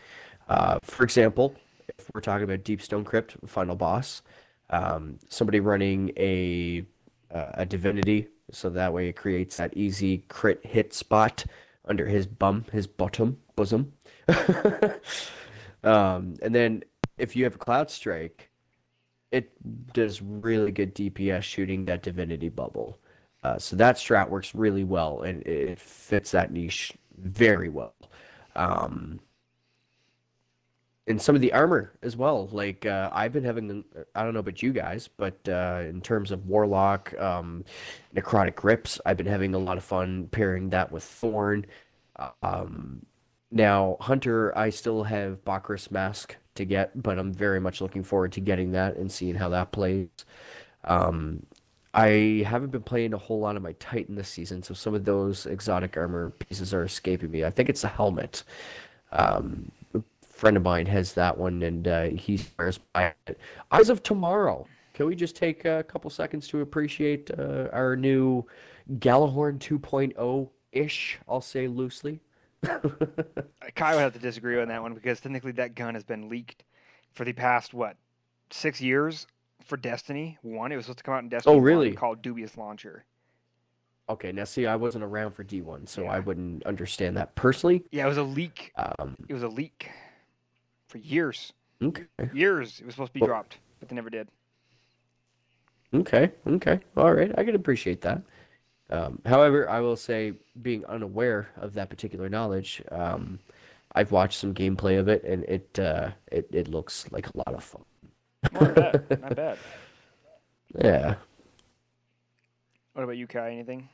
Uh, for example, if we're talking about Deep Stone Crypt, final boss, um, somebody running a uh, a divinity, so that way it creates that easy crit hit spot under his bum, his bottom, bosom. um, and then if you have a Cloud Strike, it does really good DPS shooting that divinity bubble. Uh, so that strat works really well, and it fits that niche very well. Um, and some of the armor as well. Like uh, I've been having, I don't know about you guys, but uh, in terms of warlock, um, necrotic grips, I've been having a lot of fun pairing that with thorn. Um, now hunter, I still have Bakris mask to get, but I'm very much looking forward to getting that and seeing how that plays. Um, I haven't been playing a whole lot of my Titan this season, so some of those exotic armor pieces are escaping me. I think it's the helmet. Um, a friend of mine has that one, and uh, he swears by it. Eyes of Tomorrow. Can we just take a couple seconds to appreciate uh, our new Gjallarhorn 2.0 ish? I'll say loosely. Kai would have to disagree on that one because technically that gun has been leaked for the past what six years for Destiny One. It was supposed to come out in Destiny. Oh, really? Called Dubious Launcher. Okay, now see, I wasn't around for D1, so I wouldn't understand that personally. Yeah, it was a leak. Um, It was a leak for years. okay. Years. It was supposed to be Well- dropped, but they never did. Okay, okay, all right. I can appreciate that. Um, however, I will say, being unaware of that particular knowledge, um, I've watched some gameplay of it, and it uh, it it looks like a lot of fun. Not bad. I bet. Yeah. What about you, Kai? Anything?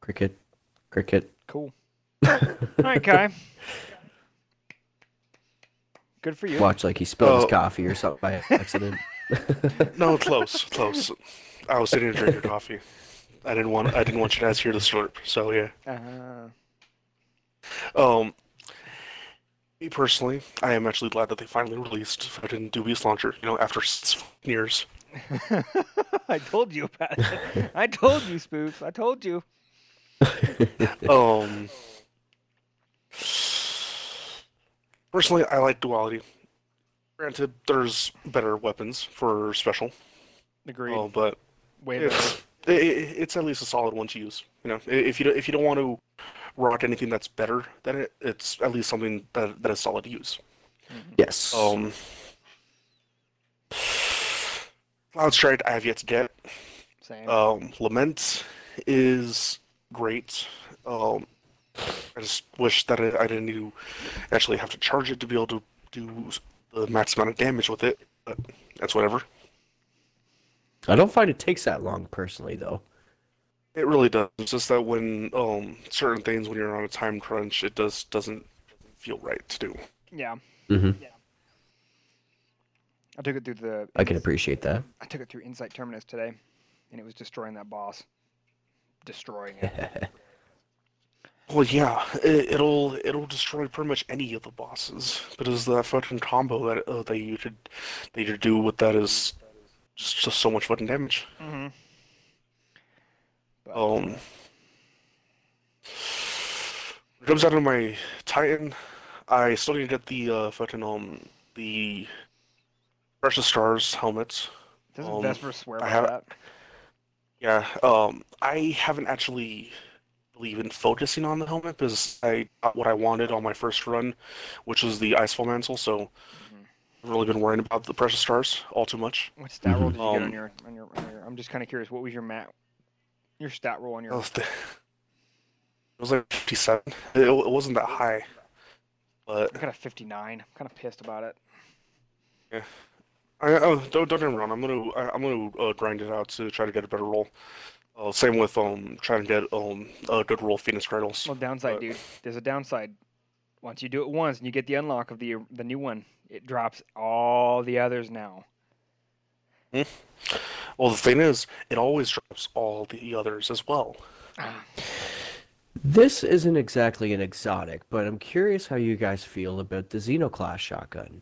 Cricket, cricket. Cool. All right, Kai. Good for you. Watch like he spilled his Oh. coffee or something by accident. No, close, close. I was sitting here drinking coffee. I didn't want I didn't want you guys to hear the slurp. So yeah. Uh, Um, me personally, I am actually glad that they finally released fucking Dubious Launcher. You know, after six years. I told you about it. I told you, Spookz. I told you. Um, personally, I like Duality. Granted, there's better weapons for special, Agreed. uh, but Way it's, i i- it's at least a solid one to use. You know, if you don't- if you don't want to rock anything that's better than it, it's at least something that that is solid to use. yes. Um, Cloud Strike, I have yet to get. Same. Um, Lament is great. Um, I just wish that I, I didn't need actually have to charge it to be able to do the max amount of damage with it. But that's whatever. I don't find it takes that long personally, though. It really does. It's just that when um certain things when you're on a time crunch, it does doesn't feel right to do. yeah. hmm I took it through the. I can appreciate that. I took it through Insight Terminus today, and it was destroying that boss. Destroying it. Well, yeah, it, it'll it'll destroy pretty much any of the bosses. But it's that fucking combo that uh, that you could that you do with that is just, just so much fucking damage. mm-hmm. But, Um, comes down to my Titan, I still need to get the uh, fucking um the Precious Scars helmets. doesn't um, Vesper swear have- that? Yeah, um, I haven't actually really been focusing on the helmet because I got what I wanted on my first run, which was the Icefall Mantle. So I've really been worrying about the Precious Scars all too much. What stat roll did you get on Um, your, on your on your? I'm just kind of curious. What was your mat? Your stat roll on your? It was, the- it was like 57. It, it wasn't that high, but I got a 59. I'm kind of pissed about it. Yeah. I, oh, don't don't get me wrong. I'm gonna I, I'm gonna uh, grind it out to try to get a better roll. Uh, same with um trying to get um a good roll Phoenix Cradles. Well, downside, But- dude. There's a downside. Once you do it once and you get the unlock of the the new one, it drops all the others now. Well, the thing is, it always drops all the others as well. This isn't exactly an exotic, but I'm curious how you guys feel about the Xenoclass shotgun.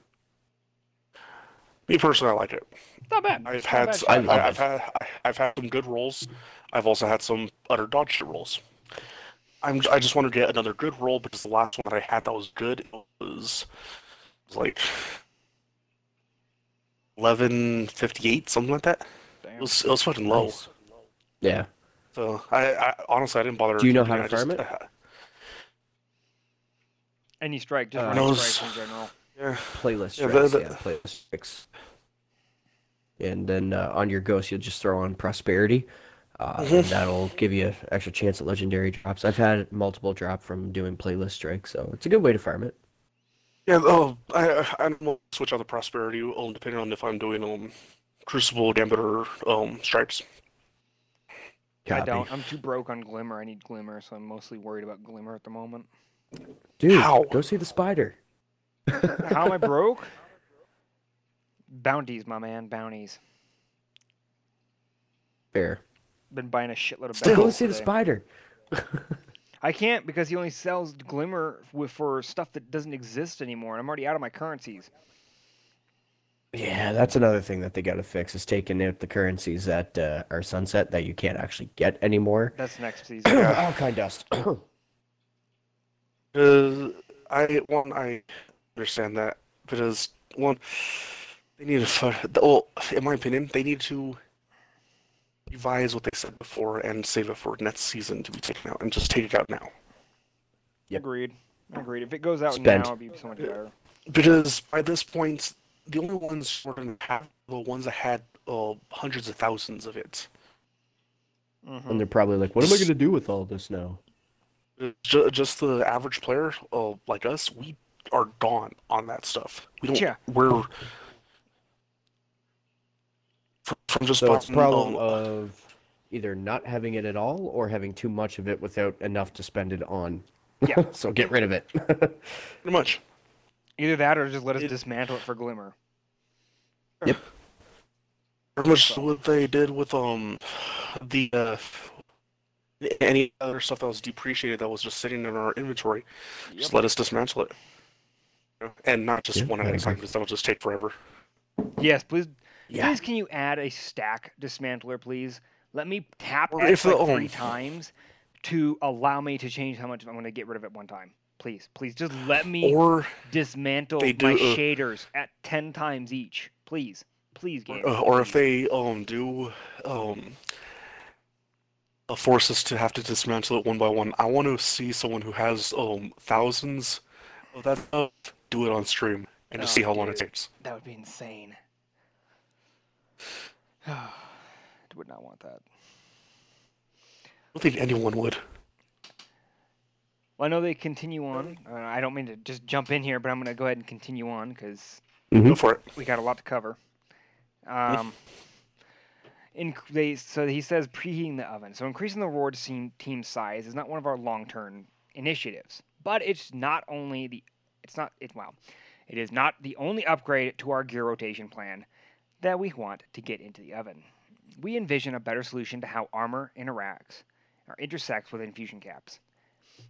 Me personally, I like it. Not bad. I've It's not had bad s- I shot. I, have had I've had some good rolls. I've also had some utter dog shit rolls. I'm I just want to get another good roll because the last one that I had that was good was was like eleven fifty eight something like that. It was it was fucking low. Nice. Yeah. So I, I honestly I didn't bother. Do you know how to I farm it? uh, Any strike, just Uh, running Those- strikes in general. yeah. Playlist Yeah, strikes. the- Yeah, playlist strikes. And then uh, on your ghost, you'll just throw on prosperity, uh, Mm-hmm. and that'll give you an extra chance at legendary drops. I've had multiple drop from doing playlist strikes, so it's a good way to farm it. Yeah, oh, I I I don't switch out the prosperity um, depending on if I'm doing um Crucible, Gambit, or um Strikes. I don't. I'm too broke on Glimmer. I need Glimmer, so I'm mostly worried about Glimmer at the moment. Dude, How? go see the spider. How am I broke? Bounties, my man. Bounties. Fair. Been buying a shitload of Still. Go bounties see the spider. I can't because he only sells Glimmer with for stuff that doesn't exist anymore, and I'm already out of my currencies. Yeah, that's another thing that they got to fix is taking out the currencies that uh, are sunset that you can't actually get anymore. That's next season. Alkane dust. Because I one I understand that because one they need to fu- well in my opinion they need to revise what they said before and save it for next season to be taken out and just take it out now. Yep. Agreed. Agreed. If it goes out Spent. now, it'd be so much better. because by this point, the only ones were going to have the ones that had uh, hundreds of thousands of it. Mhm. And they're probably like, "What am I going to do with all this now?" Just, just the average player, uh, like us, we are gone on that stuff. We don't. Yeah. We're from, from just So it's a problem of either not having it at all or having too much of it without enough to spend it on. Yeah. so get rid of it. pretty much. Either that or just let us It- dismantle it for Glimmer. Yep. Pretty much what they did with um the uh, any other stuff that was depreciated that was just sitting in our inventory. Just let us dismantle it, and not just Yeah, one at I a time because that'll just take forever. Yes, please. Yeah. Please, can you add a stack dismantler, please? Let me tap X like three um, times to allow me to change how much I'm going to get rid of at one time. Please, please, just let me Or dismantle they my do, uh, shaders at ten times each. Please, please, game. uh, or if they um do um uh, force us to have to dismantle it one by one. I want to see someone who has um thousands of that stuff do it on stream and just Oh, see how long it takes. That would be insane. would not want that. I don't think anyone would. Well, I know they continue on. Uh, I don't mean to just jump in here, but I'm going to go ahead and continue on because Mhm. Go for it. we got a lot to cover. Um, in, they, so he says preheating the oven. So increasing the reward team, team size is not one of our long-term initiatives, but it's not only the it's not it well, it is not the only upgrade to our gear rotation plan that we want to get into the oven. We envision a better solution to how armor interacts or intersects with infusion caps.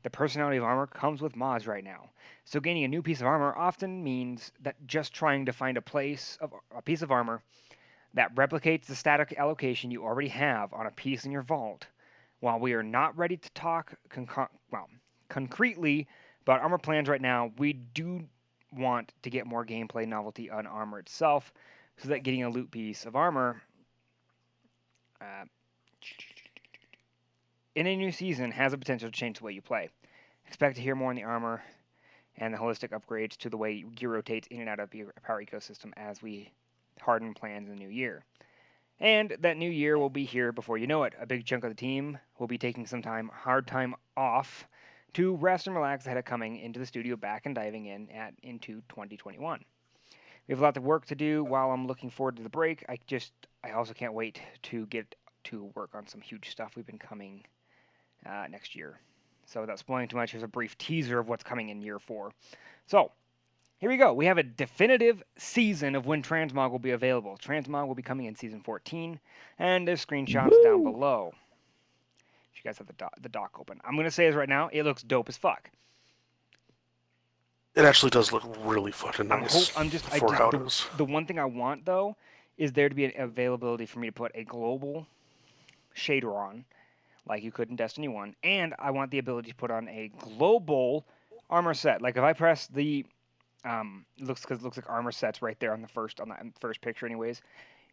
The personality of armor comes with mods right now, so gaining a new piece of armor often means that just trying to find a place of a piece of armor that replicates the static allocation you already have on a piece in your vault. While we are not ready to talk concre- well, concretely about armor plans right now, we do want to get more gameplay novelty on armor itself, so that getting a loot piece of armor uh, in a new season has the potential to change the way you play. Expect to hear more on the armor and the holistic upgrades to the way gear rotates in and out of your power ecosystem as we harden plans in the new year. And that new year will be here before you know it. A big chunk of the team will be taking some time, hard time off to rest and relax ahead of coming into the studio back and diving in at into 2021. We have a lot of work to do while I'm looking forward to the break. I just I also can't wait to get to work on some huge stuff we've been coming uh, next year. So without spoiling too much, here's a brief teaser of what's coming in year four. So here we go. We have a definitive season of when Transmog will be available. Transmog will be coming in season 14, and there's screenshots down below. If you guys have the doc, the doc open, I'm gonna say this right now. It looks dope as fuck. It actually does look really fucking I'm, nice I'm just, I just the, the one thing I want though is there to be an availability for me to put a global shader on, like you could in Destiny One, and I want the ability to put on a global armor set. Like if I press the, um, it looks because it looks like armor sets right there on the first on that first picture, anyways.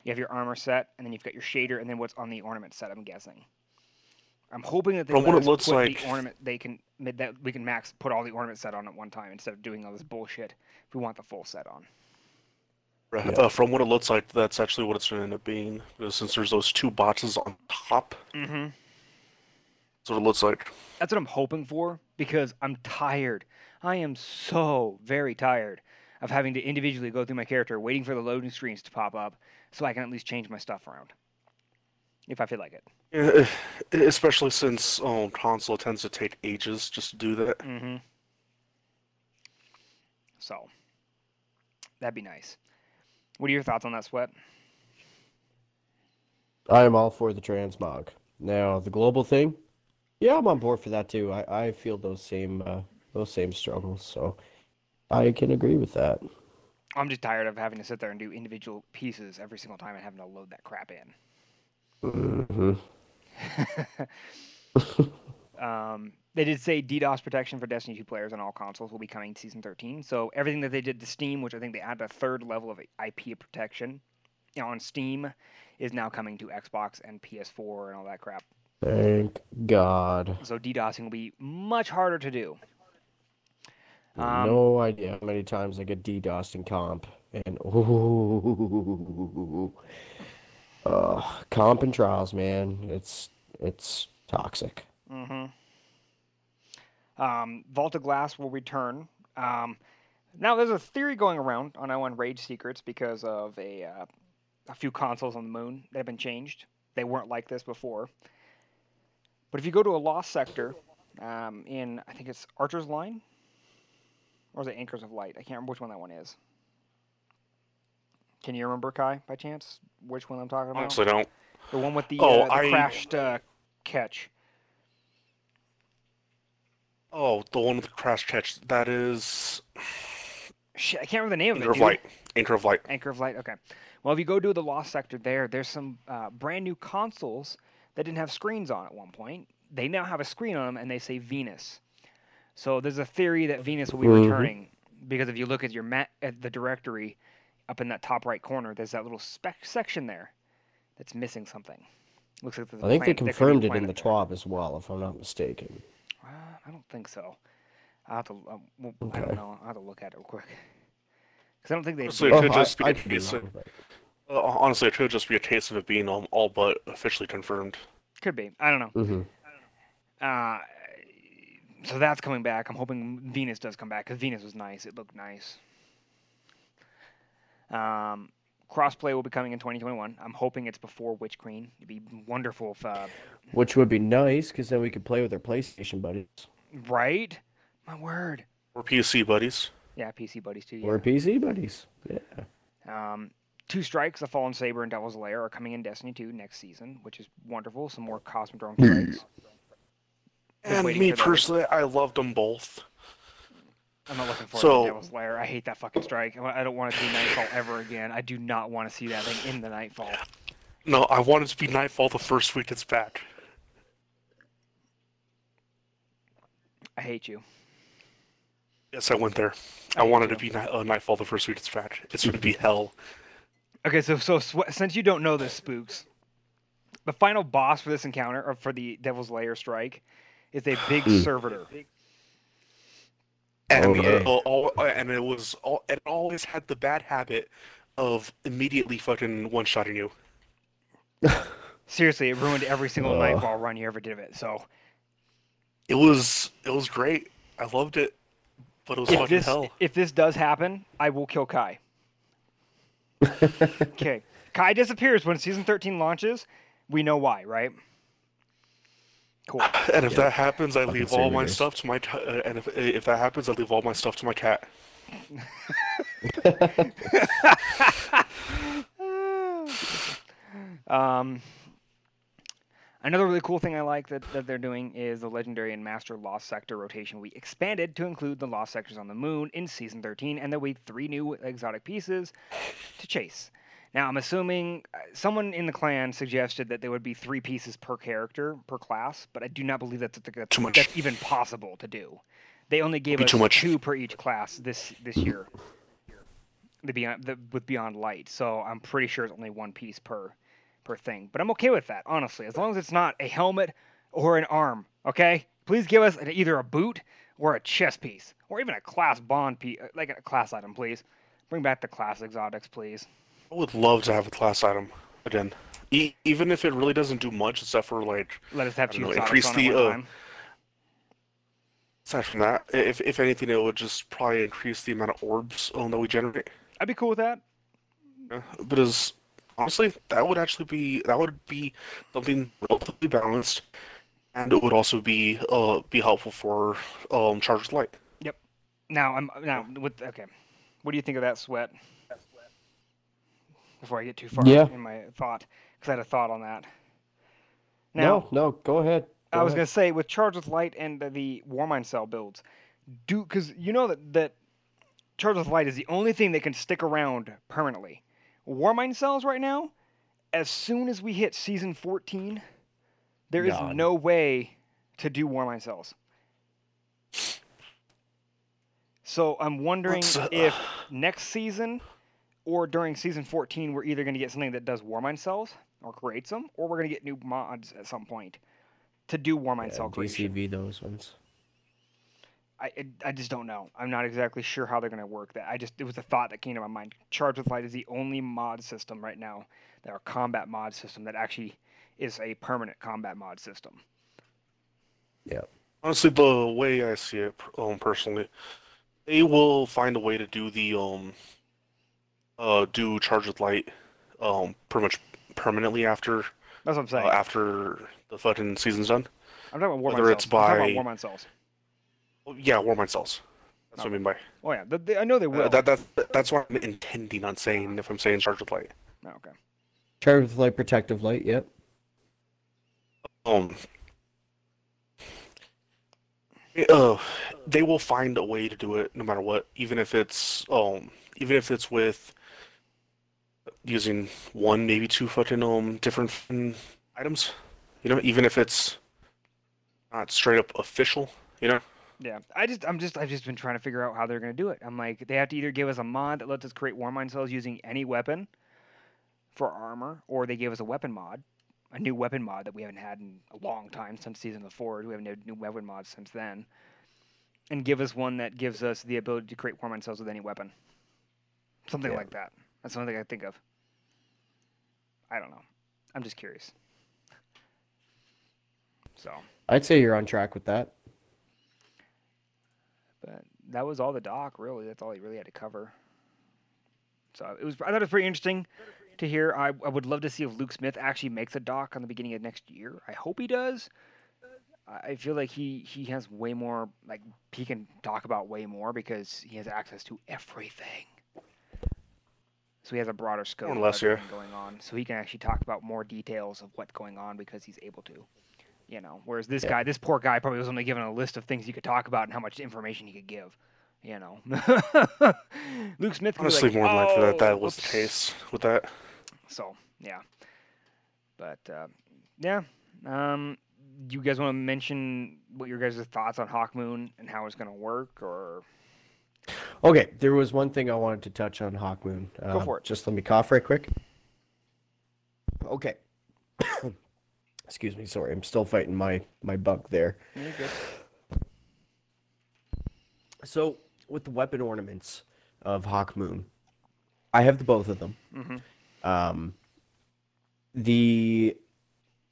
You have your armor set, and then you've got your shader, and then what's on the ornament set. I'm guessing. I'm hoping that they From let what it looks put like- the ornament they can that we can max put all the ornament set on at one time instead of doing all this bullshit. If we want the full set on. Right, Yeah. Uh, from what it looks like, that's actually what it's going to end up being. Since there's those two boxes on top, Mm-hmm. that's what it looks like. That's what I'm hoping for because I'm tired. I am so very tired of having to individually go through my character, waiting for the loading screens to pop up so I can at least change my stuff around. If I feel like it. Yeah, especially since um, console tends to take ages just to do that. Mm-hmm. So, that'd be nice. What are your thoughts on that, Sweat? I am all for the transmog. Now the global thing, yeah, I'm on board for that too. I, I feel those same uh, those same struggles, so I can agree with that. I'm just tired of having to sit there and do individual pieces every single time and having to load that crap in. hmm um, they did say DDoS protection for Destiny 2 players on all consoles will be coming season 13. So everything that they did to Steam, which I think they added a third level of IP protection on Steam, is now coming to Xbox and PS4 and all that crap. Thank God. So DDoSing will be much harder to do. Um, no idea how many times I get DDoSed in comp, and ooh, uh, comp and trials, man, it's it's toxic. Mm-hmm. Um, Vault of Glass will return. Um, now, there's a theory going around on I1 Rage Secrets because of a uh, a few consoles on the moon that have been changed. They weren't like this before. But if you go to a lost sector um, in, I think it's Archer's Line, or is it Anchors of Light? I can't remember which one that one is. Can you remember, Kai, by chance, which one I'm talking about? Honestly, don't. The one with the, Oh, uh, the I- crashed uh, catch. Oh, the one with the crash catch. That is Shit, I can't remember the name of it. Anchor it. of dude. Light. Anchor of Light. Anchor of Light. Okay. Well, if you go to the Lost Sector there, there's some uh, brand new consoles that didn't have screens on at one point. They now have a screen on them, and they say Venus. So there's a theory that Venus will be Mhm. returning because if you look at your ma- at the directory up in that top right corner, there's that little spec section there that's missing something. Looks like there's a I think they planet- there could be a confirmed it in the planet. TWAB as well, if I'm not mistaken. Uh, I don't think so. I'll have to. Uh, well, I don't know. I'll have to look at it real quick. Because I don't think they. So it Oh, could I- just be I a could case of- Uh, honestly, it could just be a case of it being um, all but officially confirmed. Could be. I don't know. Mhm. Uh, so that's coming back. I'm hoping Venus does come back because Venus was nice. It looked nice. Um, crossplay will be coming in 2021. I'm hoping it's before Witch Queen. It'd be wonderful if, uh, Which would be nice, because then we could play with our PlayStation buddies. right? My word. Or PC buddies. Yeah, PC buddies too. Or PC buddies. Yeah. Yeah. Um, Two Strikes, The Fallen Saber, and Devil's Lair are coming in Destiny 2 next season, which is wonderful. Some more Cosmodrome strikes. Just And me personally, I loved them both. I'm not looking forward So- to Devil's Lair. I hate that fucking strike. I I don't want to see Nightfall ever again. I do not want to see that thing in the Nightfall. No, I wanted to be Nightfall the first week it's back. I hate you. Yes, I went there. I I hate wanted to be Night, uh, Nightfall the first week it's back. It's going to be hell. Okay, so so sw- since you don't know this, Spookz, the final boss for this encounter, or for the Devil's Lair strike, is a big Hmm. servitor. And, yeah. uh, all, uh, and it was all, it always had the bad habit of immediately fucking one-shotting you. Seriously, it ruined every single Ugh. Nightfall run you ever did of it. So It was it was great. I loved it, but it was if fucking this hell. if this does happen, I will kill Kai. Okay, Kai disappears when season 13 launches. We know why, right? Cool. And if Yeah. that happens, I leave all my stuff to my. T- uh, and if if that happens, I leave all my stuff to my cat. um, another really cool thing I like that, that they're doing is the Legendary and Master Lost Sector rotation. We expanded to include the Lost Sectors on the Moon in Season 13, and there'll be three new exotic pieces to chase. Now, I'm assuming uh, someone in the clan suggested that there would be three pieces per character, per class, but I do not believe that's, that's, Too much. that's even possible to do. They only gave us too much. two per each class this this year. The beyond the, with Beyond Light, so I'm pretty sure it's only one piece per per thing. But I'm okay with that, honestly, as long as it's not a helmet or an arm. Okay, please give us an, either a boot or a chest piece, or even a class bond piece, like a class item, please. Bring back the class exotics, please. I would love to have a class item again, e- even if it really doesn't do much except for like Let us have know, increase the, uh, aside from that, if if anything, it would just probably increase the amount of orbs um, that we generate. I'd be cool with that. Yeah, Because honestly, that would actually be that would be something relatively balanced, and it would also be uh be helpful for um Chargers Light. Yep. Now I'm now with okay. What do you think of that sweat? Before I get too far Yeah. in my thought, because I had a thought on that. Now, no, no, go ahead. I was ahead. gonna say with Charge with Light and the, the Warmind Cell builds, do because you know that that Charge with Light is the only thing that can stick around permanently. Warmind Cells right now, as soon as we hit season 14, there is God. no way to do Warmind Cells. So I'm wondering uh, if next season or during season 14 we're either going to get something that does Warmind Cells or creates them, or we're going to get new mods at some point to do Warmind Yeah, Cell creation. DCV those ones. I I- I just don't know. I'm not exactly sure how they're gonna work that. I just it was a thought that came to my mind. Charged with Light is the only mod system right now, that our combat mod system that actually is a permanent combat mod system. Yeah. Honestly, the way I see it, um, personally, they will find a way to do the um, uh, do charge with light, um, pretty much permanently after That's what I'm uh, saying. after the fucking season's done. I'm talking about War whether it's Cells. I'm talking by- about War Cells. Oh, Yeah, Warmind cells. That's what I mean by. Oh yeah, th- they- I know they will. Uh, that that that's what I'm intending on saying if I'm saying charge with light. Oh, okay. Charged with light, protective light. Yep. Um. Uh, they will find a way to do it no matter what, even if it's um, even if it's with using one, maybe two fucking um different items. You know, even if it's not straight up official. You know. Yeah, I just, I'm just, I've just been trying to figure out how they're gonna do it. I'm like, they have to either give us a mod that lets us create Warmind cells using any weapon for armor, or they give us a weapon mod, a new weapon mod that we haven't had in a long time since season of Forge. We haven't had new weapon mods since then, and give us one that gives us the ability to create Warmind cells with any weapon, something Yeah. like that. That's something I think of. I don't know. I'm just curious. So. I'd say you're on track with that. But that was all the doc, really. That's all he really had to cover. So it was. I thought it was pretty interesting to hear. I, I would love to see if Luke Smith actually makes a doc on the beginning of next year. I hope he does. I I feel like he he has way more. Like he can talk about way more because he has access to everything. So he has a broader scope More or of less, yeah. going on. So he can actually talk about more details of what's going on because he's able to. You know, whereas this Yeah. guy, this poor guy, probably was only given a list of things he could talk about and how much information he could give. You know, Luke Smith. Honestly, like, more than likely that that "Oh, was the case with that. So yeah, but uh, yeah. Um, do you guys want to mention what your guys' thoughts on Hawkmoon and how it's going to work, or Okay, there was one thing I wanted to touch on Hawkmoon. Go Uh, for it. Just let me cough right quick. Okay. Excuse me, sorry. I'm still fighting my my bug there. You're good. So, with the weapon ornaments of Hawkmoon, I have the both of them. hmm Um, the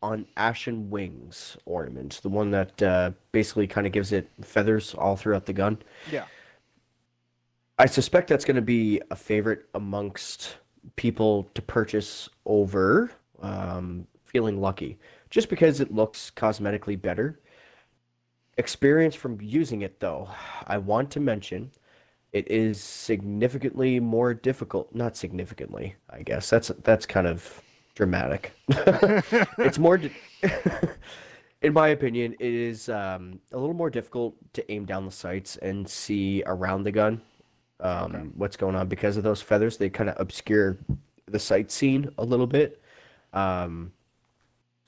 on Ashen Wings ornament, the one that uh, basically kind of gives it feathers all throughout the gun. Yeah. I suspect that's going to be a favorite amongst people to purchase over um, Feeling Lucky, just because it looks cosmetically better. Experience from using it, though, I want to mention it is significantly more difficult. Not significantly, I guess. That's that's kind of dramatic. it's more, di- in my opinion, it is um, a little more difficult to aim down the sights and see around the gun um, Okay. what's going on because of those feathers. They kind of obscure the sight scene a little bit. Um,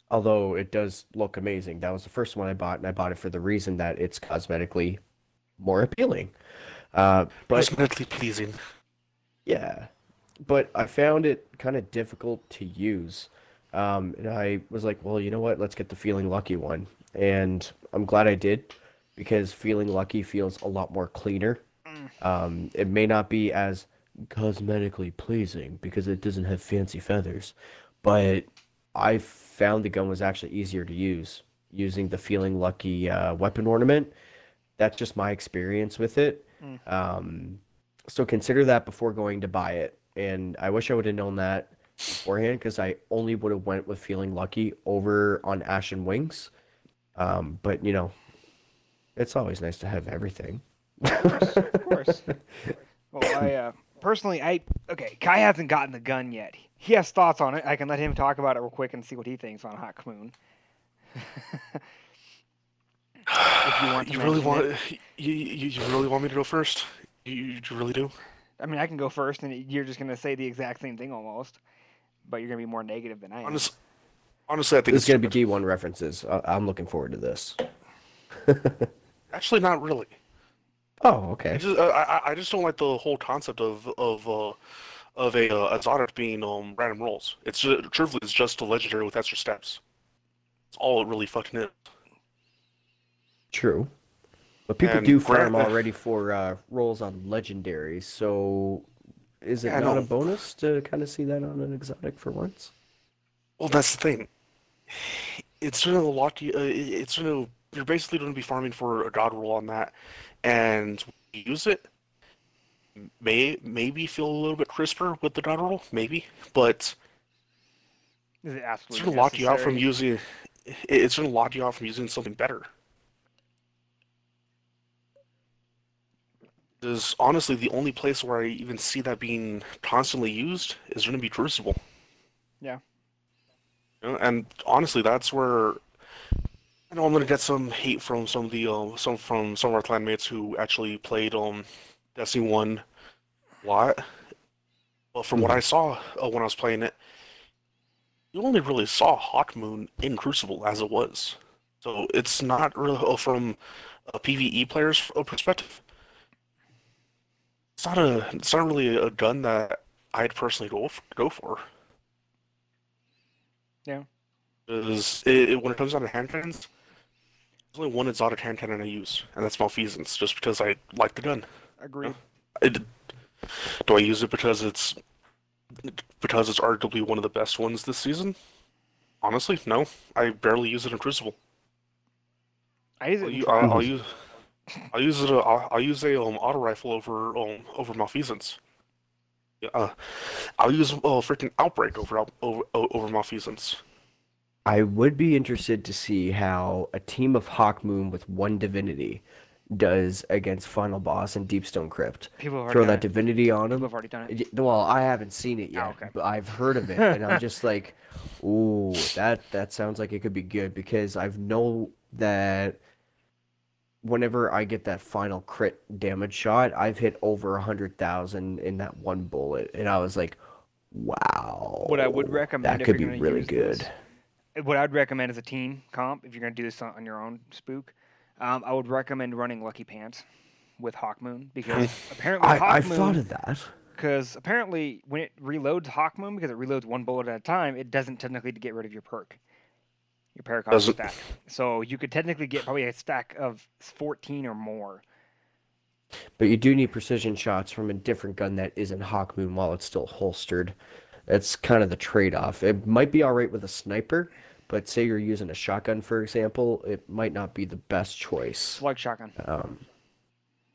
although it does look amazing. That was the first one I bought, and I bought it for the reason that it's cosmetically more appealing. Uh, but Cosmetically pleasing. yeah, but I found it kind of difficult to use. Um, and I was like, well, you know what? Let's get the Feeling Lucky one. And I'm glad I did because Feeling Lucky feels a lot more cleaner. Um, it may not be as cosmetically pleasing because it doesn't have fancy feathers, but I found the gun was actually easier to use using the Feeling Lucky uh, weapon ornament. That's just my experience with it. Um, so consider that before going to buy it. And I wish I would have known that beforehand because I only would have went with feeling lucky over on Ashen Wings. Um, but you know, it's always nice to have everything. Of course. Well, I uh, personally, I okay. Kai hasn't gotten the gun yet. He has thoughts on it. I can let him talk about it real quick and see what he thinks on Hot Moon. if you want to You really want it. you, you you really want me to go first? You, you really do? I mean, I can go first, and you're just gonna say the exact same thing almost, but you're gonna be more negative than I am. Honest, honestly, I think This is it's going to be D1 references. I- I'm looking forward to this. actually not really. Oh, I okay. just I, I- I just don't like the whole concept of of uh, of a uh, exotic being um random rolls. It's just, truthfully it's just a legendary with extra steps. It's all it really fucking is. True. But people And do farm grant- already for uh, rolls on legendaries, so is it Yeah, not a bonus to kind of see that on an exotic for once? Well, that's the thing. It's gonna lock you. Uh, it's gonna. You're basically going to be farming for a god roll on that, and use it. May maybe feel a little bit crisper with the god roll, maybe, but Is it it's going to lock you out from using. it- It's going to lock you out from using something better. Is honestly, the only place where I even see that being constantly used is going to be Crucible. Yeah. You know, and honestly, that's where I know I'm going to get some hate from some of the uh, some from some of our clanmates who actually played um Destiny One a lot. Well, from what I saw uh, when I was playing it, you only really saw Hawkmoon in Crucible as it was. So it's not really uh, from a PVE player's uh, perspective. It's not a. It's not really a gun that I'd personally go f- go for. Yeah. Because it, it- when it comes down to hand cannons, there's only one exotic hand cannon I use, and that's Malfeasance, just because I like the gun. Agreed. It, do I use it because it's because it's arguably one of the best ones this season? Honestly, no. I barely use it in Crucible. I use it. I'll, in u- trials. I'll, I'll use I'll use it. uh, I'll, I'll use a um, auto rifle over um over Malfeasance. Yeah, uh, I'll use uh, freaking outbreak over over over Malfeasance. I would be interested to see how a team of Hawkmoon with one divinity does against Final Boss and Deepstone Crypt. People have already Throw that it. divinity on People him. have already done it. Well, I haven't seen it yet, Oh, okay. but I've heard of it, and I'm just like, ooh, that that sounds like it could be good because I've know that whenever I get that final crit damage shot, I've hit over a hundred thousand in that one bullet, and I was like, wow, What I would recommend that could be really good. this- What I'd recommend as a team comp, if you're going to do this on, on your own spook, um, I would recommend running Lucky Pants with Hawkmoon because apparently I I thought of that. because apparently when it reloads Hawkmoon, because it reloads one bullet at a time, it doesn't technically get rid of your perk, your paragon Doesn't. stack. So you could technically get probably a stack of 14 or more. But you do need precision shots from a different gun that isn't Hawkmoon while it's still holstered. That's kind of the trade-off. It might be all right with a sniper, but say you're using a shotgun, for example, it might not be the best choice. Like shotgun. Um,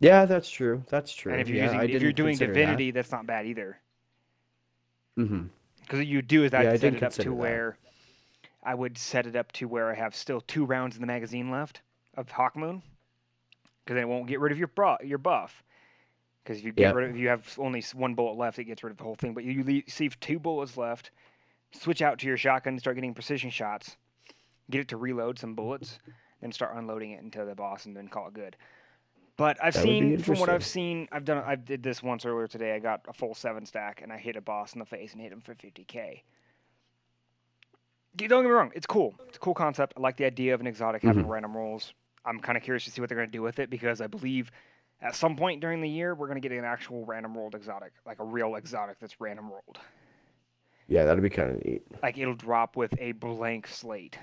yeah, that's true. That's true. and if you're yeah, using, if you're doing divinity, that's not bad either. That. hmm Because what you do is Yeah, I set didn't it up to that. where I would set it up to where I have still two rounds in the magazine left of Hawkmoon, because then it won't get rid of your bro- your buff. Because if you get Yeah. rid of, if you have only one bullet left, it gets rid of the whole thing. But you leave, two bullets left, switch out to your shotgun, and start getting precision shots, get it to reload some bullets, then start unloading it into the boss, and then call it good. But I've That seen from what I've seen, I've done I did this once earlier today. I got a full seven stack, and I hit a boss in the face and hit him for 50k. Don't get me wrong, it's cool. It's a cool concept. I like the idea of an exotic having Mhm. random rolls. I'm kind of curious to see what they're going to do with it because I believe at some point during the year we're going to get an actual random rolled exotic, like a real exotic that's random rolled. Yeah, that'd be kind of neat. Like it'll drop with a blank slate.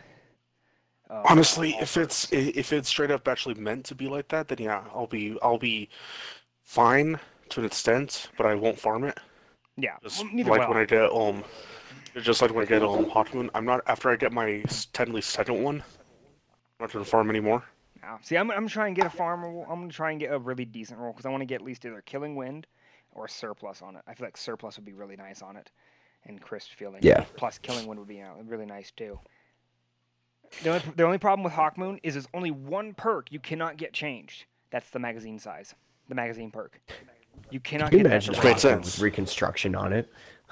of Honestly, if it's if it's straight up actually meant to be like that, then yeah, I'll be I'll be fine to an extent, but I won't farm it. yeah, Just well, like will when I. I get um, just like when I get um Hawkmoon, I'm not after I get my s- technically second one. I'm not gonna farm anymore. Yeah. See, I'm, I'm trying to get a farm roll. I'm going to try and get a really decent roll because I want to get at least either Killing Wind or surplus on it. I feel like surplus would be really nice on it, and crisp feeling. Yeah. Plus, Killing Wind would be uh, really nice too. The only, the only problem with Hawkmoon is there's only one perk you cannot get changed. That's the magazine size, the magazine perk. You cannot Can you get that. imagine for Made Hawkmoon Hawkmoon. sense. reconstruction on it?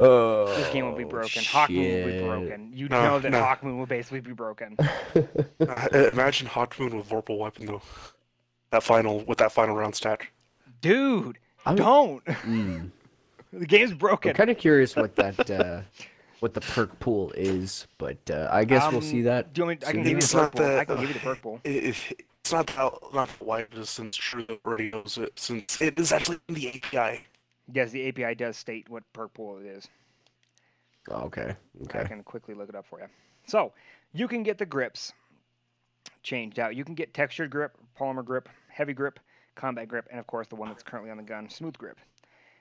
oh, This game will be broken. Hawkmoon will be broken. You No, know that no. Hawkmoon will basically be broken. Uh, imagine Hawkmoon with Vorpal weapon though. That final with that final round stat. Dude, I'm- don't. Mm. The game's broken. I'm kind of curious what that uh, what the perk pool is, but uh, I guess we'll see Um, that. Do you want me, I can soon. give you the It's perk not pool. I that- can give you the perk pool. It, it, it's not that not why it is since True already knows it since it is actually in the API. Yes, the API does state what perk pool it is. Oh, okay. I can quickly look it up for you. So you can get the grips changed out. You can get textured grip, polymer grip, heavy grip, combat grip, and of course the one that's currently on the gun, smooth grip.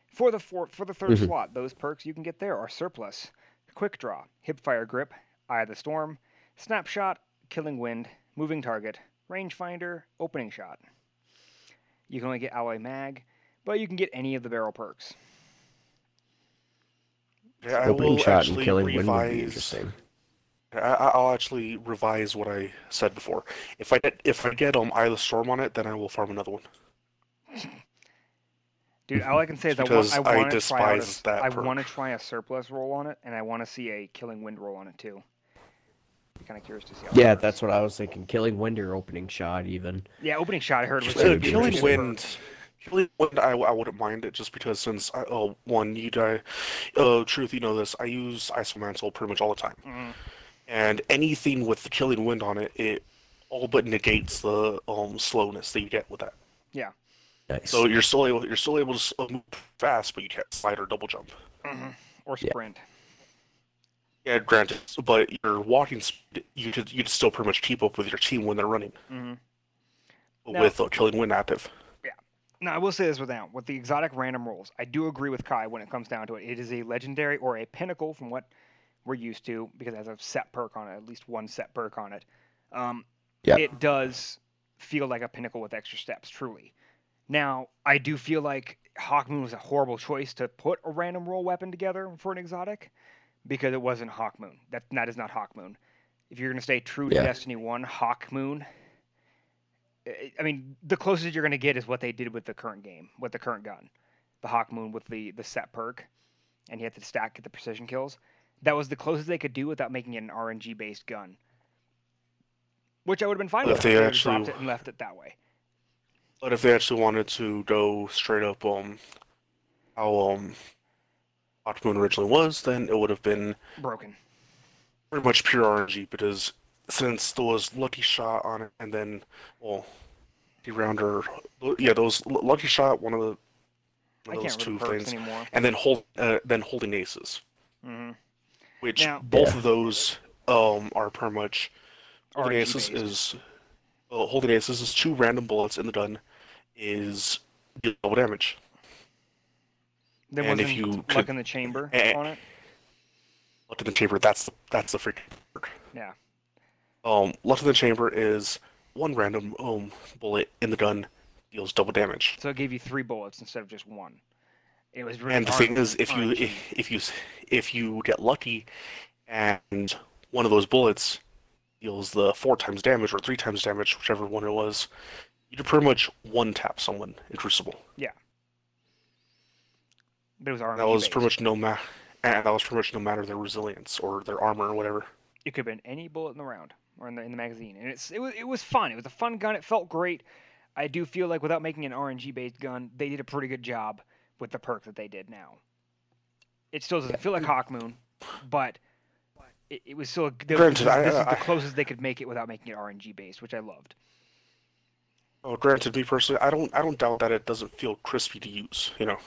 For the four, for the 3rd Mhm. slot, those perks you can get there are surplus, quick draw, hip fire grip, eye of the storm, snapshot, killing wind, moving target, rangefinder, opening shot. You can only get alloy mag, but you can get any of the barrel perks. Yeah, I Opening will shot and actually killing wind would be interesting. I, I- I'll actually revise what I said before. If I get if I get um Eye of the Storm on it, then I will farm another one. Dude, all I can say is I want, Because I I want to try a, that I perk. want to try a surplus roll on it, and I want to see a killing wind roll on it too. Kind of curious to see. How Yeah, it that's what I was thinking. Killing wind or opening shot, even. Yeah, opening shot. I heard was Uh, killing interesting. wind, killing wind, I, I wouldn't mind it just because since I, uh, one you die, uh, truth you know this, I use Icefall Mantle pretty much all the time, Mhm. and anything with the killing wind on it, it all but negates the um slowness that you get with that. Yeah. Nice. So you're still able you're still able to move fast, but you can't slide or double jump. mm-hmm. or sprint. Yeah, granted, but your walking speed, you could you could still pretty much keep up with your team when they're running Mm-hmm. Now- with uh, killing wind active. Now I will say this without with the exotic random rolls, I do agree with Kai when it comes down to it. It is a legendary or a pinnacle from what we're used to because it has a set perk on it, at least one set perk on it. Um, Yeah. It does feel like a pinnacle with extra steps, truly. Now I do feel like Hawkmoon was a horrible choice to put a random roll weapon together for an exotic because it wasn't Hawkmoon. That that is not Hawkmoon. If you're going to stay true to Yeah. Destiny One, Hawkmoon I- mean, the closest you're going to get is what they did with the current game, with the current gun, the Hawkmoon with the the set perk, and you have to stack get the precision kills. That was the closest they could do without making it an RNG based gun, which I would have been fine But with if they actually- dropped it and left it that way. But if they actually wanted to go straight up um how um Hawkmoon originally was, then it would have been Broken. pretty much pure RNG because since there was Lucky Shot on it, and then well, the rounder, yeah, those Lucky Shot, one of the one of those two things, anymore. and then hold uh, then holding aces, hmm which Now- both Yeah. of those um are pretty much holding aces based. is uh, holding aces is two random bullets in the gun is deal double damage. There and if you luck could- in the chamber eh, on it. Luck in the chamber, that's the that's the freaking word. Yeah. Um, luck in the chamber is one random um bullet in the gun deals double damage. So it gave you three bullets instead of just one. It was really And the thing is, if you if, if you if you get lucky, and one of those bullets deals the four times damage or three times damage, whichever one it was, you could pretty much one tap someone in Crucible. but it was RNG That was based. pretty much no ma- and that was pretty much no matter their resilience or their armor or whatever. it could have been any bullet in the round or in the in the magazine, and it's it was it was fun. It was a fun gun. It felt great. I do feel like without making an RNG based gun, they did a pretty good job with the perk that they did now. It still doesn't feel like Hawkmoon, but it, it was still a, this, Granted, is- I- this is the closest they could make it without making it RNG based, which I loved. Oh, granted, me personally, I don't I don't doubt that it doesn't feel crispy to use. You know,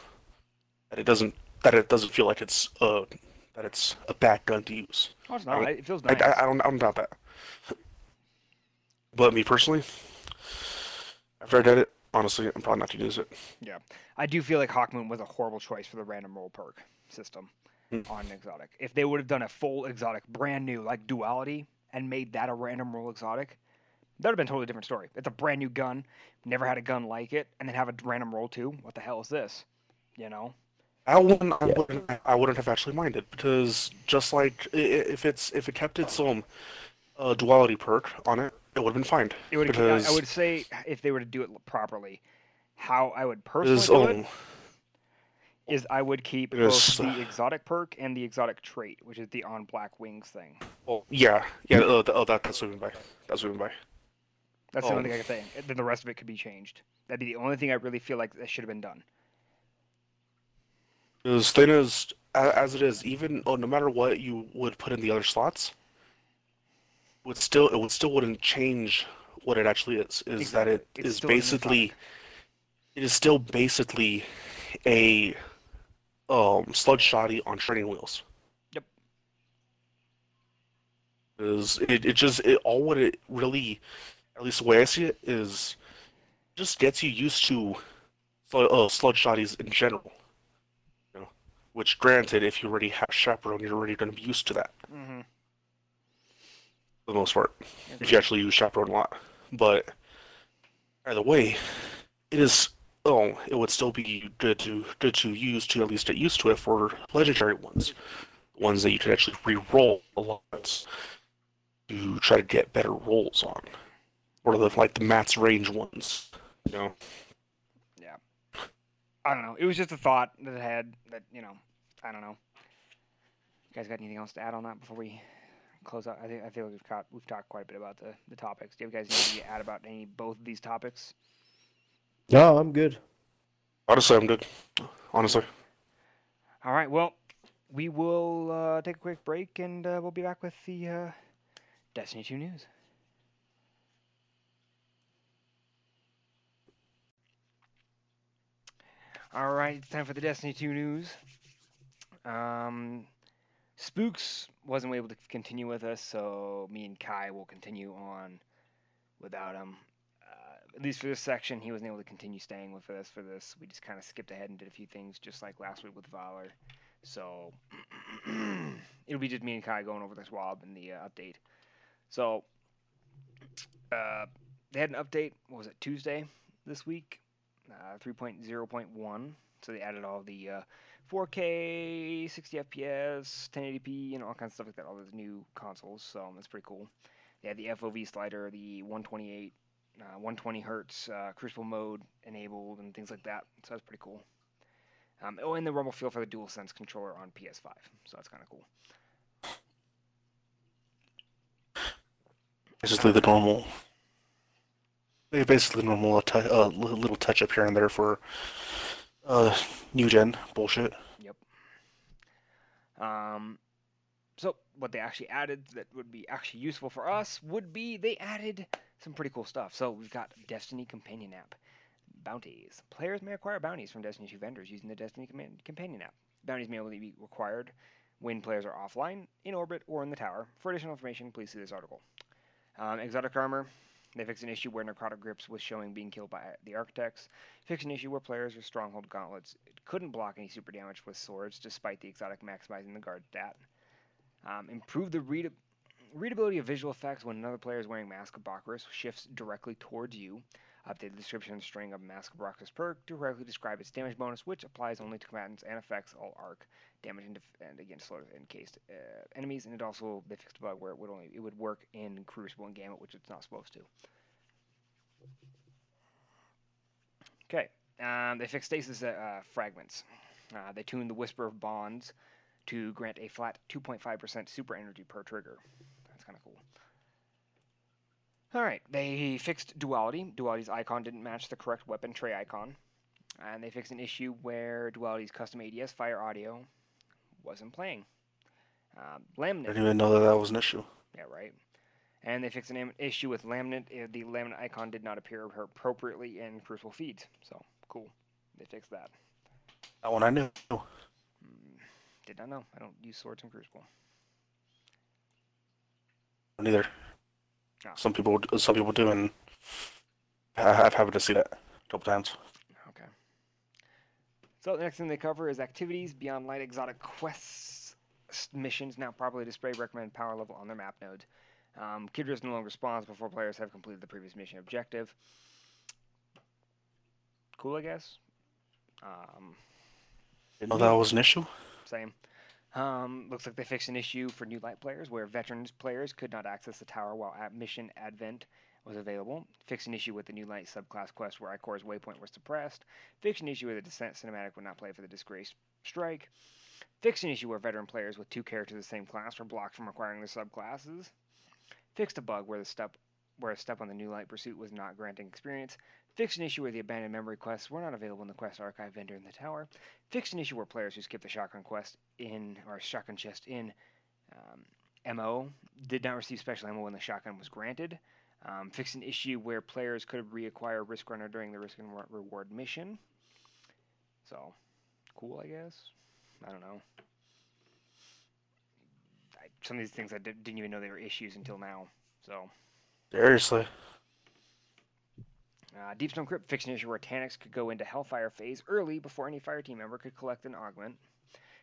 that it doesn't that it doesn't feel like it's uh that it's a bad gun to use. Oh, it's not. don't- It feels I, nice. I, I don't I don't doubt that. But me personally, after I did it, honestly, I'm probably not gonna use it. Yeah. I do feel like Hawkmoon was a horrible choice for the random roll perk system Hmm. on an exotic. If they would have done a full exotic, brand new, like duality, and made that a random roll exotic, that would have been a totally different story. It's a brand new gun, never had a gun like it, and then have a random roll too. What the hell is this? You know? I wouldn't, I wouldn't, I wouldn't have actually minded because just like if it's if it kept its um uh, duality perk on it, it would have been fine. It would. Because- I would say if they were to do it properly, how I would personally do um, it is I would keep both the exotic perk and the exotic trait, which is the on black wings thing. Oh yeah, yeah, uh, th- oh, that, that's what mean by that's what mean by. That's the Oh. only thing I can say. And Then the rest of it could be changed. That'd be the only thing I really feel like that should have been done. Because thing is, as it is, even oh, no matter what you would put in the other slots, would still it would still wouldn't change what it actually is. Is that it It's is basically, it is still basically a um slug shotty on training wheels. Yep. Is it, it just it all what it really at least the way I see it, is just gets you used to uh, slug shotties in general. You know, which, granted, if you already have chaperone, you're already going to be used to that Mm-hmm. For the most part. If you actually use chaperone a lot, but either way, it is. Oh, it would still be good to good to use to at least get used to it for legendary ones, ones that you can actually re-roll a lot to try to get better rolls on, or the like the Matt's range ones. You know, Yeah. I don't know. It was just a thought that I had that, you know, I don't know. You guys got anything else to add on that before we close out? I think I feel like we've got we've talked quite a bit about the, the topics. Do you guys need to add about any both of these topics? No, I'm good. honestly, I'm good. Honestly, All right. Well, we will uh, take a quick break and uh, we'll be back with the uh, Destiny 2 news. All right, it's time for the Destiny 2 news. Um, Spookz wasn't able to continue with us, so me and Kai will continue on without him. Uh, at least for this section, he wasn't able to continue staying with us for this. We just kind of skipped ahead and did a few things, just like last week with Valor. So it'll be just me and Kai going over the TWAB and the uh, update. So uh, they had an update. What was it Tuesday this week? Uh, 3.0.1. So they added all the uh, 4K, 60 FPS, 1080p, and all kinds of stuff like that. All those new consoles. So that's pretty cool. They had the FOV slider, the 128, uh, 120 hertz uh, Crucible mode enabled, and things like that. So that's pretty cool. Um, oh, and the rumble feel for the DualSense controller on PS5. So that's kind of cool. basically the normal. Basically, normal uh, uh, li- little touch up here and there for uh, new gen bullshit. Yep. Um, so what they actually added that would be actually useful for us would be they added some pretty cool stuff. So we've got Destiny Companion app, bounties. Players may acquire bounties from Destiny 2 vendors using the Destiny Companion app. Bounties may only be required when players are offline, in orbit, or in the tower. For additional information, please see this article. Um, exotic armor. They fixed an issue where necrotic grips was showing being killed by the architects. Fixed an issue where players with stronghold gauntlets couldn't block any super damage with swords, despite the exotic maximizing the guard stat. Um, improve the read- readability of visual effects when another player is wearing Mask of Bakris shifts directly towards you. Update the description string of Mask of Bakris perk to correctly describe its damage bonus, which applies only to combatants and affects all arc damage and, def- and against slow encased uh, enemies. And it also they fixed a bug where it would only it would work in Crucible and Gambit, which it's not supposed to. Okay, um, they fixed stasis uh, fragments. Uh, they tuned the Whisper of Bonds to grant a flat 2.5% super energy per trigger. That's kind of cool. All right, they fixed duality. Duality's icon didn't match the correct weapon tray icon. And they fixed an issue where Duality's custom ADS fire audio wasn't playing. Um, I didn't even know that that was an issue. Yeah, right. And they fixed an issue with Lament. uh, The Lament icon did not appear appropriately in Crucible feeds. So cool. They fixed that. That one I knew. Mm, Did not know. I don't use swords in Crucible. Neither. Ah. Some people, some people do, and I- I've happened to see that a couple times. Okay. So the next thing they cover is activities beyond light exotic quests missions now properly display recommended power level on their map nodes. Um, Kridis no longer spawns before players have completed the previous mission objective. Cool, I guess. Um, know that was an issue. Same. Um, looks like they fixed an issue for new light players where veterans players could not access the tower while at mission advent was available. Fixed an issue with the new light subclass quest where Ikora's waypoint was suppressed. Fixed an issue where the descent cinematic would not play for the Disgrace strike. Fixed an issue where veteran players with two characters of the same class were blocked from acquiring the subclasses. Fixed a bug where the step where a step on the new light pursuit was not granting experience. Fixed an issue where the abandoned memory quests were not available in the quest archive vendor in the tower fixed an issue where players who skipped the shotgun quest in or shotgun chest in um, MO did not receive special ammo when the shotgun was granted. Um, fixed an issue where players could reacquire Risk Runner during the Risk and Re- Reward mission. So, cool, I guess. I don't know. I, some of these things I did, didn't even know they were issues until now. So, Seriously. Uh, Deepstone Crypt fixed an issue where Taniks could go into Hellfire phase early before any fire team member could collect an augment.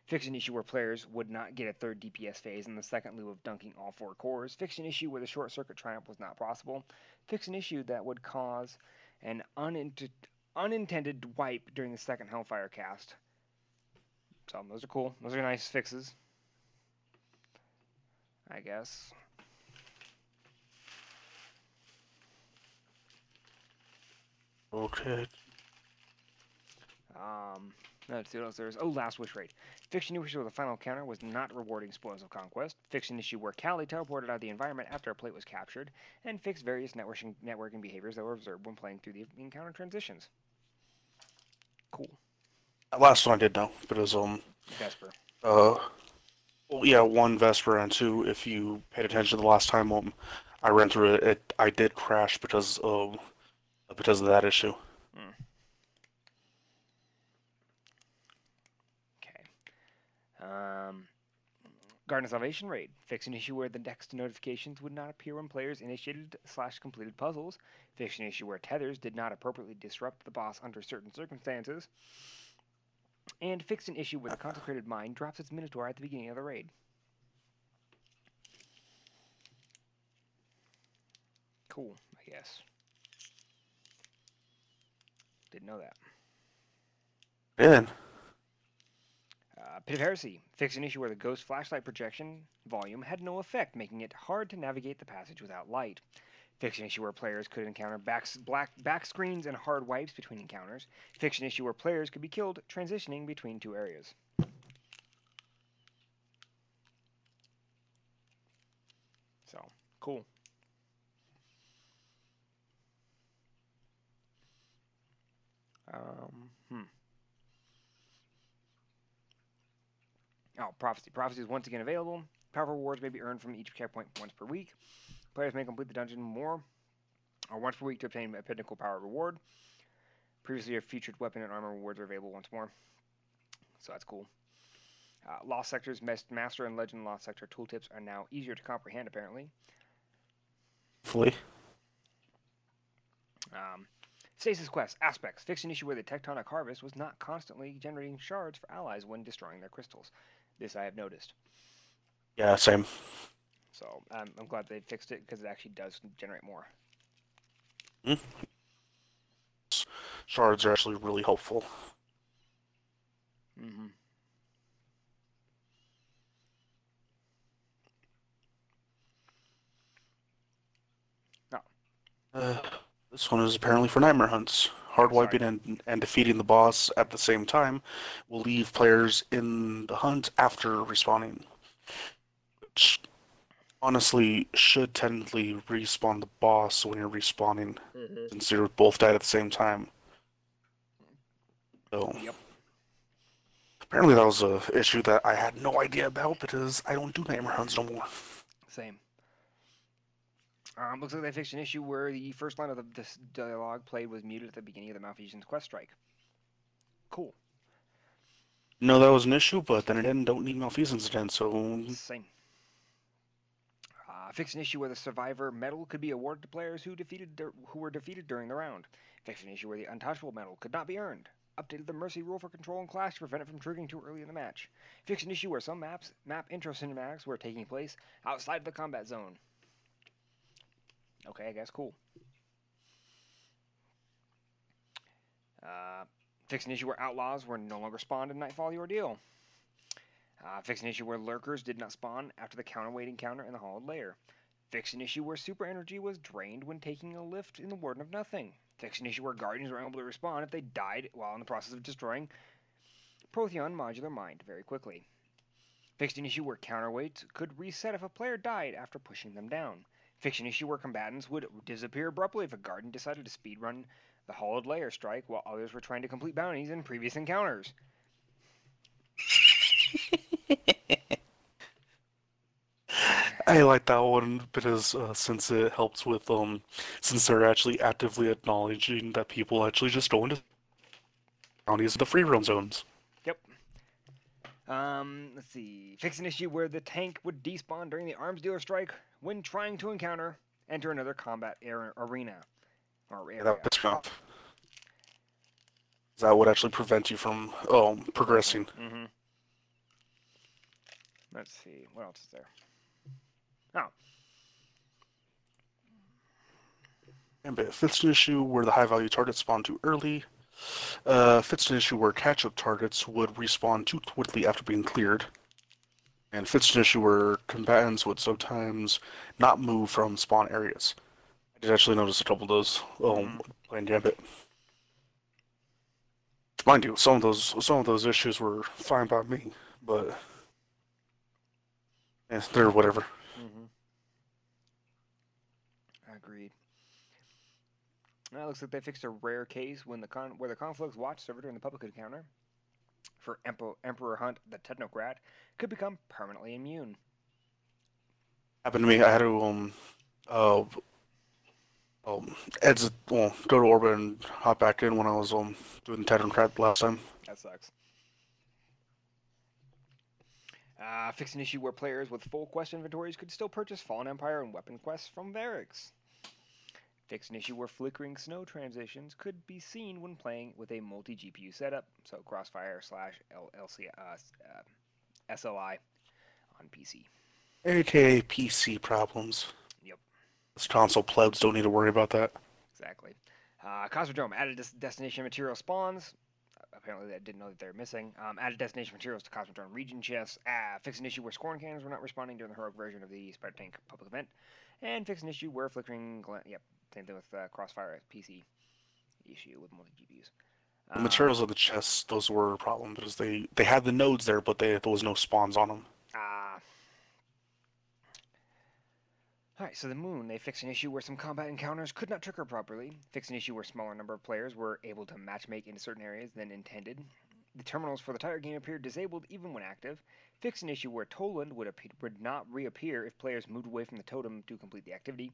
Fixed an issue where players would not get a third DPS phase in the second loop of dunking all four cores. Fixed an issue where the short circuit triumph was not possible. Fixed an issue that would cause an unint- unintended wipe during the second Hellfire cast. So those are cool. Those are nice fixes. I guess. Okay. Um, let's see what else there's. Oh, Last Wish Raid. An issue where the final counter was not rewarding Spoils of Conquest. An issue where Kali teleported out of the environment after a plate was captured. And fixed various networking, networking behaviors that were observed when playing through the encounter transitions. Cool. That last one I did know, but it was um Vesper. uh well yeah one Vesper and two if you paid attention the last time um I ran through it, it I did crash because of because of that issue. Okay. Um, Garden of Salvation raid. Fix an issue where the next notifications would not appear when players initiated slash completed puzzles. Fix an issue where tethers did not appropriately disrupt the boss under certain circumstances. And fix an issue where the consecrated mind drops its minotaur at the beginning of the raid. Cool, I guess. Didn't know that. And Uh, Pit of Heresy. Fix an issue where the ghost flashlight projection volume had no effect, making it hard to navigate the passage without light. Fix an issue where players could encounter backs, black back screens and hard wipes between encounters. Fix an issue where players could be killed transitioning between two areas. So, cool. Um, hmm. Oh, Prophecy. Prophecy is once again available. Powerful rewards may be earned from each checkpoint once per week. Players may complete the dungeon more or once per week to obtain a pinnacle power reward. Previously, a featured weapon and armor rewards are available once more. So that's cool. Uh, Lost Sector's Master and Legend Lost Sector tooltips are now easier to comprehend, apparently. hopefully. Um, Stasis Quest Aspects. Fix an issue where the Tectonic Harvest was not constantly generating shards for allies when destroying their crystals. This I have noticed. Yeah, same. So um, I'm glad they fixed it because it actually does generate more. Shards are actually really helpful. Mm-hmm. Uh, this one is apparently for nightmare hunts. Hard wiping and, and defeating the boss at the same time will leave players in the hunt after respawning. Which honestly should technically respawn the boss when you're respawning, mm-hmm. since you're both died at the same time. So Yep. apparently that was a issue that I had no idea about because I don't do nightmare hunts no more. Same. Um, looks like they fixed an issue where the first line of the dialogue played was muted at the beginning of the Malfeasance quest strike. Cool. No, that was an issue, but then again, don't need malfeasance again, so Same. Uh, fix an issue where the survivor medal could be awarded to players who defeated who were defeated during the round. Fixed an issue where the untouchable medal could not be earned. Updated the mercy rule for control and clash to prevent it from triggering too early in the match. Fixed an issue where some maps map intro cinematics were taking place outside of the combat zone. Okay, I guess cool. Uh, fix an issue where outlaws were no longer spawned in Nightfall the Ordeal. Uh, fix an issue where lurkers did not spawn after the counterweight encounter in the Hollowed Lair. Fix an issue where super energy was drained when taking a lift in the Warden of Nothing. Fix an issue where guardians were unable to respond if they died while in the process of destroying Protheon Modular Mind very quickly. Fixed an issue where counterweights could reset if a player died after pushing them down. An issue where combatants would disappear abruptly if a guardian decided to speedrun the Hollowed Lair strike while others were trying to complete bounties in previous encounters. I like that one because uh, since it helps with um, since they're actually actively acknowledging that people actually just go into counties the free roam zones. Um, let's see. Fix an issue where the tank would despawn during the arms dealer strike when trying to encounter enter another combat ar- arena. or Yeah, that puts me off. That would actually prevent you from um, progressing. Mm-hmm. Let's see. What else is there? Oh, And if it's an issue where the high value targets spawn too early, uh, if it's an issue where catch up targets would respawn too quickly after being cleared, and if it's an issue where combatants would sometimes not move from spawn areas. I did actually notice a couple of those um, playing Gambit. Mind you, some of those some of those issues were fine by me, but yeah, they're whatever. Mm-hmm. Agreed. Now it looks like they fixed a rare case when the con- where the Conflux watch server during the public encounter for Emperor, Emperor Hunt the Technocrat could become permanently immune. happened to me. I had to um uh um exit well go to orbit and hop back in when I was um doing the Technocrat last time. That sucks. Uh, fix an issue where players with full quest inventories could still purchase Fallen Empire and weapon quests from Variks. Fix an issue where flickering snow transitions could be seen when playing with a multi GPU setup, so Crossfire slash LLC, uh, uh, SLI on PC. AKA PC problems. Yep. This console plebs don't need to worry about that. Exactly. Uh, Cosmodrome added des- destination material spawns. Apparently, I didn't know that they were missing. Um, added destination materials to Cosmodrome region chests. Uh, fixed an issue where scorn cannons were not responding during the heroic version of the Spider Tank public event. And fixed an issue where flickering. Gla- yep, same thing with uh, Crossfire PC issue with multi GPUs. The materials of the chests, those were a problem because they they had the nodes there, but they there was no spawns on them. Ah. Alright, so the moon, they fixed an issue where some combat encounters could not trigger properly, fixed an issue where smaller number of players were able to matchmake into certain areas than intended. The terminals for the tire game appeared disabled even when active, fixed an issue where Toland would, would not reappear if players moved away from the totem to complete the activity,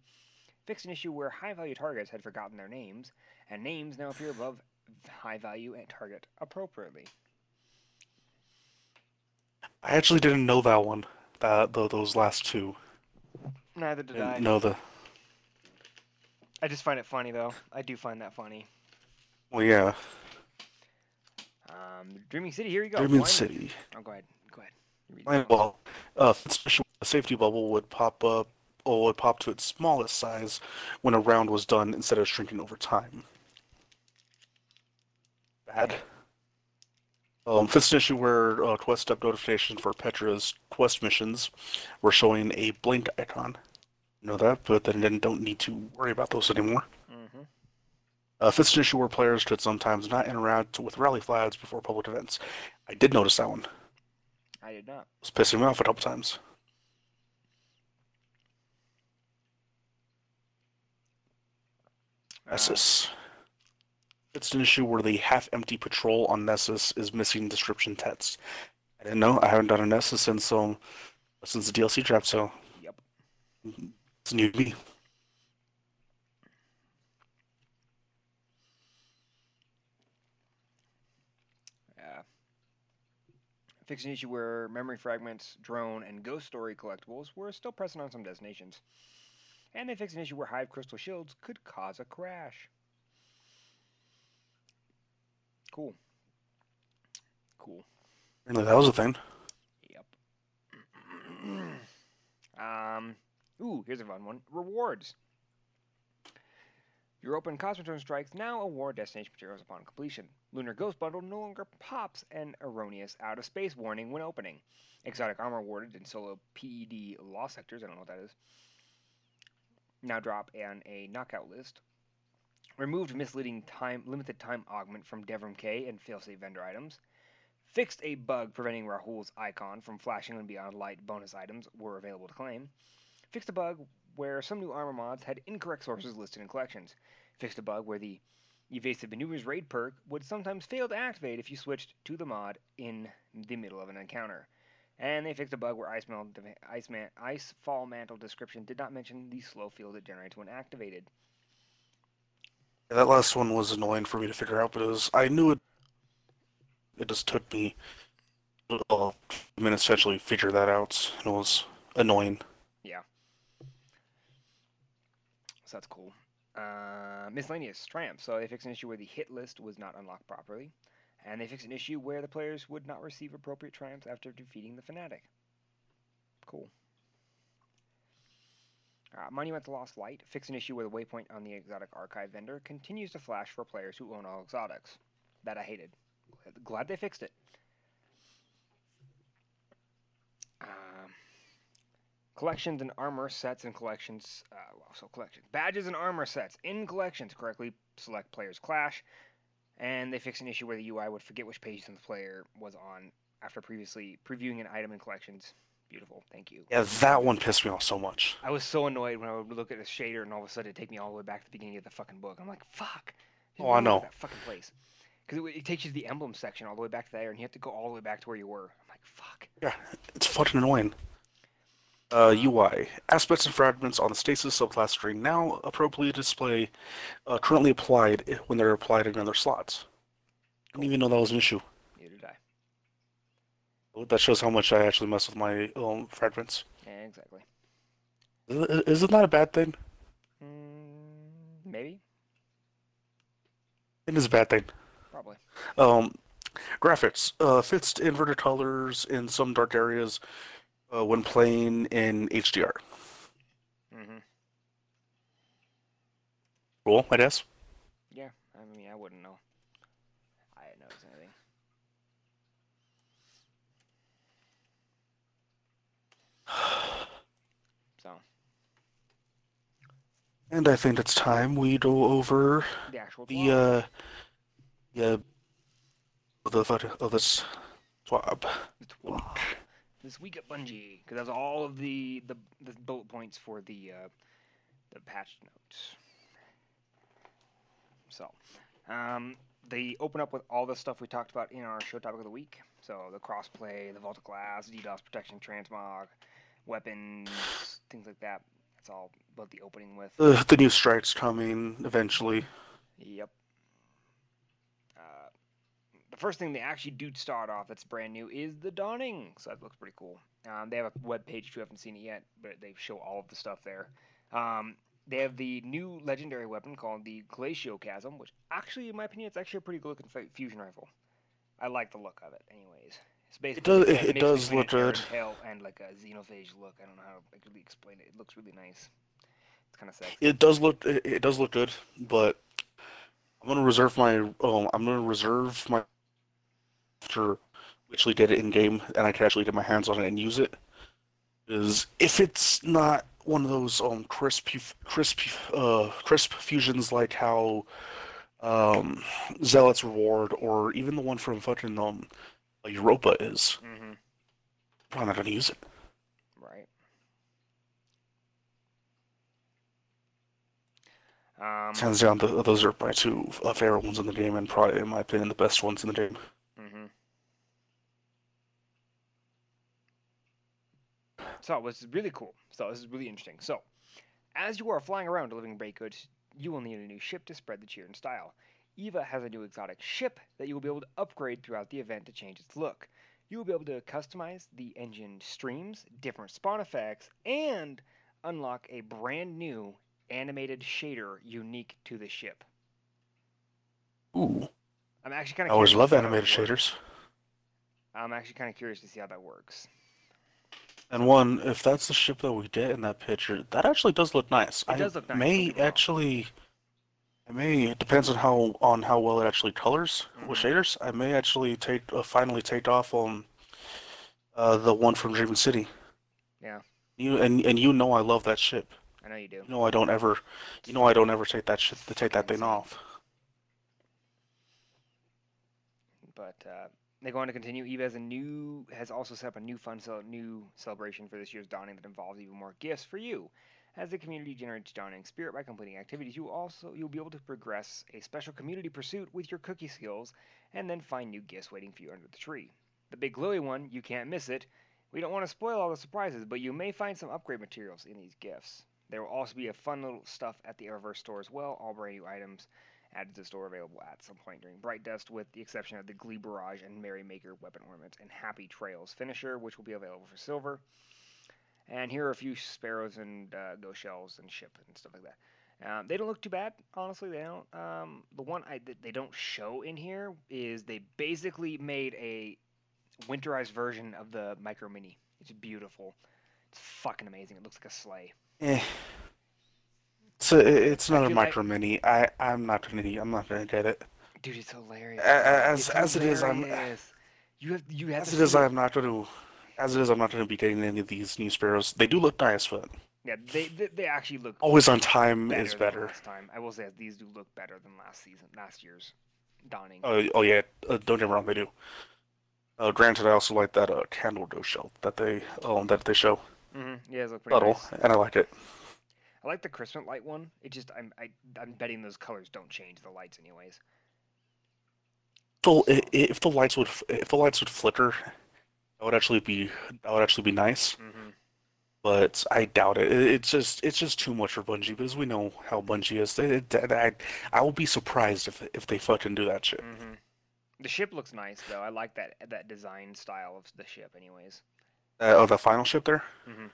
fixed an issue where high value targets had forgotten their names, and names now appear above high value and target appropriately. I actually didn't know that one. That tho- those last two. Neither did I. Know the. I just find it funny though. I do find that funny. Well, yeah. Um, Dreaming City, here you go. Dreaming Wine- City. Oh, go ahead. Go ahead. You read Fine. Well, uh, a safety bubble would pop up or would pop to its smallest size when a round was done instead of shrinking over time. Bad. Um, fifth an issue where uh, quest step notifications for Petra's quest missions were showing a blink icon. You know that, but then, then don't need to worry about those anymore. Mhm. Uh, fifth an issue where players could sometimes not interact with rally flags before public events. I did notice that one. I did not. It was pissing me off a couple times. Uh, Nessus. It's an issue where the half-empty patrol on Nessus is missing description text. I didn't know. I haven't done a Nessus since um since the DLC dropped, so Yep. it's new to me. Fix an issue where memory fragments, drone, and ghost story collectibles were still present on some destinations. And they fixed an issue where hive crystal shields could cause a crash. Cool. Cool. Apparently that was a thing. Yep. um. Ooh, here's a fun one. Rewards. Your open Cosmodrome strikes now award destination materials upon completion. Lunar Ghost Bundle no longer pops an erroneous out of space warning when opening. Exotic armor awarded in solo PED lost sectors, I don't know what that is. Now drop on a knockout list. Removed misleading time limited time augment from Devrim Kay and failsafe vendor items fixed a bug preventing Rahool's icon from flashing when Beyond Light bonus items were available to claim, fixed a bug where some new armor mods had incorrect sources listed in collections, fixed a bug where the Evasive Maneuvers raid perk would sometimes fail to activate if you switched to the mod in the middle of an encounter. And they fixed a bug where Ice, Mel- Ice, Man- Ice Fall Mantle description did not mention the slow field it generates when activated. Yeah, that last one was annoying for me to figure out because I knew it. It just took me a little minutes to actually figure that out. and It was annoying. Yeah. So that's cool. Uh, miscellaneous triumph. So they fixed an issue where the hit list was not unlocked properly, and they fixed an issue where the players would not receive appropriate triumphs after defeating the fanatic. Cool. Uh, Monument to Lost Light fixed an issue where the waypoint on the exotic archive vendor continues to flash for players who own all exotics. That I hated. Glad they fixed it. Um, collections and armor sets and collections. Uh, well, so collections. Badges and armor sets in collections correctly select player's clash. And they fixed an issue where the UI would forget which page the player was on after previously previewing an item in collections. Beautiful. Thank you. Yeah, that one pissed me off so much. I was so annoyed when I would look at the shader and all of a sudden it'd take me all the way back to the beginning of the fucking book. I'm like, fuck. Oh, I know. That fucking place. Because it, it, takes you to the emblem section all the way back there, and you have to go all the way back to where you were. I'm like, fuck. Yeah, it's fucking annoying. Uh, UI. Aspects and fragments on the stasis subclass string now appropriately display uh, currently applied when they're applied in other slots. I didn't even know that was an issue. Neither did I. That shows how much I actually mess with my um, fragments. Yeah, exactly. Is it not a bad thing? Mm, maybe. It is a bad thing. Probably. Um, graphics. Uh, fixed inverted colors in some dark areas uh, when playing in HDR. Mm-hmm. Cool, I guess. Yeah, I mean, I wouldn't know. I didn't notice anything. So. And I think it's time we go over the actual the uh, yeah, the of this TWAB. This week at Bungie, because that's all of the, the the bullet points for the uh, the patch notes. So, um, they open up with all the stuff we talked about in our show topic of the week. So the crossplay, the Vault of Glass, DDoS protection, transmog, weapons, things like that. That's all about the opening with. The, the new strikes coming eventually. Yep. The first thing they actually do start off that's brand new is the Dawning. So that looks pretty cool. Um, they have a web page if you haven't seen it yet, but they show all of the stuff there. Um, they have the new legendary weapon called the Glacial Glacioclasm, which actually, in my opinion, it's actually a pretty good looking fusion rifle. I like the look of it, anyways. It's basically it does, it, it does look good. Tail and like a xenophage look. I don't know how to really explain it. It looks really nice. It's kind of sexy. It does look it, it does look good, but I'm gonna reserve my oh I'm gonna reserve my after we actually did it in game and I can actually get my hands on it and use it. Is if it's not one of those um crisp crisp uh crisp fusions like how um Zealot's Reward or even the one from fucking um Europa is. Mm-hmm. Probably not gonna use it. Right. Um, Hands down, the, those are my two uh, favorite ones in the game, and probably, in my opinion, the best ones in the game. Mm-hmm. So it was really cool. So this is really interesting. So, as you are flying around delivering baked goods, you will need a new ship to spread the cheer and style. EVA has a new exotic ship that you will be able to upgrade throughout the event to change its look. You will be able to customize the engine streams, different spawn effects, and unlock a brand new animated shader unique to the ship. Ooh. I'm actually kind of. I always love animated shaders. I'm actually kind of curious to see how that works. And one, if that's the ship that we did in that picture, that actually does look nice. It I does look nice. May actually I may. It depends on how on how well it actually colors mm-hmm. with shaders. I may actually take uh, finally take off on uh, the one from Dream City. Yeah. You and and you know I love that ship. I know you do. You know I don't ever. You know I don't ever take that shit to take that thing off. But uh, they go on to continue. Eve has a new has also set up a new fun new celebration for this year's dawning that involves even more gifts for you. As the community generates dawning spirit by completing activities, you also you'll be able to progress a special community pursuit with your cookie skills, and then find new gifts waiting for you under the tree. The big glowy one, you can't miss it. We don't want to spoil all the surprises, but you may find some upgrade materials in these gifts. There will also be a fun little stuff at the Eververse store as well, all brand new items added to the store available at some point during Bright Dust, with the exception of the Glee Barrage and Merrymaker weapon ornaments and Happy Trails finisher, which will be available for silver. And here are a few sparrows and uh, ghost shells and ship and stuff like that. Um, they don't look too bad, honestly. They don't. Um, the one I that they don't show in here is they basically made a winterized version of the Micro Mini. It's beautiful. It's fucking amazing. It looks like a sleigh. Eh. It's a, it's feel like- micro mini. I I'm not gonna I'm not gonna get it. Dude, it's hilarious. A- a- as- It's as it is, I'm- hilarious. You have you have As it is, see I'm not gonna. As it is, I'm not gonna be getting any of these new sparrows. They do look nice, but Yeah, they, they they actually look always on time better is better. Last time, I will say that these do look better than last season, last year's dawning. Oh, oh yeah. Uh, don't get me wrong, they do. Uh, granted, I also like that uh, candle dough shell that they um that they show Mm-hmm. Yeah, look pretty subtle, nice. and I like it. I like the Christmas light one. It just I'm I, I'm betting those colors don't change the lights anyways. So if the lights would if the lights would flicker, that would actually be that would actually be nice. hmm But I doubt it. It- It's just it's just too much for Bungie because we know how Bungie is. They, they- I I will be surprised if if they fucking do that shit. hmm The ship looks nice though. I like that that design style of the ship, anyways. Uh, oh, the final ship there. hmm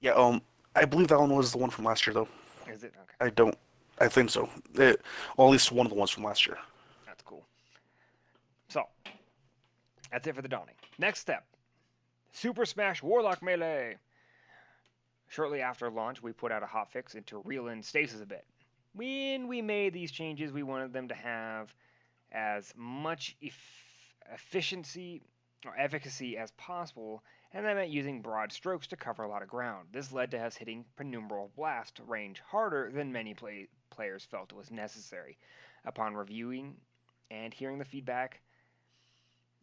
Yeah. Um, I believe that one was the one from last year though. Is it okay? I don't. I think so. It, well, at least one of the ones from last year. That's cool. So, that's it for the dawning. Next step Super Smash Warlock Melee. Shortly after launch, we put out a hotfix into reel in stasis a bit. When we made these changes, we wanted them to have as much eff- efficiency or efficacy as possible, and that meant using broad strokes to cover a lot of ground. This led to us hitting Penumbral Blast range harder than many play- players felt was necessary. Upon reviewing and hearing the feedback,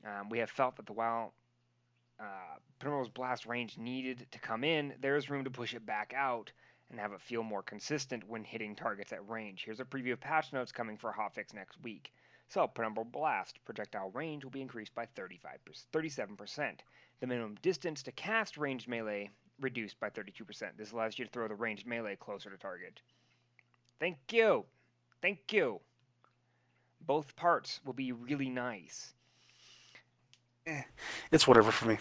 um, we have felt that the while uh, blast range needed to come in, there is room to push it back out and have it feel more consistent when hitting targets at range. Here's a preview of patch notes coming for hotfix next week. So, Penumbral Blast projectile range will be increased by 35 37%. The minimum distance to cast ranged melee reduced by 32%. This allows you to throw the ranged melee closer to target. Thank you. Thank you. Both parts will be really nice. Eh, it's whatever for me.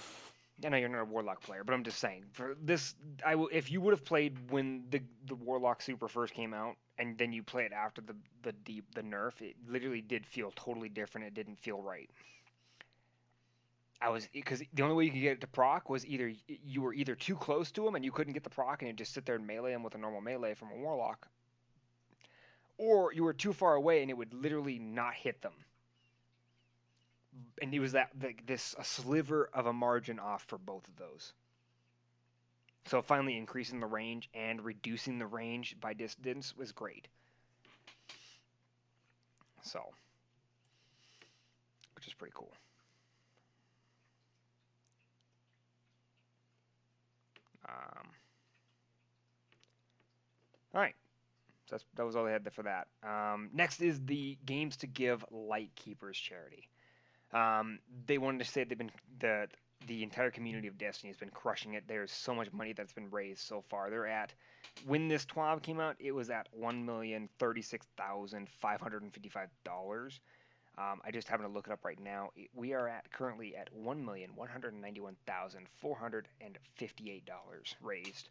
I know you're not a warlock player, but I'm just saying for this, I will. If you would have played when the the warlock super first came out, and then you play it after the the deep the nerf, it literally did feel totally different. It didn't feel right. I was because the only way you could get it to proc was either you were either too close to him and you couldn't get the proc and you just sit there and melee him with a normal melee from a warlock, or you were too far away and it would literally not hit them and it was that like this a sliver of a margin off for both of those. So finally increasing the range and reducing the range by distance was great. So, which is pretty cool. Um, all right. So that was all they had for that. Um, next is the Games to Give Lightkeepers charity. Um, they wanted to say they've been the the entire community of Destiny has been crushing it. There's so much money that's been raised so far. They're at when this TWAB came out, it was at one million thirty six thousand five hundred and fifty five dollars. Um, I just happened to look it up right now. We are at currently at one million one hundred ninety one thousand four hundred and fifty eight dollars raised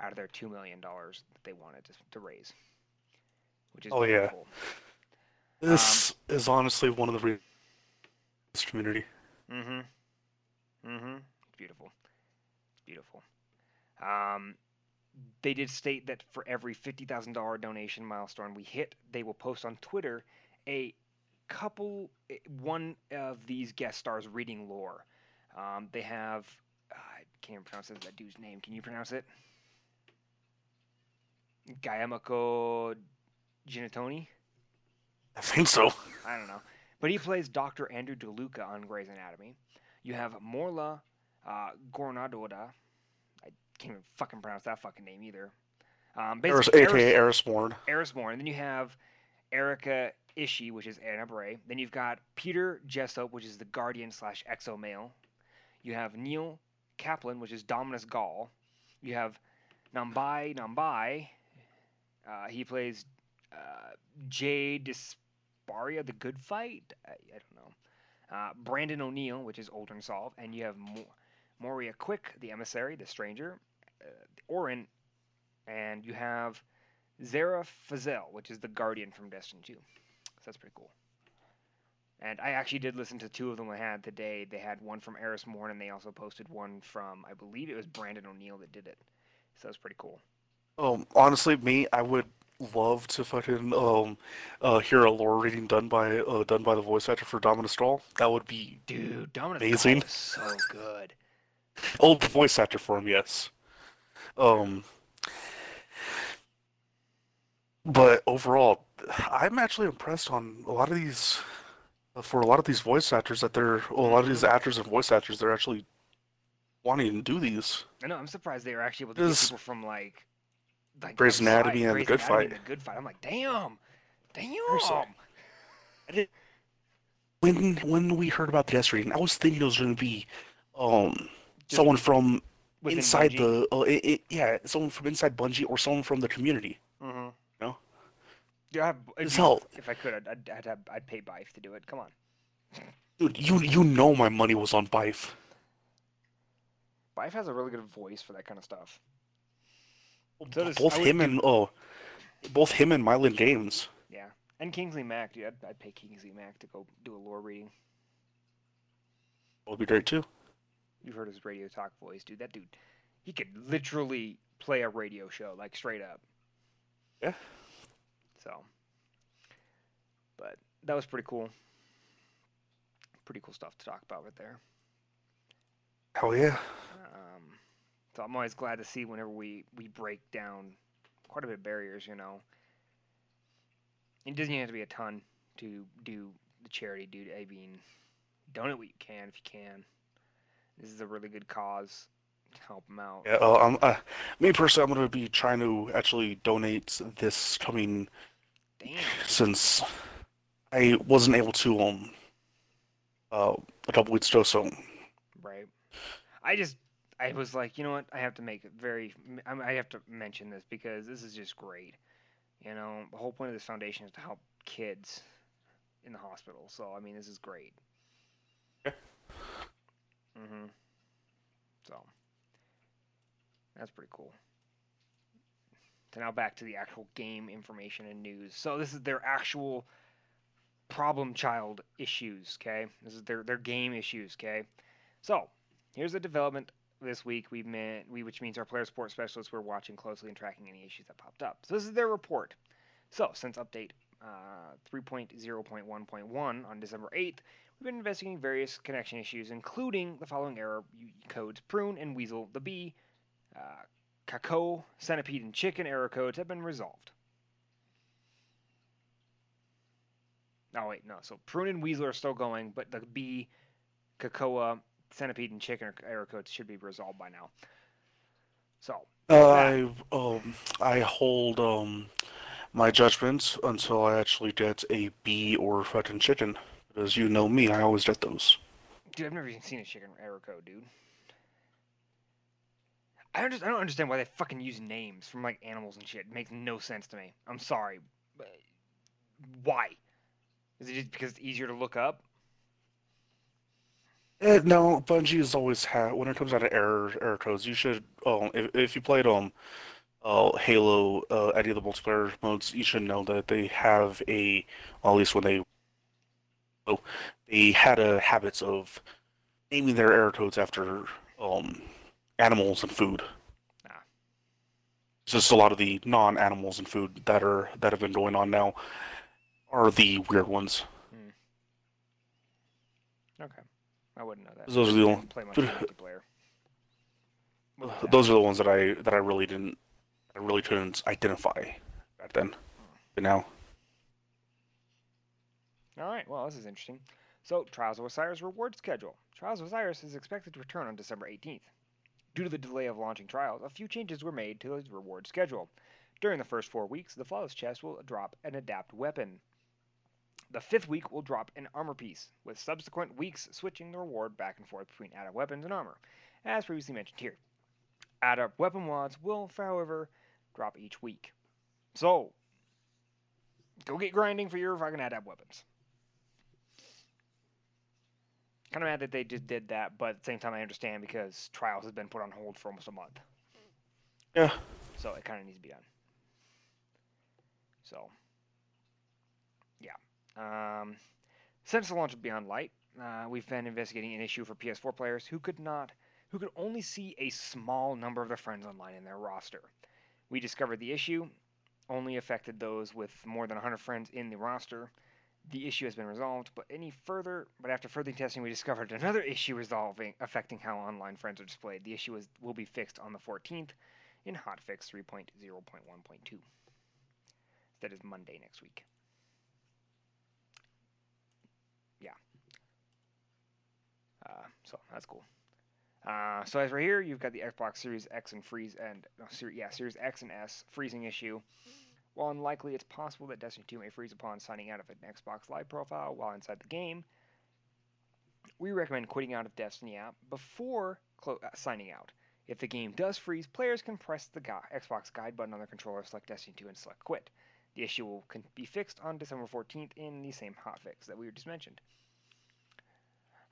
out of their two million dollars that they wanted to, to raise, which is Oh, yeah. This is honestly one of the reasons this community. Mm-hmm. Mm-hmm. It's beautiful. It's beautiful. Um, they did state that for every fifty thousand dollar donation milestone we hit, they will post on Twitter a couple, eh, one of these guest stars reading lore. Um, they have, I can't even pronounce that, that dude's name. Can you pronounce it? Gayamako Ginatoni. I think so. I don't know. But he plays Dr. Andrew DeLuca on Grey's Anatomy. You have Morla uh, Gornadoda. I can't even fucking pronounce that fucking name either. Um, basically, AKA Eris, Eris Morn. Eris Morn. And then you have Erica Ishii, which is Ana Bray. Then you've got Peter Jessop, which is the Guardian slash Exo male. You have Neil Kaplan, which is Dominus Ghaul. You have Nyambi Nyambi. Uh, he plays uh, Jay DiPersia, the Good Fight. I, I don't know. Uh, Brandon O'Neill, which is Aldrin Sloane, and you have Mo- Moira Quirk, the Emissary, the Stranger, uh, Orin, and you have Zara Fazel, which is the Guardian from Destiny 2. So that's pretty cool. And I actually did listen to two of them I had today. They had one from Eris Morn, and they also posted one from, I believe it was Brandon O'Neill that did it. So that's pretty cool. Oh, honestly, me, I would love to fucking um, uh, hear a lore reading done by uh, done by the voice actor for Dominus Strahl. That would be Dude, Dominic Amazing. so good. Old voice actor for him, yes. Um, but overall, I'm actually impressed on a lot of these. For a lot of these voice actors, that they're well, a lot of these actors and voice actors, they're actually wanting to do these. I know. I'm surprised they were actually able to get people from like, like Grey's Anatomy and The Good Fight. The Good Fight. I'm like, damn, damn. I. When when we heard about the rating, I was thinking it was going to be, um, Just someone from inside Bungie. the, uh, it, it, yeah, someone from inside Bungie or someone from the community. Mhm. No? Yeah, I have, it'd hell. If I could, I'd, I'd, I'd, have, I'd pay Byf to do it. Come on. Dude, you you know my money was on Byf. Byf has a really good voice for that kind of stuff. So does- both would him and oh, both him and Myelin Games. Yeah. And Kingsley Mack, dude. I'd, I'd pay Kingsley Mack to go do a lore reading. That would be great too. You've heard his radio talk voice, dude. That dude, he could literally play a radio show, like straight up. Yeah. So, but that was pretty cool. Pretty cool stuff to talk about right there. Hell yeah. Um, so I'm always glad to see whenever we we break down quite a bit of barriers, you know. It doesn't have to be a ton to do the charity, dude. I mean, donate what you can if you can. This is a really good cause to help them out. Yeah. Uh, I'm, uh, me personally, I'm gonna be trying to actually donate this coming Damn. since I wasn't able to um uh a couple weeks ago. So Right. I just, I was like, you know what? I have to make it very, I I have to mention this because this is just great. You know, the whole point of this foundation is to help kids in the hospital. So, I mean, this is great. Yeah. hmm So, that's pretty cool. So now back to the actual game information and news. So this is their actual problem child issues, okay? This is their their game issues, okay? So, here's the development this week. We meant we, which means our player support specialists were watching closely and tracking any issues that popped up. So this is their report. So since update uh, 3.0.1.1 on December 8th, we've been investigating various connection issues, including the following error codes: prune and weasel, the bee, uh, centipede, and chicken error codes have been resolved. Oh wait, no. So prune and weasel are still going, but the bee, cacao, centipede, and chicken error codes should be resolved by now. So uh, I um I hold um my judgments until I actually get a bee or fucking chicken. Because you know me, I always get those. Dude, I've never even seen a chicken error code, dude. I don't, just, I don't understand why they fucking use names from like animals and shit. It makes no sense to me. I'm sorry. but Why? Is it just because it's easier to look up? Eh, no, Bungie has always had when it comes down to error error codes. You should um if if you played um uh Halo uh any of the multiplayer modes, you should know that they have a well, at least when they oh they had a habits of naming their error codes after um animals and food. Ah. It's just a lot of the non-animals and food that are that have been going on now are the weird ones. Okay. I wouldn't know that. Those are the only- play much multiplayer. What? Those are the ones that I that I really didn't I really couldn't identify back then. But now, All right, well, this is interesting. So, Trials of Osiris reward schedule. Trials of Osiris is expected to return on December 18th. Due to the delay of launching Trials, a few changes were made to the reward schedule. During the first four weeks, the Flawless chest will drop an adept weapon. The fifth week will drop an armor piece, with subsequent weeks switching the reward back and forth between adept weapons and armor, as previously mentioned here. Adept weapon mods will, however, drop each week. So, go get grinding for your fucking adept weapons. Kind of mad that they just did that, but at the same time, I understand because Trials has been put on hold for almost a month, yeah, so it kind of needs to be done. So. Um, since the launch of Beyond Light, uh, we've been investigating an issue for PS4 players who could not, who could only see a small number of their friends online in their roster. We discovered the issue only affected those with more than 100 friends in the roster. The issue has been resolved, but any further, but after further testing, we discovered another issue resolving affecting how online friends are displayed. The issue is, will be fixed on the 14th in hotfix 3.0.1.2. That is Monday next week. Yeah. Uh, so that's cool. Uh, so as right here, you've got the Xbox Series X and freeze and no, ser- yeah, Series X and S freezing issue. While unlikely, it's possible that Destiny 2 may freeze upon signing out of an Xbox Live profile while inside the game. We recommend quitting out of Destiny app before clo- uh, signing out. If the game does freeze, players can press the Xbox guide button on their controller, select Destiny 2, and select quit. The issue will be fixed on December 14th in the same hotfix that we just mentioned.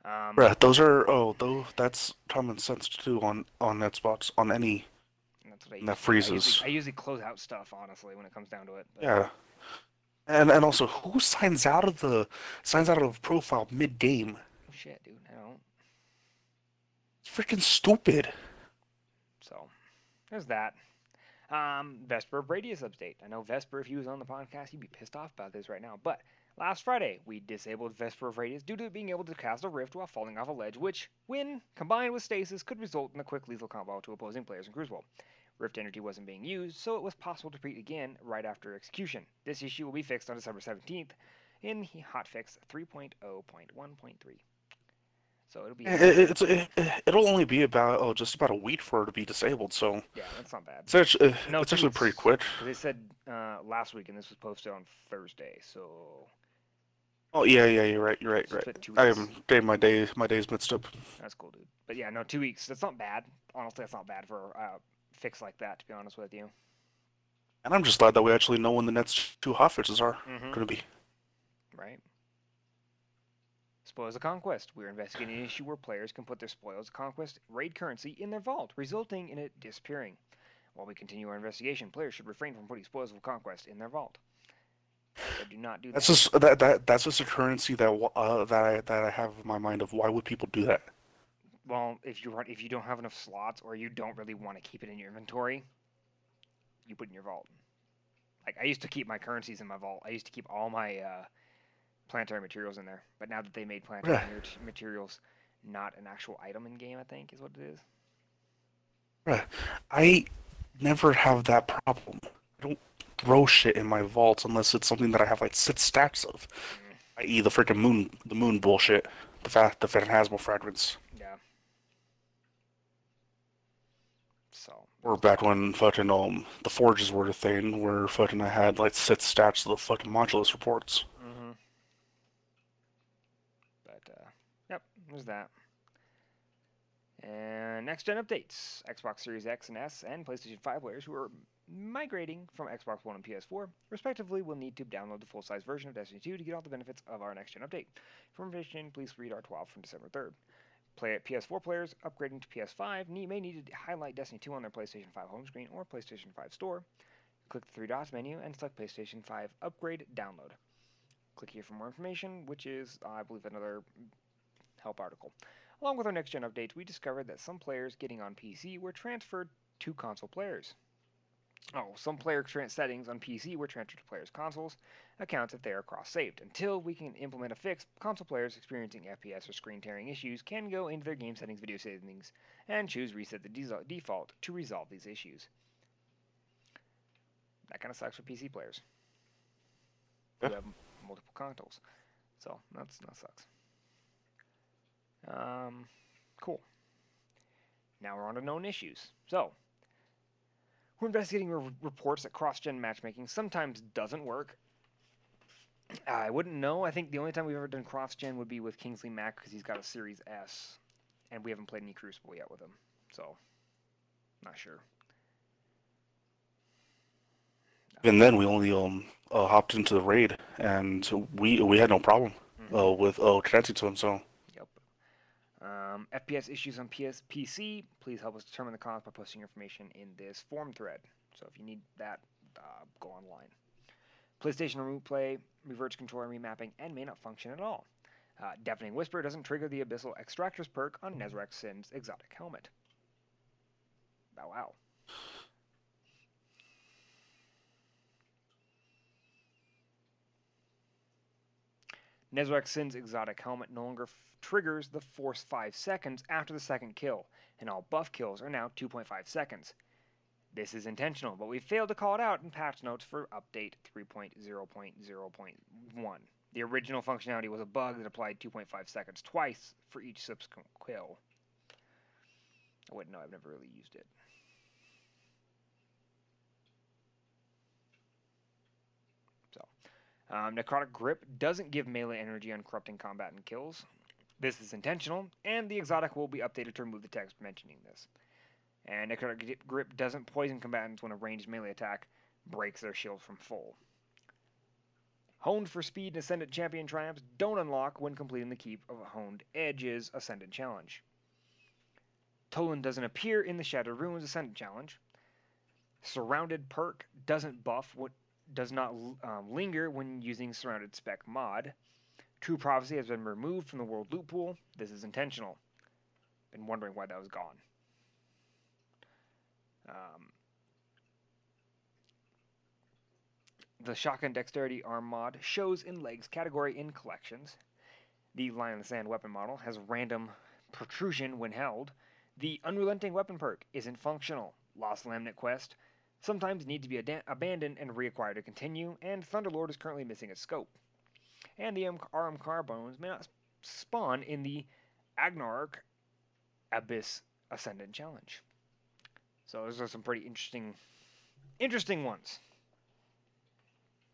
Um, those are oh, those that's common sense to do on on Xbox on any. that's what I that usually- I freezes. usually, I usually close out stuff, honestly, when it comes down to it. but- Yeah. And and also, who signs out of the signs out of profile mid game? Shit, dude, I don't. It's freaking stupid. So there's that. Um, Vesper Radius update. I know Vesper, if he was on the podcast, he'd be pissed off about this right now. But last Friday, we disabled Vesper of Radius due to being able to cast a rift while falling off a ledge, which, when combined with stasis, could result in a quick lethal combo to opposing players in Crucible. Rift energy wasn't being used, so it was possible to repeat again right after execution. This issue will be fixed on December 17th in the hotfix 3.0.1.3. So it'll be It, it- it's it, it'll only be about oh just about a week for it to be disabled, so yeah, that's not bad. it's actually, No, it's actually pretty quick. they said uh, last week, and this was posted on Thursday, so Oh yeah, yeah, you're right, you're right, you're right. I am getting my day my days mixed up. That's cool, dude. But yeah, no, two weeks. That's not bad. Honestly, that's not bad for a fix like that. To be honest with you. And I'm just glad that we actually know when the next two hotfixes are Mm-hmm. gonna be. Right. Spoils of Conquest. We're investigating an issue where players can put their Spoils of Conquest raid currency in their vault, resulting in it disappearing. While we continue our investigation, players should refrain from putting Spoils of Conquest in their vault. So do not do That's that. just that that that's just a currency that uh, that I that I have in my mind of why would people do that? Well, if you run, if you don't have enough slots or you don't really want to keep it in your inventory, you put it in your vault. Like I used to keep my currencies in my vault. I used to keep all my uh, planetary materials in there. But now that they made planetary mat- materials not an actual item in game, I think is what it is. I never have that problem. I don't throw shit in my vault unless it's something that I have like six stacks of, i.e. the freaking moon the moon bullshit, the fa- the phantasmal fragments. Yeah. So Or back when fucking um the forges were a thing, where fucking I had like six stacks of the fucking modulus reports. Mm-hmm. But uh, yep, there's that. And next gen updates: Xbox Series X and S and PlayStation 5 players who are migrating from Xbox One and PS4, respectively, will need to download the full-size version of Destiny 2 to get all the benefits of our next gen update. For information, please read R12 from December 3rd. Play at PS4 players upgrading to PS5 need, may need to highlight Destiny 2 on their PlayStation 5 home screen or PlayStation 5 store. Click the three dots menu and select PlayStation 5 Upgrade Download. Click here for more information, which is, I believe, another help article. Along with our next gen updates, we discovered that some players getting on PC were transferred to console players. Oh, some player settings on PC were transferred to players' consoles accounts if they are cross-saved. Until we can implement a fix, console players experiencing FPS or screen tearing issues can go into their game settings video settings and choose reset the deso- default to resolve these issues. That kind of sucks for PC players who have m- multiple consoles. So that's that sucks. Um, cool. Now we're on to known issues. So we're investigating re- reports that cross-gen matchmaking sometimes doesn't work. I wouldn't know. I think the only time we've ever done cross-gen would be with Kingsley Mac because he's got a Series S, and we haven't played any Crucible yet with him. So, not sure. And then we only um uh, hopped into the raid, and we we had no problem Mhm. uh, with uh, connecting to him. So. Um, FPS issues on PS PC. Please help us determine the cause by posting information in this forum thread. So if you need that, uh, go online. PlayStation Remote Play reverts controller remapping and may not function at all. Uh, Deafening Whisper doesn't trigger the Abyssal Extractors perk on Nezarec Sin's exotic helmet. Bow wow. Nezarec Sin's exotic helmet no longer f- triggers the Force 5 seconds after the second kill, and all buff kills are now 2.5 seconds. This is intentional, but we failed to call it out in patch notes for update 3.0.0.1. The original functionality was a bug that applied 2.5 seconds twice for each subsequent kill. I wouldn't know, I've never really used it. Um, Necrotic Grip doesn't give melee energy on corrupting combat and kills. This is intentional, and the exotic will be updated to remove the text mentioning this. And Necrotic Grip doesn't poison combatants when a ranged melee attack breaks their shield from full. Honed for Speed and Ascendant Champion triumphs don't unlock when completing the Keep of Honed Edge's Ascendant Challenge. Toland doesn't appear in the Shattered Ruins Ascendant Challenge. Surrounded perk doesn't buff what does not um, linger when using Surrounded Spec mod. True Prophecy has been removed from the World Loot Pool. This is intentional. Been wondering why that was gone. Um, the Shotgun Dexterity Arm mod shows in legs category in collections. The Lion in the Sand weapon model has random protrusion when held. The Unrelenting weapon perk isn't functional. Lost Lament quest sometimes need to be ada- abandoned and reacquired to continue, and Thunderlord is currently missing its scope. And the Ahamkara bones may not spawn in the Agonarch Abyss Ascendant Challenge. So those are some pretty interesting, interesting ones.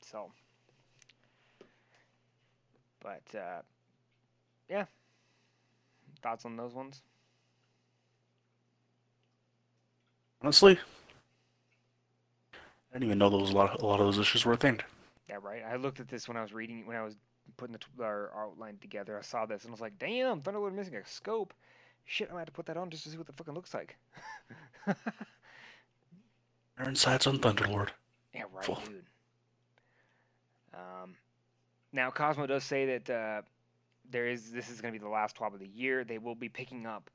So, but uh, yeah, thoughts on those ones? Honestly, I didn't even know was a lot. Of, a lot of those issues were a thing. Yeah, right. I looked at this when I was reading, when I was putting the our outline together. I saw this and I was like, "Damn, Thunderlord missing a scope." Shit, I might have to put that on just to see what the fucking looks like. Insights on Thunderlord. Yeah, right, Full. dude. Um, now Cozmo does say that uh, there is this is going to be the last twab of the year. They will be picking up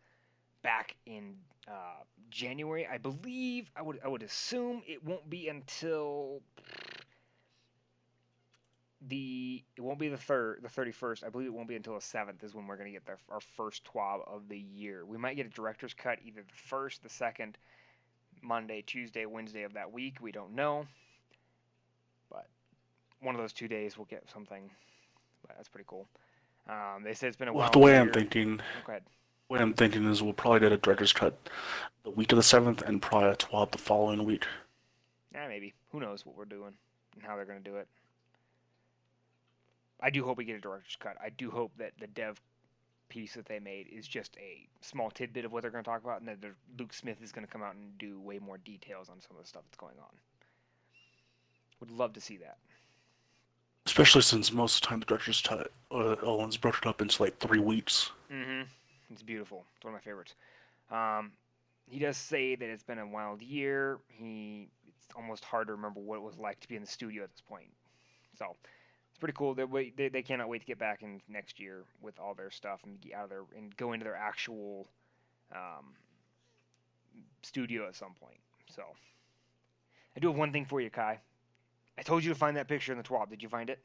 back in uh, January, I believe. I would I would assume it won't be until the it won't be the third the thirty first. I believe it won't be until the seventh is when we're going to get the, our first twab of the year. We might get a director's cut either the first, the second, Monday, Tuesday, Wednesday of that week. We don't know. But one of those two days we'll get something. But that's pretty cool. Um, they said it's been a Well, while. the way I'm thinking, Go ahead. Way I'm thinking is we'll probably get a director's cut the week of the seventh, and probably a twab the following week. Yeah, maybe. Who knows what we're doing and how they're going to do it. I do hope we get a director's cut. I do hope that the dev piece that they made is just a small tidbit of what they're going to talk about, and that Luke Smith is going to come out and do way more details on some of the stuff that's going on. Would love to see that. Especially since most of the time the director's cut, uh, Owens broke it up into like three weeks. Mm-hmm. It's beautiful. It's one of my favorites. Um, he does say that it's been a wild year. He it's almost hard to remember what it was like to be in the studio at this point. So it's pretty cool. They. They, they cannot wait to get back in next year with all their stuff and get out of their and go into their actual um, studio at some point. So I do have one thing for you, Kai. I told you to find that picture in the TWAB. Did you find it?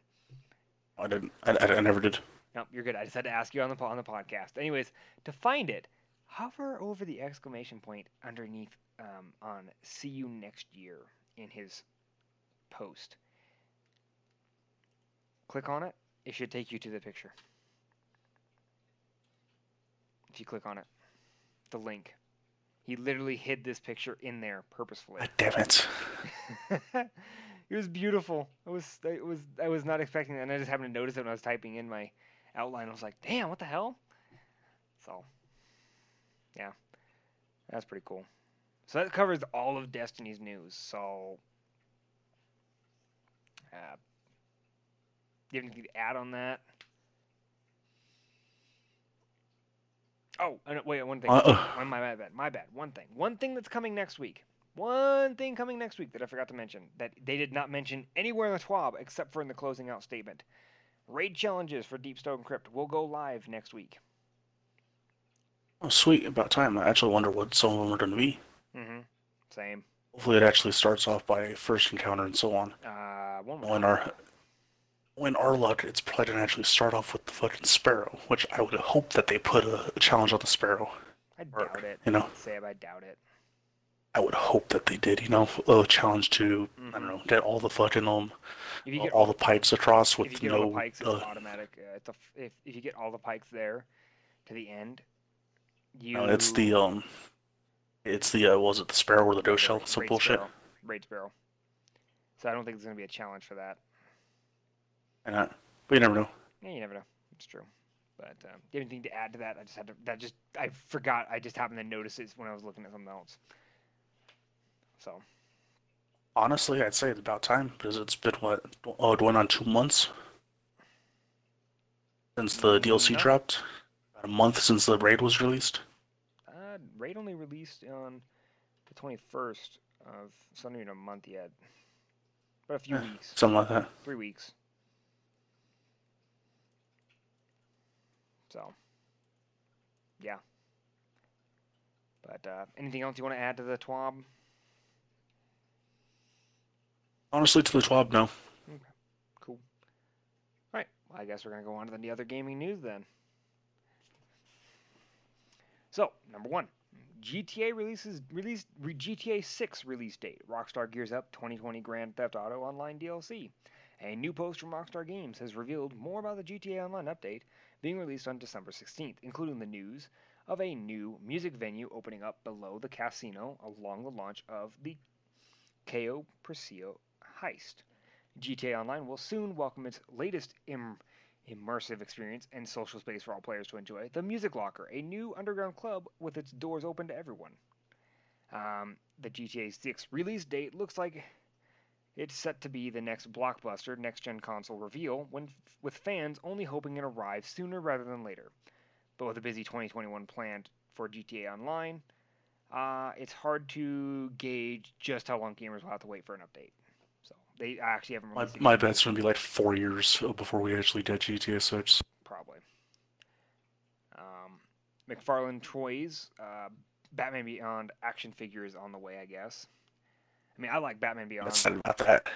I didn't. I, I never did. No, you're good. I just had to ask you on the on the podcast. Anyways, to find it, hover over the exclamation point underneath um, on "See you next year" in his post. Click on it. It should take you to the picture. If you click on it, the link. He literally hid this picture in there purposefully. God damn it. it was beautiful. I was I was I was not expecting that, and I just happened to notice it when I was typing in my outline. I was like, "Damn, what the hell?" So, yeah, that's pretty cool. So that covers all of Destiny's news. So, uh, you have anything to add on that? Oh, and, wait, one thing. Uh-uh. My bad, my bad. One thing. One thing that's coming next week. One thing coming next week that I forgot to mention that they did not mention anywhere in the TWAB except for in the closing out statement. Raid challenges for Deep Stone Crypt will go live next week. Oh, sweet. About time. I actually wonder what some of them are going to be. Mm-hmm. Same. Hopefully, it actually starts off by first encounter and so on. Uh, one When our when our luck, it's probably going to actually start off with the fucking sparrow, which I would hope that they put a, a challenge on the sparrow. I or, doubt it. you know. Sam, I doubt it. I would hope that they did. You know, a challenge to I don't Mhm. know, get all the fucking um, If you all, get all the pipes across with no. pikes, it's uh, automatic. Uh, it's a if if you get all the pikes there to the end, you. no, it's the um, it's the uh, was it the sparrow or the dough shell? Some bullshit. Raid Sparrow. So I don't think there's gonna be a challenge for that. And uh, but you never know. Yeah, you never know. It's true. But um, do you have anything to add to that? I just had to. That just I forgot. I just happened to notice it when I was looking at something else. So Honestly, I'd say it's about time because it's been what oh, it went on two months since the DLC dropped. About a month since the raid was released. uh, Raid only released on the 21st of. It's not even a month yet. But a few Yeah. weeks. Something like that. Three weeks. So. Yeah. But uh, anything else you want to add to the TWAB? Honestly, to the TWAB, no. Okay. Cool. All right. Well, I guess we're going to go on to the other gaming news then. So, number one, GTA releases released re, GTA 6 release date. Rockstar gears up 2020 Grand Theft Auto Online DLC. A new post from Rockstar Games has revealed more about the GTA Online update being released on December 16th, including the news of a new music venue opening up below the casino along the launch of the Cayo Presidio heist. GTA Online will soon welcome its latest Im- immersive experience and social space for all players to enjoy the Music Locker, a new underground club with its doors open to everyone. Um, the GTA 6 release date looks like it's set to be the next blockbuster next gen console reveal, when, with fans only hoping it arrives sooner rather than later. But with a busy 2021 planned for GTA Online, uh, it's hard to gauge just how long gamers will have to wait for an update. They actually haven't My, my bet's gonna be like four years before we actually get GTA 6. probably. Um, McFarlane Toys, uh, Batman Beyond action figure is on the way, I guess. I mean, I like Batman Beyond. I'm excited about that.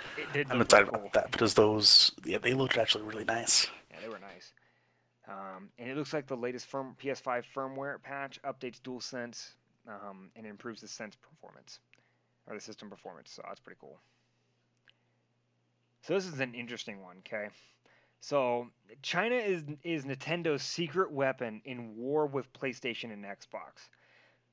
I'm excited cool. about that because those, yeah, they looked actually really nice. Yeah, they were nice. Um, and it looks like the latest firm, PS5 firmware patch updates DualSense um, and improves the sense performance or the system performance. So that's pretty cool. So this is an interesting one. Okay, so China is is Nintendo's secret weapon in war with PlayStation and Xbox.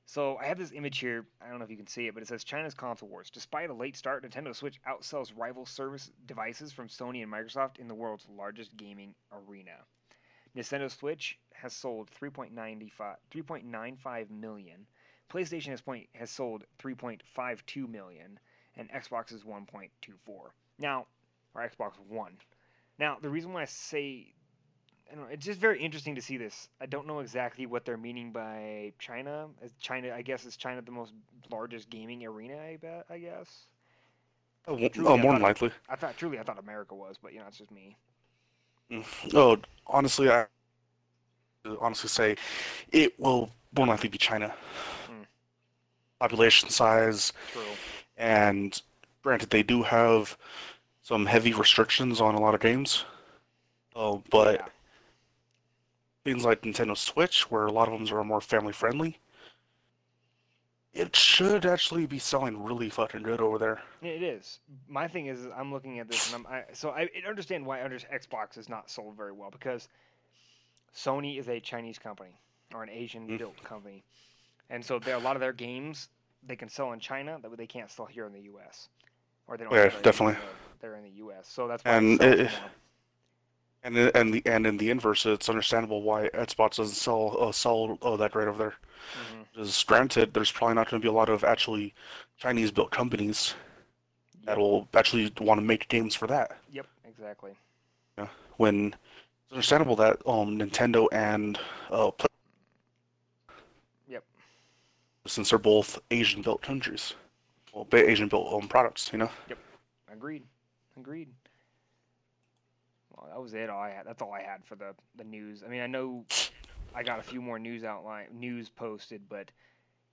So I have this image here. I don't know if you can see it, but it says China's console wars. Despite a late start, Nintendo Switch outsells rival service devices from Sony and Microsoft in the world's largest gaming arena. Nintendo Switch has sold 3.95 3.95 million. PlayStation has point has sold 3.52 million, and Xbox is 1.24. Now, or Xbox One. Now, the reason why I say I don't know, it's just very interesting to see this. I don't know exactly what they're meaning by China. Is China, I guess, is China the most largest gaming arena? I bet. I guess. Oh, Truly, oh, more than likely. I thought truly, I thought America was, but you know, it's just me. Oh, honestly, I honestly say it will more likely be China. Hmm. Population size, True. and granted, they do have some heavy restrictions on a lot of games. Oh, but Yeah. things like Nintendo Switch, where a lot of them are more family friendly, it should actually be selling really fucking good over there. It is. My thing is, is I'm looking at this, and I'm I, so I understand why under Xbox is not sold very well because Sony is a Chinese company or an Asian-built mm. company, and so there a lot of their games they can sell in China that they can't sell here in the U.S. or they don't. Yeah, sell there definitely. even though They're in the U.S., so that's why And it sells it- more. And in- and the and in the inverse, it's understandable why Xbox doesn't sell uh, sell uh, that great over there. Because granted, there's probably not going to be a lot of actually Chinese-built companies that will actually want to make games for that. Yep, exactly. Yeah. When it's understandable that um Nintendo and uh Play- Yep. since they're both Asian-built countries. well, Asian built um, products. You know. Yep, agreed. Agreed. Well, that was it. All I had. That's all I had for the the news. I mean, I know I got a few more news outline news posted, but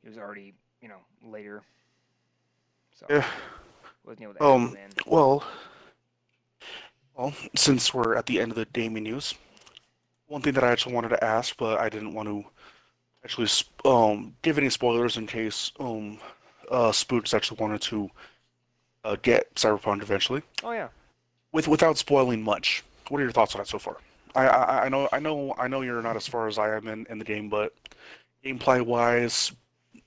it was already you know later. So Yeah. wasn't able to Um. in. Well. Well, since we're at the end of the gaming news, one thing that I actually wanted to ask, but I didn't want to actually um give any spoilers in case um uh Spookz actually wanted to uh, get Cyberpunk eventually. Oh yeah. with without spoiling much, what are your thoughts on it so far? I, I I know I know I know you're not as far as I am in, in the game, but gameplay wise,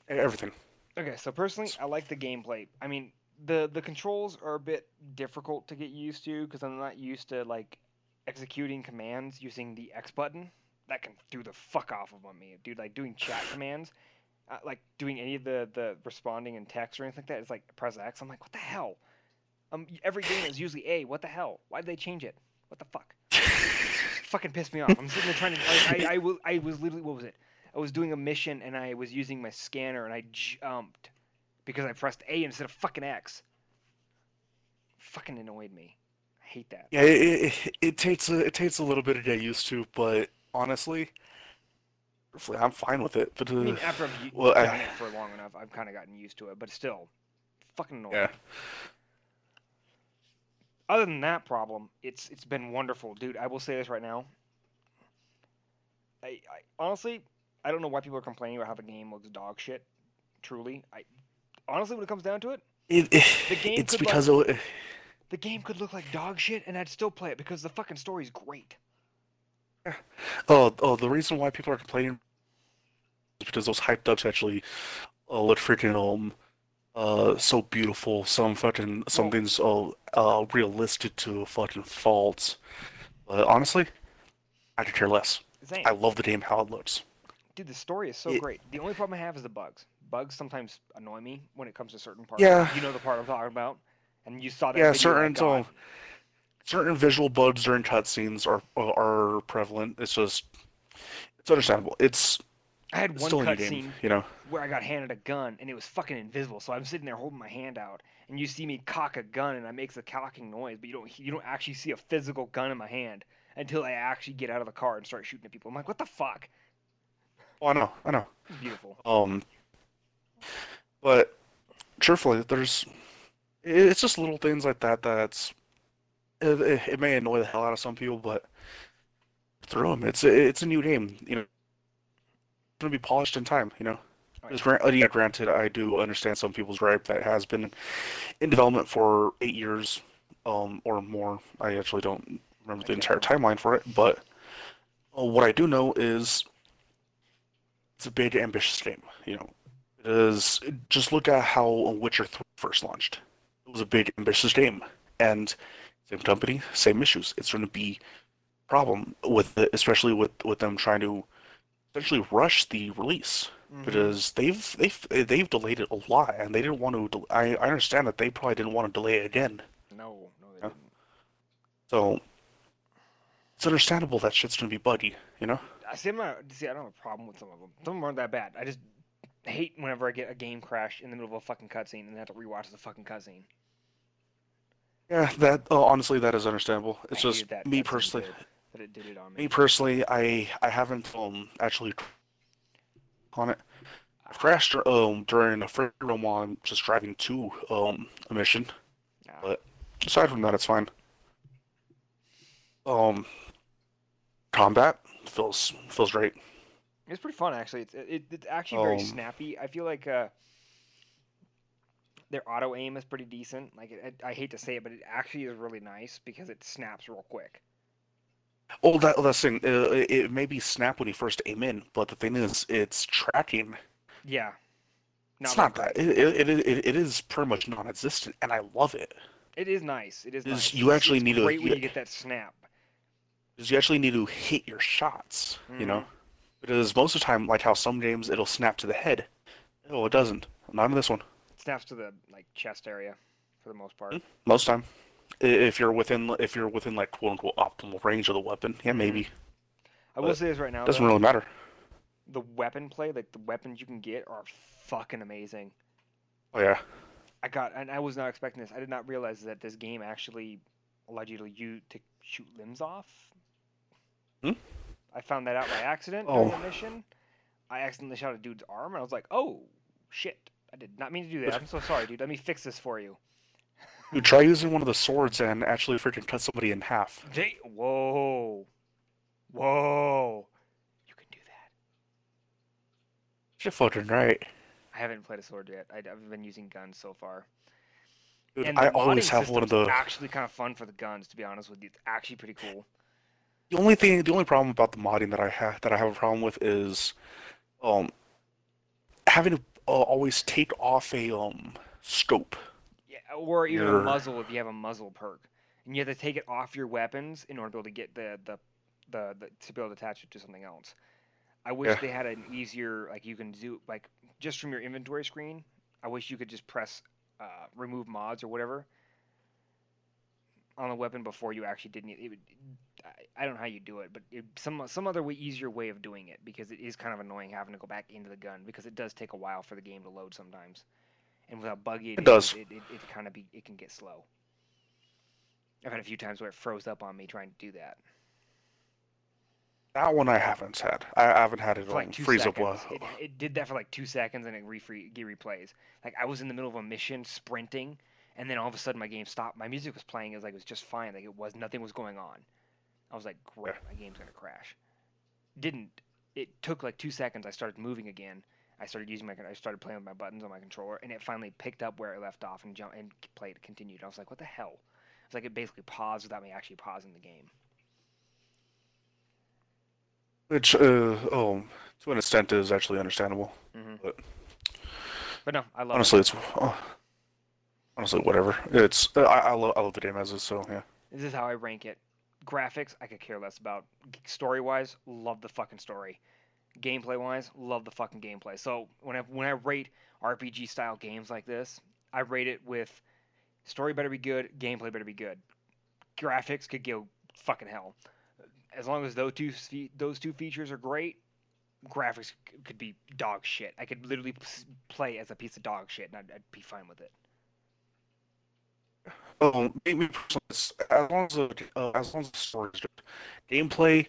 everything. Okay, so personally, I like the gameplay. I mean, the the controls are a bit difficult to get used to because I'm not used to like executing commands using the X button. That can do the fuck off of me, dude. Like doing chat commands, uh, like doing any of the the responding in text or anything like that. It's like press X. I'm like, what the hell? Um, every game is usually A. What the hell? Why did they change it? What the fuck? fucking pissed me off. I'm sitting there trying to. I, I, I, was, I was literally. What was it? I was doing a mission and I was using my scanner and I jumped because I pressed A instead of fucking X. Fucking annoyed me. I hate that. Yeah, it, it, it takes a it takes a little bit to get used to, but honestly, honestly, I'm fine with it. But uh, I mean, after I've u- well, I- it for long enough, I've kind of gotten used to it. But still, fucking annoying. yeah, Other than that problem, it's it's been wonderful, dude. I will say this right now. I, I honestly, I don't know why people are complaining about how the game looks dog shit. Truly, I honestly, when it comes down to it, it, it The game it's could, because of, the game could look like dog shit, and I'd still play it because the fucking story's great. Oh oh the reason why people are complaining is because those hyped ups actually uh, look freaking um uh so beautiful. Some fucking something's uh, uh realistic to fucking fault. But honestly, I could care less. Same. I love the game how it looks. Dude, the story is so It- great. The only problem I have is the bugs. Bugs sometimes annoy me when it comes to certain parts. Yeah. You know the part I'm talking about, and you saw that. Yeah, certain. Certain visual bugs during cutscenes are are prevalent. It's just it's understandable. It's I had one cutscene game, you know. where I got handed a gun and it was fucking invisible. So I'm sitting there holding my hand out, and you see me cock a gun, and I makes a cocking noise, but you don't you don't actually see a physical gun in my hand until I actually get out of the car and start shooting at people. I'm like, what the fuck? Oh, I know, I know. Beautiful. Um, but truthfully, there's it's just little things like that that's it, it, may annoy the hell out of some people, but throw them, it's a, it's a new game, you know. It's gonna be polished in time, you know. Grant, uh, yeah, granted, I do understand some people's gripe that has been in development for eight years, um, or more. I actually don't remember the entire timeline for it, but uh, what I do know is it's a big, ambitious game. You know, it is. Just look at how Witcher 3 first launched. It was a big, ambitious game, and same company, same issues. It's going to be a problem with, it, especially with with them trying to essentially rush the release Mhm. because they've they've they've delayed it a lot, and they didn't want to. del- I I understand that they probably didn't want to delay it again. No, no, they Yeah. didn't. So it's understandable that shit's gonna be buggy, you know. I see, I'm not, see, I don't have a problem with some of them. Some of them aren't that bad. I just hate whenever I get a game crash in the middle of a fucking cutscene and have to rewatch the fucking cutscene. Yeah, that oh, honestly that is understandable. It's hated just that me personally. bit, that it did it on Me me. personally, I I haven't um actually on it. I've crashed um during a free roam while I'm just driving to um a mission. But- Aside from that, it's fine. Um, combat feels feels great. It's pretty fun actually. It's it, it's actually very Um, snappy. I feel like uh, their auto aim is pretty decent. Like it, I hate to say it, but it actually is really nice because it snaps real quick. Oh, that that's thing. Uh, it, may be snap when you first aim in, but the thing is, it's tracking. Yeah. It's not that. great. It, it, it, it, it is pretty much non-existent, and I love it. It is nice. It is Is nice. you It's- actually it's need to- great when you- get that snap. Because you actually need to hit your shots, you know? Mhm. Because most of the time, like how some games, it'll snap to the head. Oh, it doesn't. Not in this one. Snaps to the like chest area for the most part. Mm. Most time. If you're within, if you're within like quote unquote optimal range of the weapon, yeah, maybe. I will But say this right now. Doesn't though, really matter. the weapon play, like the weapons you can get, are fucking amazing. Oh yeah. I got, and I was not expecting this. I did not realize that this game actually allowed you to you to shoot limbs off. Hmm? I found that out by accident Oh. during the mission. I accidentally shot a dude's arm, and I was like, "Oh shit! I did not mean to do that. I'm so sorry, dude. Let me fix this for you." Dude, try using one of the swords and actually freaking cut somebody in half. They, whoa, whoa! You can do that. Shit fucking right. I haven't played a sword yet. I, I've been using guns so far. Dude, and I always have one of the actually kind of fun for the guns. To be honest with you, it's actually pretty cool. the only thing the only problem about the modding that I have that I have a problem with is um having to uh, always take off a um scope. Yeah, or even Your- a muzzle if you have a muzzle perk, and you have to take it off your weapons in order to be able to get the the, the, the to be able to attach it to something else. I wish Yeah. they had an easier like you can do like just from your inventory screen. I wish you could just press uh, remove mods or whatever on the weapon before you actually did it. it would, I, don't know how you do it, but it, some some other way, easier way of doing it because it is kind of annoying having to go back into the gun because it does take a while for the game to load sometimes, and without buggy It is, does. It, it, it kind of be it can get slow. I've had a few times where it froze up on me trying to do that That one I haven't had. I, haven't had it for like two freeze seconds. up. Uh, It, it did that for like two seconds and it refre- it replays. Like I was in the middle of a mission sprinting, and then all of a sudden my game stopped. My music was playing. It was like it was just fine. Like it was nothing was going on. I was like, great, my game's gonna crash. Didn't. It took like two seconds. I started moving again. I started using my. I started playing with my buttons on my controller, and it finally picked up where it left off and jumped and played continued. I was like, what the hell? It's like it basically paused without me actually pausing the game. which uh um to an extent is actually understandable. hmm But- But no, I love Honestly, it. it's uh, honestly whatever. It's I I love I love the game as is. So yeah. This is how I rank it. Graphics, I could care less about. Story wise, love the fucking story. Gameplay wise, love the fucking gameplay. So when I when I rate RPG style games like this, I rate it with story better be good, gameplay better be good. Graphics could go fucking hell. As long as those two those two features are great, graphics could be dog shit. I could literally play as a piece of dog shit, and I'd, I'd be fine with it. Um, me, me personally, as long as the uh, as long as the story is good, gameplay.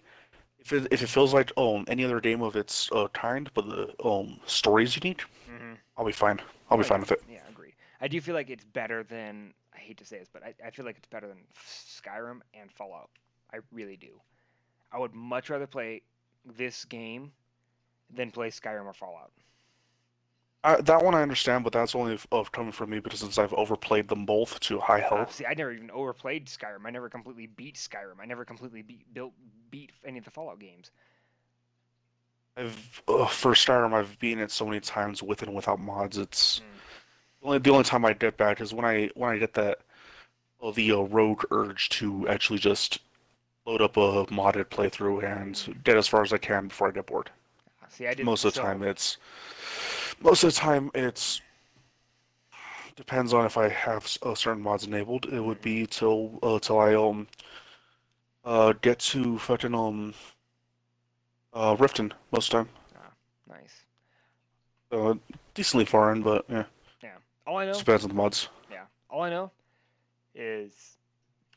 If it if it feels like um any other game of its uh, kind, but the um story is unique, Mm-hmm. I'll be fine. I'll be Oh, fine with it. Yeah, I agree. I do feel like it's better than I hate to say this, but I, I feel like it's better than Skyrim and Fallout. I really do. I would much rather play this game than play Skyrim or Fallout. I, that one I understand, but that's only of, of coming from me because since I've overplayed them both to high Uh, health. see, I never even overplayed Skyrim. I never completely beat Skyrim. I never completely beat built beat any of the Fallout games. I've uh, for Skyrim I've beaten it so many times with and without mods. It's Mm. the only the only time I get back is when I when I get that uh, the uh, rogue urge to actually just load up a modded playthrough and get as far as I can before I get bored. Uh, See, I did most of the so- time it's most of the time it's depends on if I have s- uh, certain mods enabled. It would be till uh, till I um uh get to fucking um uh Riften most of Nice. the time. Uh, decently far in, but yeah, Yeah. All I know. just depends on the mods. Yeah. All I know is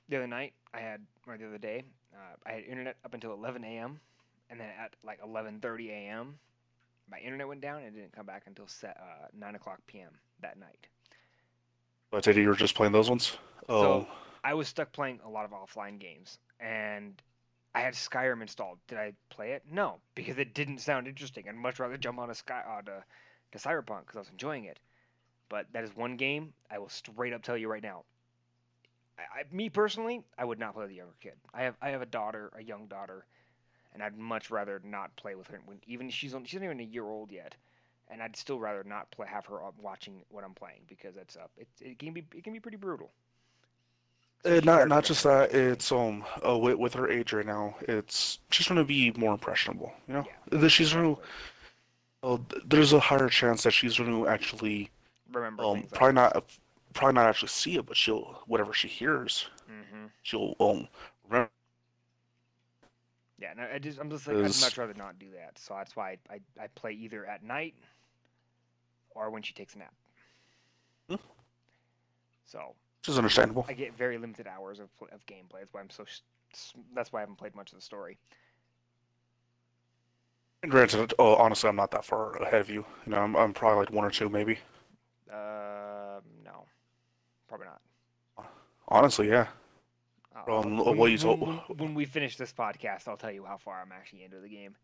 the other night I had, or the other day, uh, I had internet up until 11 a.m. and then at like 11:30 a.m. my internet went down and it didn't come back until set, uh, 9 o'clock p.m. that night. But I take it you were just playing those ones. Oh, So I was stuck playing a lot of offline games and I had Skyrim installed. Did I play it? No, because it didn't sound interesting. I'd much rather jump on a Sky uh, to, to Cyberpunk because I was enjoying it. But that is one game I will straight up tell you right now. I, I, me personally, I would not play a younger kid. I have I have a daughter, a young daughter, and I'd much rather not play with her when even she's on, she's not even a year old yet, and I'd still rather not play have her watching what I'm playing because it's uh, it, it can be it can be pretty brutal. Uh, not not just that. It's um uh, with, with her age right now, it's she's going to be more impressionable. You know, Yeah, she's going to. Uh, there's a higher chance that she's going to actually remember um probably not probably not actually see it, but she'll whatever she hears, hmm she'll um. Yeah, no, I just I'm just like I'd much rather not do that. So that's why I, I, I play either at night or when she takes a nap. Hmm. So this is understandable. I get very limited hours of of gameplay. That's why I'm so. That's why I haven't played much of the story. And granted, oh, honestly, I'm not that far ahead of you. You know, I'm, I'm probably like one or two, maybe. Uh, no, probably not. Honestly, yeah. Um, when, what you when- when- when we finish this podcast, I'll tell you how far I'm actually into the game.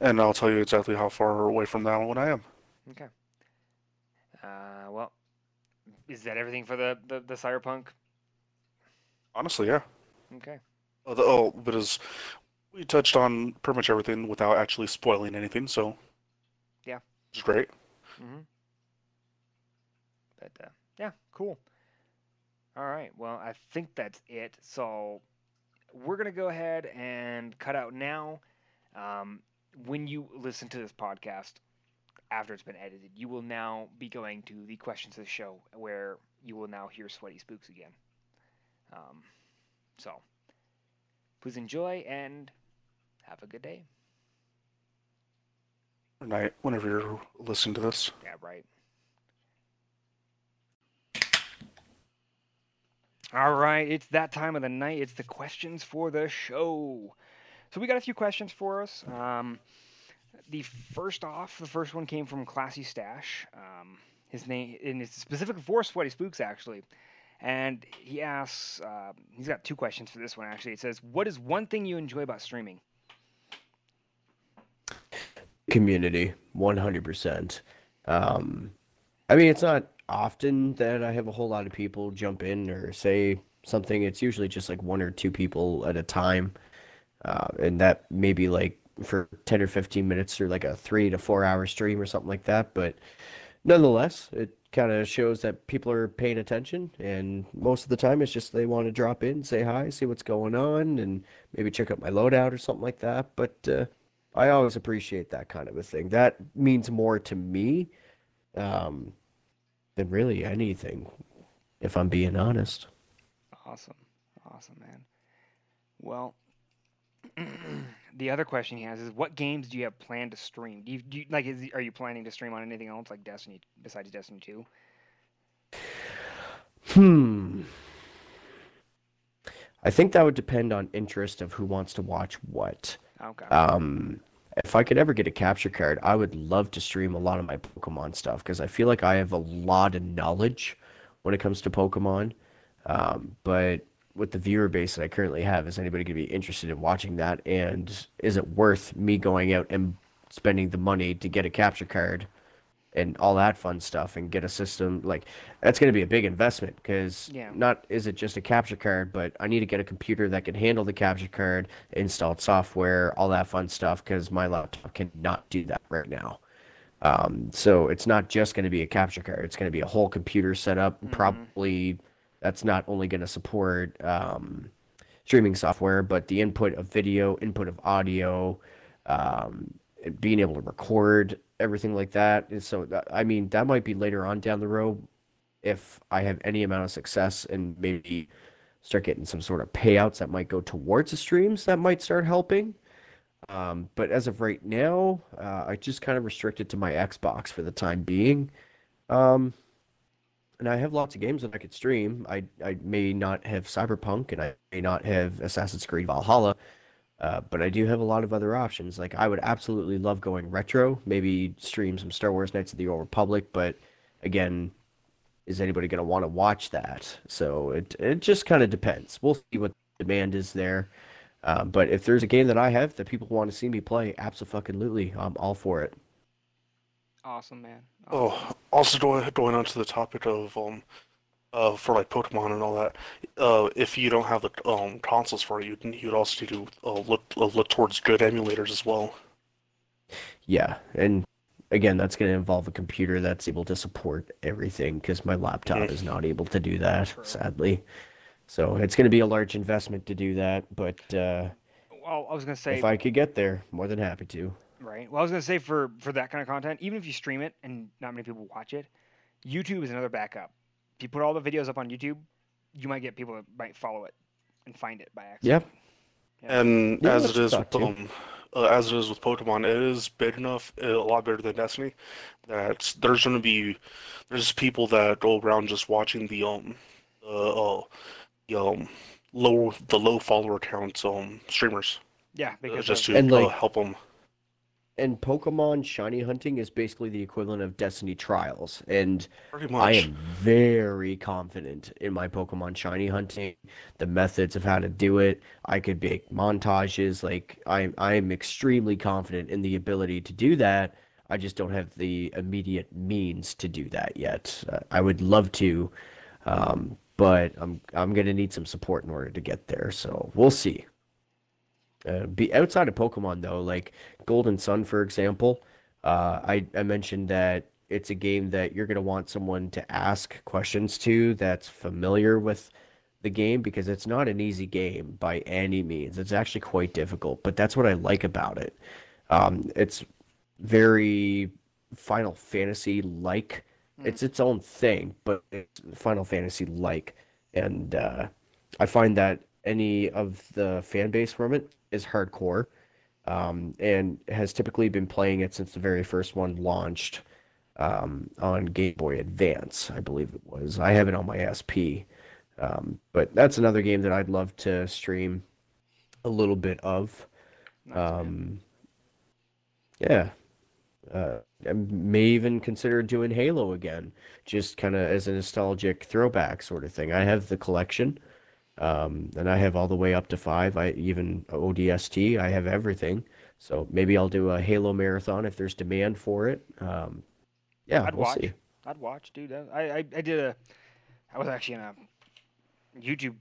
And I'll tell you exactly how far away from that one I am. Okay. Uh, well, is that everything for the the, the cyberpunk? Honestly, yeah. Okay. Oh, the, oh, but as we touched on pretty much everything without actually spoiling anything, so Yeah. it's great. Mm-hmm. But uh, yeah, cool. All right. Well, I think that's it. So we're gonna go ahead and cut out now. Um, when you listen to this podcast after it's been edited, you will now be going to the questions of the show, where you will now hear Sweaty Spookz again. Um, so please enjoy and have a good day. Or night, whenever you're listening to this. Yeah, right. All right, it's that time of the night. It's the questions for the show. So we got a few questions for us. Um, the first off, the first one came from Classy Stash. Um, his name, and it's specific for Sweaty Spookz actually. And he asks, uh, he's got two questions for this one actually. It says, "What is one thing you enjoy about streaming?" community 100% um i mean it's not often that i have a whole lot of people jump in or say something it's usually just like one or two people at a time uh, and that maybe like for 10 or 15 minutes or like a three to four hour stream or something like that but nonetheless it kind of shows that people are paying attention and most of the time it's just they want to drop in say hi see what's going on and maybe check out my loadout or something like that but uh, I always appreciate that kind of a thing. That means more to me um, than really anything, if I'm being honest. Awesome. Awesome, man. Well, the other question he has is what games do you have planned to stream? Do you, do you like is, are you planning to stream on anything else like Destiny besides Destiny 2? Hmm. I think that would depend on interest of who wants to watch what. Okay. Um, if I could ever get a capture card, I would love to stream a lot of my Pokemon stuff because I feel like I have a lot of knowledge when it comes to Pokemon. Um, but with the viewer base that I currently have, is anybody going to be interested in watching that? And is it worth me going out and spending the money to get a capture card and all that fun stuff and get a system like that's going to be a big investment because Yeah. not is it just a capture card but i need to get a computer that can handle the capture card installed software all that fun stuff because my laptop cannot do that right now um, so it's not just going to be a capture card it's going to be a whole computer setup probably that's not only going to support um, streaming software but the input of video input of audio um, being able to record everything like that. And so, I mean, that might be later on down the road if I have any amount of success and maybe start getting some sort of payouts that might go towards the streams that might start helping. Um, but as of right now, uh, I just kind of restricted to my Xbox for the time being. Um, and I have lots of games that I could stream. I I may not have Cyberpunk and I may not have Assassin's Creed Valhalla, uh, but I do have a lot of other options. Like I would absolutely love going retro, maybe stream some Star Wars Knights of the Old Republic, but again, is anybody going to want to watch that? So it it just kind of depends. We'll see what demand is there. Um, but if there's a game that I have that people want to see me play, absolutely, I'm all for it. awesome, man. Awesome. Oh, also going going on to the topic of um, uh, for like Pokemon and all that. Uh, if you don't have the um consoles for it, you'd you'd also need to uh, look uh, look towards good emulators as well. Yeah, and again, that's going to involve a computer that's able to support everything because my laptop Mhm. is not able to do that, True. sadly. So it's going to be a large investment to do that, but uh, well, I was gonna say if I could get there, more than happy to. right. Well, I was gonna say for for that kind of content, even if you stream it and not many people watch it, YouTube is another backup. If you put all the videos up on YouTube, you might get people that might follow it and find it by accident. Yep. Yeah. And Yeah, as it is with um, uh, as it is with Pokemon, it is big enough, uh, a lot bigger than Destiny, that there's going to be there's people that go around just watching the um uh, uh the um low the low follower counts um streamers Yeah, uh, because just to And, uh, like- help them. And Pokemon shiny hunting is basically the equivalent of Destiny trials. And I am very confident in my Pokemon shiny hunting, the methods of how to do it. I could make montages. Like I, I am extremely confident in the ability to do that. I just don't have the immediate means to do that yet. Uh, I would love to, um, but I'm I'm gonna need some support in order to get there. So we'll see. Uh, be outside of Pokemon though, like Golden Sun, for example. Uh, I I mentioned that it's a game that you're gonna want someone to ask questions to that's familiar with the game because it's not an easy game by any means. It's actually quite difficult, but that's what I like about it. Um, it's very Final Fantasy like. It's its own thing, but it's Final Fantasy like, and uh, I find that any of the fan base from it is hardcore, um, and has typically been playing it since the very first one launched um, on Game Boy Advance, I believe it was. I have it on my SP, um, but that's another game that I'd love to stream a little bit of. Um, yeah. Uh, I may even consider doing Halo again, just kind of as a nostalgic throwback sort of thing. I have the collection, um, and I have all the way up to five. I even ODST, I have everything. So maybe I'll do a Halo marathon if there's demand for it. Um, yeah, I'd we'll watch. see. I'd watch, dude. I, I I did a. I was actually in a YouTube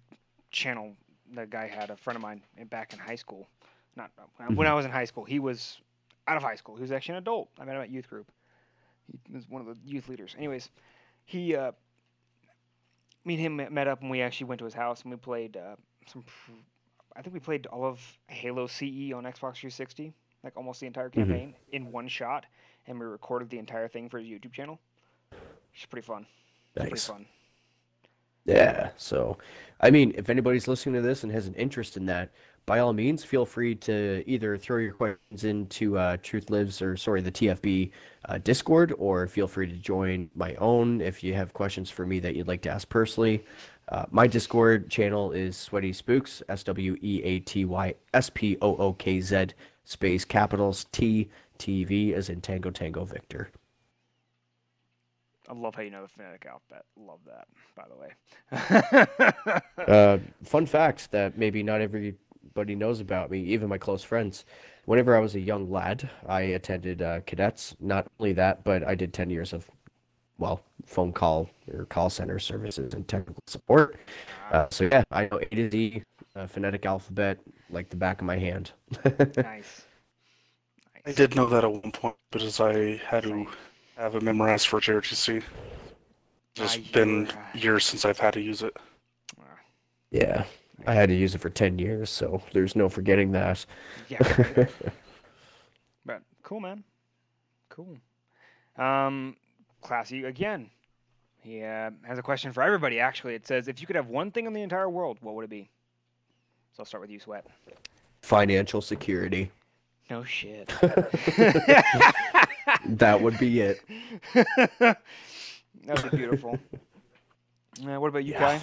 channel. The guy had a friend of mine in, back in high school. Not when Mm-hmm. I was in high school. He was out of high school. He was actually an adult. I met him at youth group. He was one of the youth leaders. Anyways, he uh, me and him met- up and we actually went to his house and we played uh, some. I think we played all of Halo CE on Xbox 360, like almost the entire Mm-hmm. campaign in one shot, and we recorded the entire thing for his YouTube channel. It's pretty fun. It's pretty fun. Yeah, so I mean, if anybody's listening to this and has an interest in that, by all means, feel free to either throw your questions into uh, Truth Lives or sorry, the TFB uh, Discord, or feel free to join my own if you have questions for me that you'd like to ask personally. Uh, my Discord channel is Sweaty Spookz, S W E A T Y S P O O K Z space capitals T T V as in Tango Tango Victor. I love how you know the phonetic alphabet. Love that, by the way. Uh, fun fact that maybe not everybody knows about me, even my close friends. Whenever I was a young lad, I attended uh, cadets. Not only that, but I did 10 years of, well, phone call or call center services and technical support. Uh, so yeah, I know A to Z, uh, phonetic alphabet like the back of my hand. nice. I did know that at one point, because I had to have it memorized for JRTC. It's been years since I've had to use it. Ah, Yeah, I had to use it for 10 years, so there's no forgetting that. yeah. right. but cool, man. Cool. Um, Classy again. He uh, has a question for everybody. Actually, it says, if you could have one thing in the entire world, what would it be? So I'll start with you, Sweat. Financial security. No shit. That would be it. that would be beautiful. Uh, what about you, Yeah. Kai?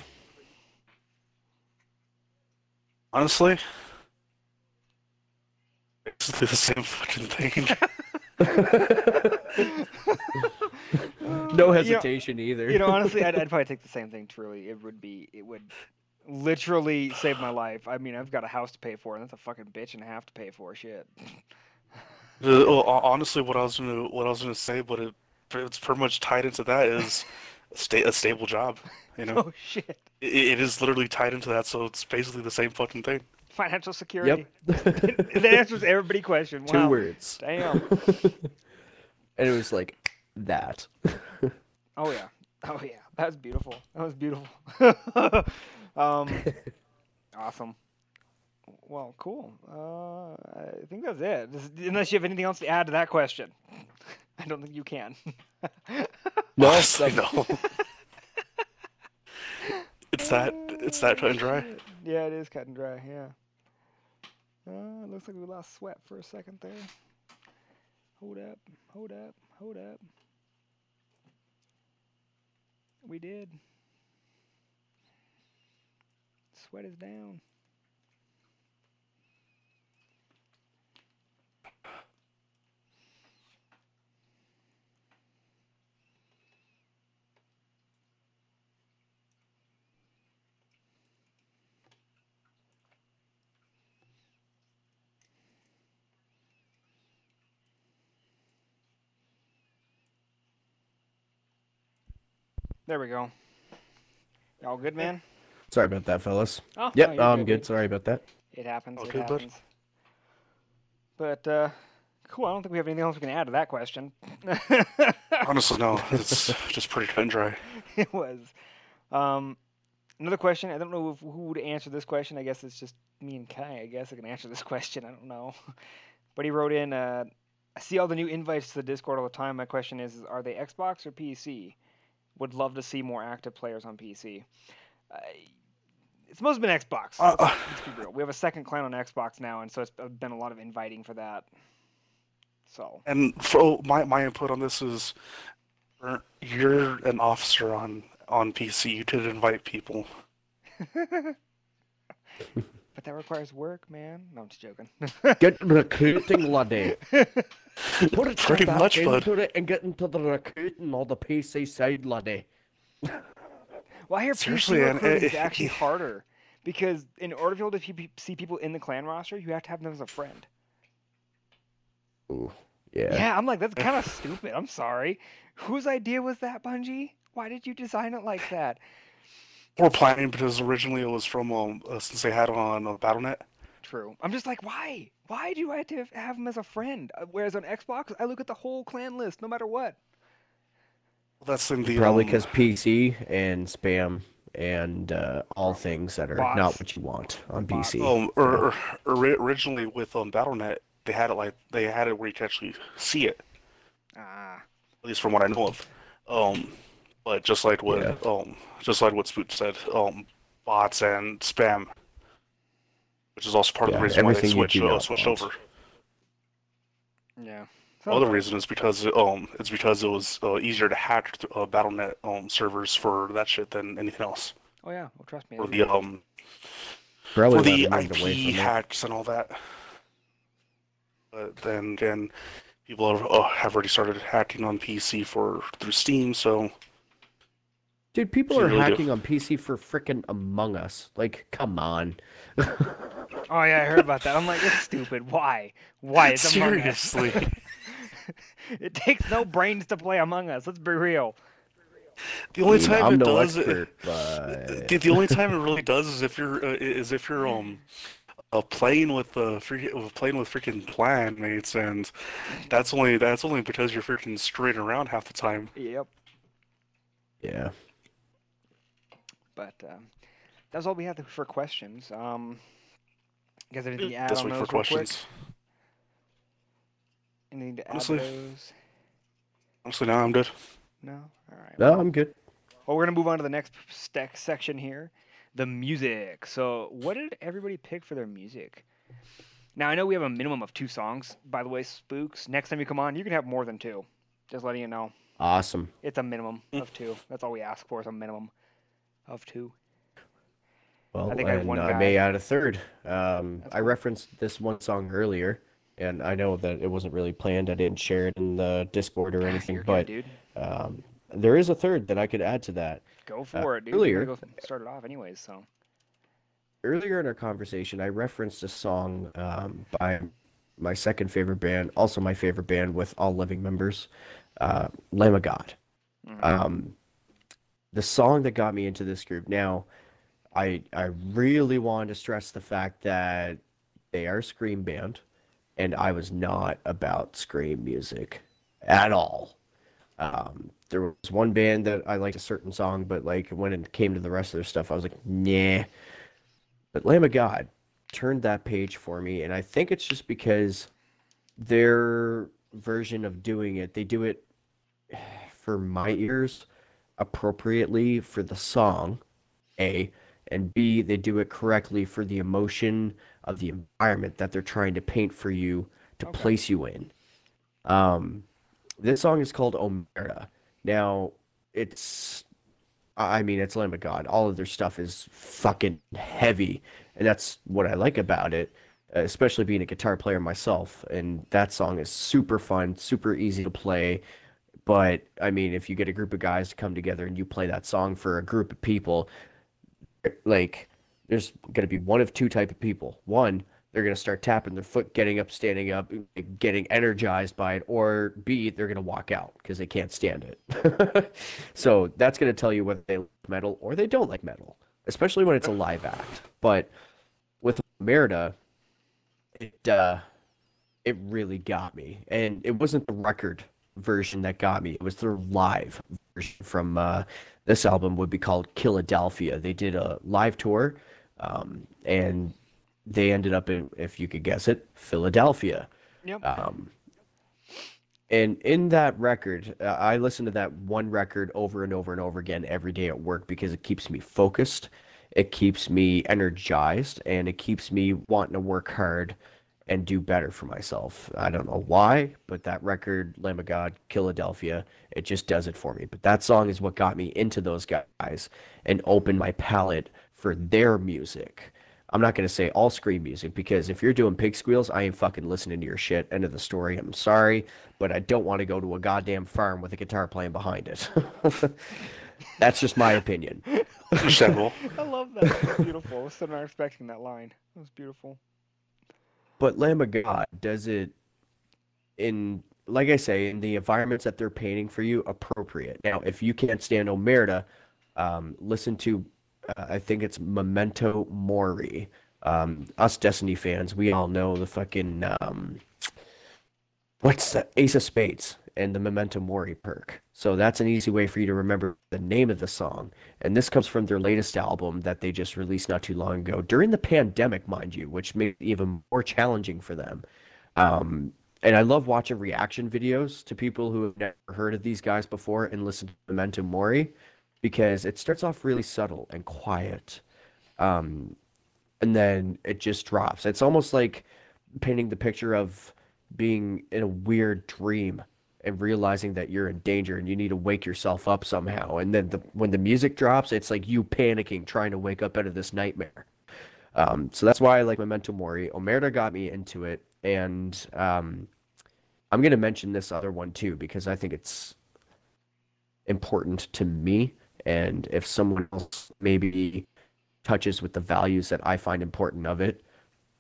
Honestly, it's the same fucking thing. No You know- hesitation either. You know, honestly, I'd, I'd probably take the same thing. Truly, it would be, it would literally save my life. I mean, I've got a house to pay for, and that's a fucking bitch and a half to pay for. Shit. Uh, well, honestly, what I was gonna what I was gonna say, but it it's pretty much tied into that is a, sta- a stable job. You know, Oh shit. it, it is literally tied into that, so it's basically the same fucking thing. Financial security. Yep. that answers every question. Two Wow. words. Damn. And it was like that. Oh yeah. Oh yeah. That was beautiful. That was beautiful. um, awesome. Well, cool. Uh, I think that's it. Unless you have anything else to add to that question, I don't think you can. No, Honestly, that's- no. it's that it's that cut and dry. Yeah, it is cut and dry. Yeah. Uh, looks like we lost sweat for a second there. Hold up, hold up, hold up. We did. Sweat is down. There we go. Y'all good, man? Sorry about that, fellas. Oh, Yep, no, I'm good, good. dude. Sorry about that. It happens. All it good, bud? happens. But uh, cool. I don't think we have anything else we can add to that question. Honestly, no. It's just pretty cut and dry. it was. Um, another question. I don't know if, who would answer this question. I guess it's just me and Kai. I guess I can answer this question. I don't know. But he wrote in. Uh, I see all the new invites to the Discord all the time. My question is, is are they Xbox or PC? Would love to see more active players on PC. Uh, it's mostly been Xbox. Uh, uh, Let's be real. We have a second clan on Xbox now, and so it's been a lot of inviting for that. So and for, my my input on this is, er, you're an officer on on PC. You did invite people. but that requires work, man. No, I'm just joking. Get recruiting, laddie. Put it Pretty back much, bud. into it and get into the recruiting on the PC side, laddie. well, I hear Seriously, PC and recruiting is it- actually eh. harder because in order to be able to see people in the clan roster, you have to have them as a friend. Ooh, yeah. Yeah, I'm like that's kind of stupid. I'm sorry. Whose idea was that, Bungie? Why did you design it like that? Or planning because originally it was from um uh, since they had it on uh, BattleNet. True. I'm just like, why? Why do I have to have him as a friend? Uh, Whereas on Xbox, I look at the whole clan list, no matter what. That's in the Probably um, because PC and spam and uh, all things that are not what you want on Bots. PC. Um, or, or, ori- originally with um BattleNet, they had it like they had it where you could actually see it, Ah, at least from what I know of. Um, but just like what Yeah. um just like what Spoot said, um, bots and spam, which is also part of the reason why they everything you switched uh, switched want. over. yeah. Other reason is because um it's because it was uh, easier to hack uh, BattleNet um servers for that shit than anything else. Oh yeah. Well, trust me. For the know. um Probably for the not moved IP away from it. hacks and all that. But then again, people have, uh, have already started hacking on PC for through Steam, so Dude, people are really do. hacking on PC for frickin' Among Us. Like, come on. Oh yeah, I heard about that. I'm like, it's stupid. Why? Why? It's Among Us. seriously. it takes no brains to play Among Us. Let's be real. the only Dude, time I'm it no does expert, but the, the only time it really does is if you're uh, is if you're um uh, playing with uh, free, playing with freaking clan mates, and that's only that's only because you're freaking straight around half the time. Yep. yeah. But um, that's all we have for questions. Um, you guys have anything to add This on week those for real quick? questions. Anything to add to Honestly- those? Honestly, now I'm good. No. All right. No, I'm good. Well, we're gonna move on to the next stec- section here, the music. So, what did everybody pick for their music? Now, I know we have a minimum of two songs. By the way, Spookz. Next time you come on, you can have more than two. Just letting you know, Awesome. it's a minimum of two. That's all we ask for is a minimum of two. Well, think I have and I guy. may add a third. Um, I referenced this one song earlier, and I know that it wasn't really planned. I didn't share it in the Discord or anything, good, but um, there is a third that I could add to that. go uh, for it, dude. earlier- go start it off anyways. So, Earlier in our conversation, I referenced a song um, by my second favorite band, also my favorite band with all living members, uh, Lamb of God. mhm. um, the song that got me into this group. Now, I I really wanted to stress the fact that they are scream band, and I was not about scream music at all. Um, there was one band that I liked a certain song, but like when it came to the rest of their stuff, I was like, nah. But Lamb of God turned that page for me, and I think it's just because their version of doing it, they do it for my ears appropriately for the song, A, and B, they do it correctly for the emotion of the environment that they're trying to paint for you to Okay. place you in. Um, this song is called Omerta. Now, it's, I mean, it's Lamb of God. All of their stuff is fucking heavy, and that's what I like about it, especially being a guitar player myself. And that song is super fun, super easy to play. But I mean, if you get a group of guys to come together and you play that song for a group of people, like there's going to be one of two type of people. One, they're going to start tapping their foot, getting up, standing up, getting energized by it, or B, they're going to walk out because they can't stand it. so that's going to tell you whether they like metal or they don't like metal, especially when it's a live act. But with Omerta, it uh, it really got me, and it wasn't the record version that got me. It was their live version from uh, this album would be called Philadelphia. They did a live tour, um, and they ended up in, if you could guess it, Philadelphia. Yep. Um, and in that record, uh, I listen to that one record over and over and over again every day at work because it keeps me focused, it keeps me energized, and it keeps me wanting to work hard and do better for myself. I don't know why, but that record, Lamb of God, Philadelphia, it just does it for me. But that song is what got me into those guys and opened my palette for their music. I'm not going to say all scream music because if you're doing pig squeals, I ain't fucking listening to your shit. End of the story. I'm sorry, but I don't want to go to a goddamn farm with a guitar playing behind it. That's just my opinion. Understandable. I love that. That's beautiful. I was still not expecting that line. It was beautiful. But Lamb of God does it in, like I say, in the environments that they're painting for you, appropriate. Now, if you can't stand Omerta, um, listen to, uh, I think it's Memento Mori. Um, us Destiny fans, we all know the fucking, um, what's? Ace of Spades and the Memento Mori perk. So that's an easy way for you to remember the name of the song. And this comes from their latest album that they just released not too long ago, during the pandemic, mind you, which made it even more challenging for them. Um, and I love watching reaction videos to people who have never heard of these guys before and listen to Memento Mori because it starts off really subtle and quiet. Um, and then it just drops. It's almost like painting the picture of being in a weird dream and realizing that you're in danger and you need to wake yourself up somehow. And then the, when the music drops, it's like you panicking, trying to wake up out of this nightmare. Um, so that's why I like Memento Mori. Omerta got me into it, and um, I'm gonna mention this other one too because I think it's important to me. And if someone else maybe touches with the values that I find important of it,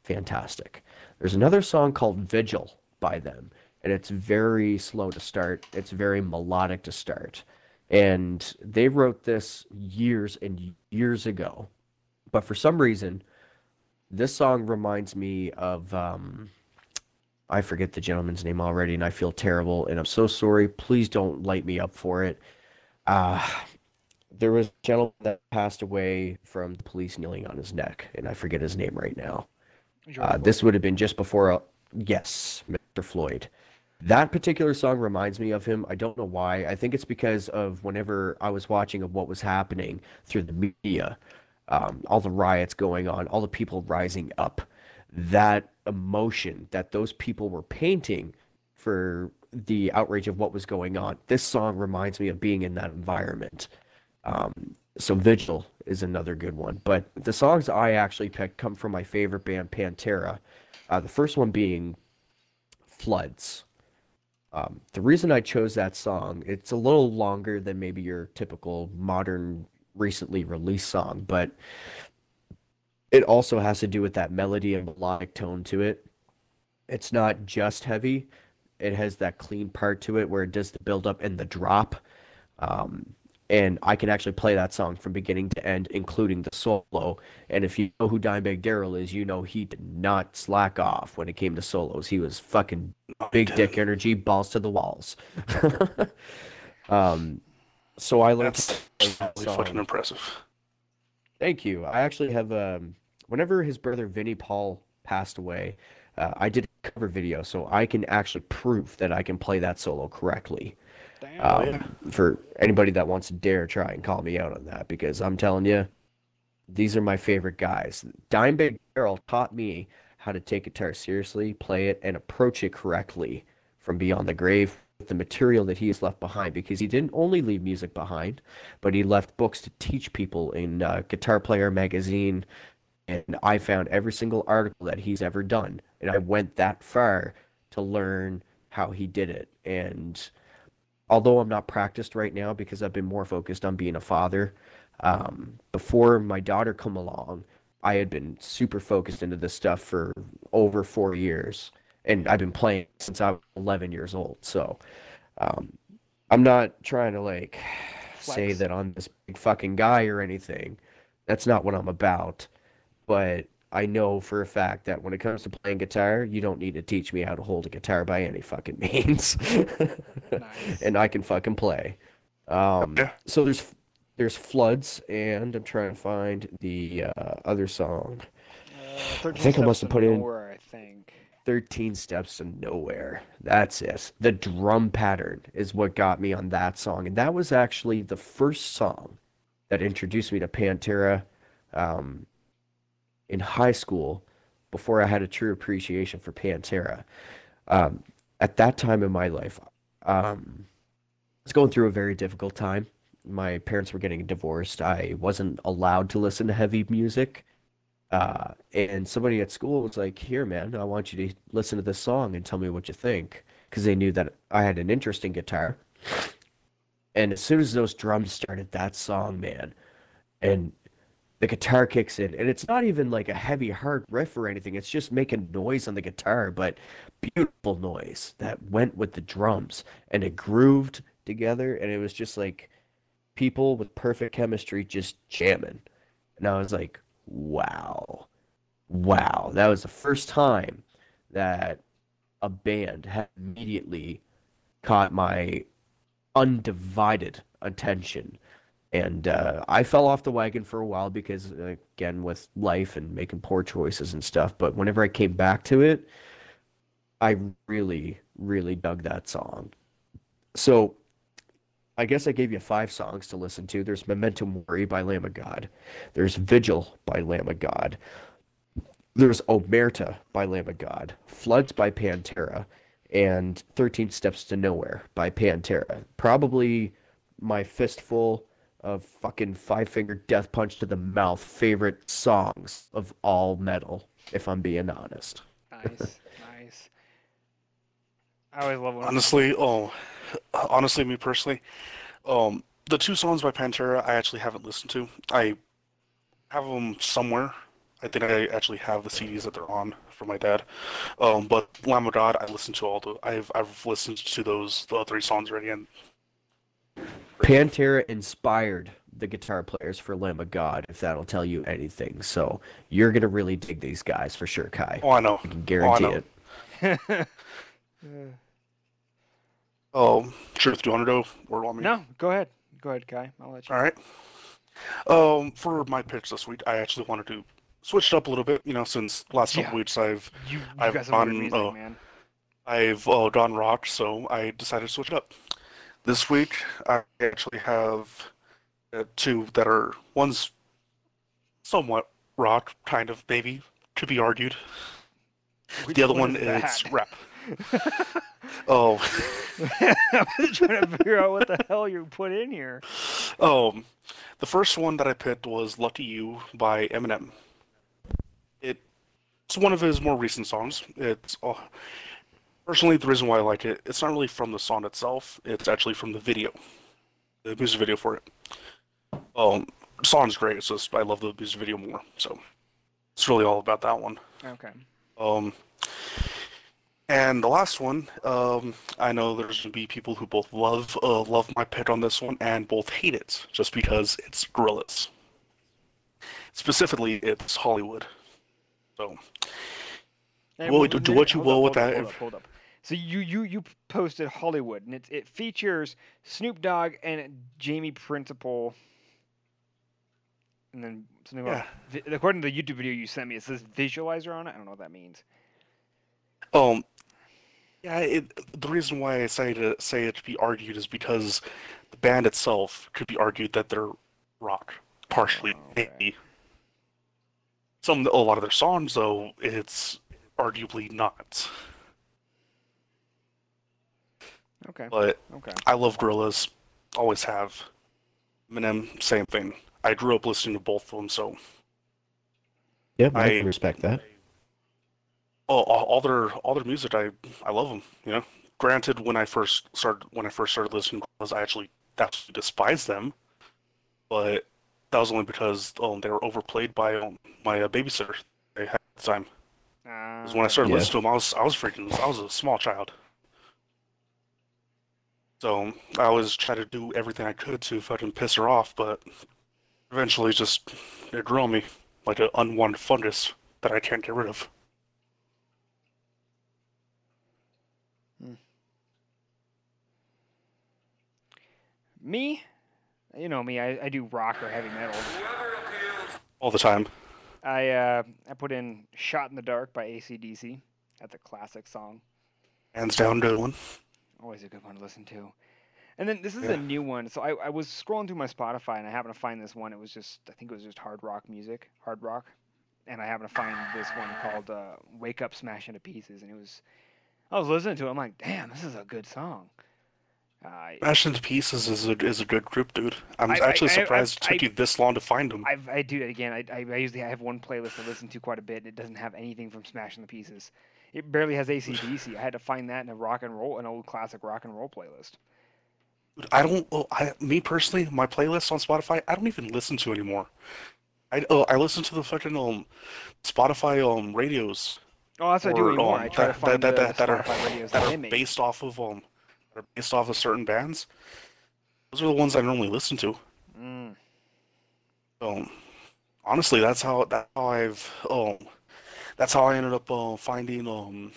fantastic. There's another song called Vigil by them, and it's very slow to start. It's very melodic to start. And they wrote this years and years ago. But for some reason, this song reminds me of um, I forget the gentleman's name already, and I feel terrible, and I'm so sorry. Please don't light me up for it. Uh, there was a gentleman that passed away from the police kneeling on his neck, and I forget his name right now. Uh, this would have been just before, uh, yes, Mr. Floyd. That particular song reminds me of him. I don't know why. I think it's because of whenever I was watching of what was happening through the media, um, all the riots going on, all the people rising up, that emotion that those people were painting for the outrage of what was going on. This song reminds me of being in that environment. Um, so Vigil is another good one. But the songs I actually picked come from my favorite band, Pantera. Uh, the first one being Floods. Um, the reason I chose that song, it's a little longer than maybe your typical modern, recently released song, but it also has to do with that melody and melodic tone to it. It's not just heavy, it has that clean part to it where it does the build up and the drop. Um, and I can actually play that song from beginning to end, including the solo. And if you know who Dimebag Darrell is, you know he did not slack off when it came to solos. He was fucking big dick energy, balls to the walls. um, so I learned. That's that really fucking impressive. Thank you. I actually have um whenever his brother Vinnie Paul passed away, uh, I did a cover video so I can actually prove that I can play that solo correctly. Um, yeah. For anybody that wants to dare try and call me out on that because I'm telling you, these are my favorite guys. Dimebag Darrell taught me how to take guitar seriously, play it, and approach it correctly from beyond the grave with the material that he has left behind because he didn't only leave music behind, but he left books to teach people in uh, Guitar Player magazine. And I found every single article that he's ever done. And I went that far to learn how he did it. And although I'm not practiced right now because I've been more focused on being a father, um, before my daughter come along, I had been super focused into this stuff for over four years, and I've been playing since I was 11 years old. So, um, I'm not trying to like say that I'm this big fucking guy or anything. That's not what I'm about. But I know for a fact that when it comes to playing guitar, you don't need to teach me how to hold a guitar by any fucking means. Nice. and I can fucking play. Um, Yeah. so there's there's floods, and I'm trying to find the uh, other song, Uh, 13 think I must Steps have to put in- Nowhere, I think. 13 Steps to Nowhere. That's it. The drum pattern is what got me on that song, and that was actually the first song that introduced me to Pantera um, in high school. Before I had a true appreciation for Pantera, um, at that time in my life, um, I was going through a very difficult time. My parents were getting divorced. I wasn't allowed to listen to heavy music. Uh, and somebody at school was like, "Here, man, I want you to listen to this song and tell me what you think," because they knew that I had an interest in guitar. And as soon as those drums started, that song, man, and the guitar kicks in, and it's not even like a heavy, hard riff or anything. It's just making noise on the guitar, but beautiful noise that went with the drums, and it grooved together, and it was just like people with perfect chemistry just jamming. And I was like, wow, wow. That was the first time that a band had immediately caught my undivided attention. And uh, I fell off the wagon for a while because, again, with life and making poor choices and stuff. But whenever I came back to it, I really, really dug that song. So I guess I gave you five songs to listen to. There's Memento Mori by Lamb of God. There's Vigil by Lamb of God. There's Omerta by Lamb of God. Floods by Pantera. And 13 Steps to Nowhere by Pantera. Probably my fistful of fucking Five Finger Death Punch to the Mouth favorite songs of all metal, if I'm being honest. Nice, nice. I always love when Honestly, oh, honestly, me personally, um, the two songs by Pantera I actually haven't listened to. I have them somewhere. I think I actually have the CDs that they're on for my dad. Um, but Lamb of God, I listened to all the. I've I've listened to those the three songs already, and Pantera inspired the guitar players for Lamb of God, if that'll tell you anything. So you're gonna really dig these guys for sure, Kai. oh, I know. I can guarantee know. it. oh, Truth, do you want to go or want me? no, go ahead. Go ahead, Kai. I'll let you. All right. Um, for my pitch this week, I actually wanted to switch it up a little bit. You know, since last couple Yeah. weeks I've You, you I've got some weird gone, music, oh, man. I've uh, gone rock, so I decided to switch it up. This week, I actually have uh, two that are one's somewhat rock, kind of maybe to be argued. Which the other one is is that? rap. Oh, I'm just trying to figure out what the hell you put in here. um, the first one that I picked was "Lucky You" by Eminem. It, it's one of his more recent songs. It's uh, personally the reason why I like it. It's not really from the song itself. It's actually from the video, the music video for it. Um, the song's great. It's just I love the music video more. So it's really all about that one. Okay. Um, and the last one, um, I know there's gonna be people who both love uh, love my pick on this one and both hate it just because it's Gorillaz. Specifically, it's Hollywood. So Hey, do- do what you will with that Hold up, hold up. So you you you posted Hollywood, and it it features Snoop Dogg and Jamie Principle, and then something about. vi- According to the YouTube video you sent me, it says visualizer on it. I don't know what that means. Um, yeah, it, the reason why I say to say it to be argued is because the band itself could be argued that they're rock, partially, Oh, okay. some a lot of their songs though, it's arguably not. Okay. But Okay. I love Gorillaz, always have. Eminem, same thing. I grew up listening to both of them, so Yeah, I, I- respect that. all, all, all their all their music, I I love them. You know, granted, when I first started when I first started listening to Gorillaz, I actually absolutely despised them, but that was only because um, they were overplayed by um, my uh, babysitter I had at the time. Uh, 'Cause when I started Yeah. listening to them, I was I was freaking I was a small child. So I always try to do everything I could to fucking piss her off, but eventually just it grew on me like an unwanted fungus that I can't get rid of. me, you know me. I, I do rock or heavy metal. All the time. I uh, I put in "Shot in the Dark" by ACDC. That's a classic song. Hands down good one. Always a good one to listen to. And then this is Yeah. a new one. So I, I was scrolling through my Spotify and I happened to find this one. It was just I think it was just hard rock music, hard rock. And I happened to find this one called uh, "Wake Up, Smash into Pieces," and it was. I was listening to it. I'm like, damn, this is a good song. Uh, Smash into Pieces is a is a good group, dude. I'm I- I- actually I- surprised I- it took you this long to find them. I've, I do it again. I, I, I usually have one playlist I listen to quite a bit, and it doesn't have anything from Smashing the Pieces. It barely has ACDC. I had to find that in a rock and roll, an old classic rock and roll playlist. I don't. Well, I me personally, my playlist on Spotify, I don't even listen to anymore. I uh, I listen to the fucking um Spotify um radios Oh, that's what I do or, anymore. um, I try to that- find that, that, that are radios that that are based off of um that are based off of certain bands. Those are the ones I normally listen to. Mm. Um, honestly, that's how that's how I've um that's how I ended up uh, finding um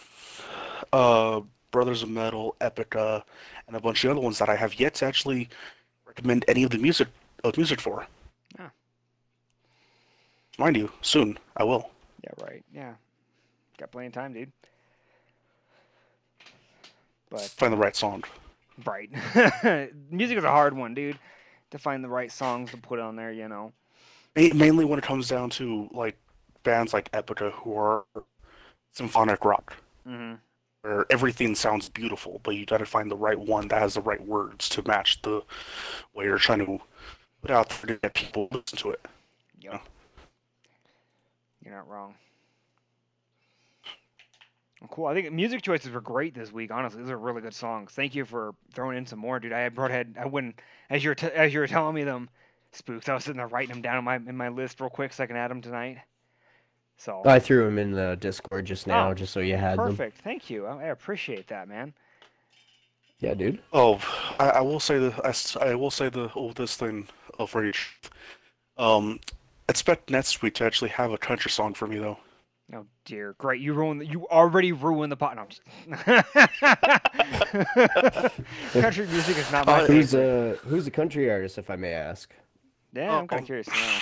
uh Brothers of Metal, Epica, and a bunch of other ones that I have yet to actually recommend any of the music uh, music for. Ah. Mind you, soon I will. Yeah, right. Yeah, got plenty of time, dude. But Find the right song. right, music is a hard one, dude. To find the right songs to put on there, you know. Mainly when it comes down to like bands like Epica who are symphonic rock. hmm where everything sounds beautiful, but you got to find the right one that has the right words to match the way you're trying to put out there to get people to listen to it. Yep. Yeah. You're not wrong. Cool. I think music choices were great this week. Honestly, these are really good songs. Thank you for throwing in some more, dude. I had brought ahead. I wouldn't as you're t- as you were telling me them, Spookz. I was sitting there writing them down in my in my list real quick so I can add them tonight. So I threw him in the Discord just now, Oh, just so you had them. perfect. Thank you. I, I appreciate that, man. Yeah, dude. Oh, I, I will say the I will say the oh this thing of rage. Um, expect next week to actually have a country song for me though. Oh dear, great! You ruined. The, you already ruined the pot. No, I'm just... Country music is not my Uh, Who's a who's a country artist, if I may ask? Yeah, I'm kind um, of curious to know.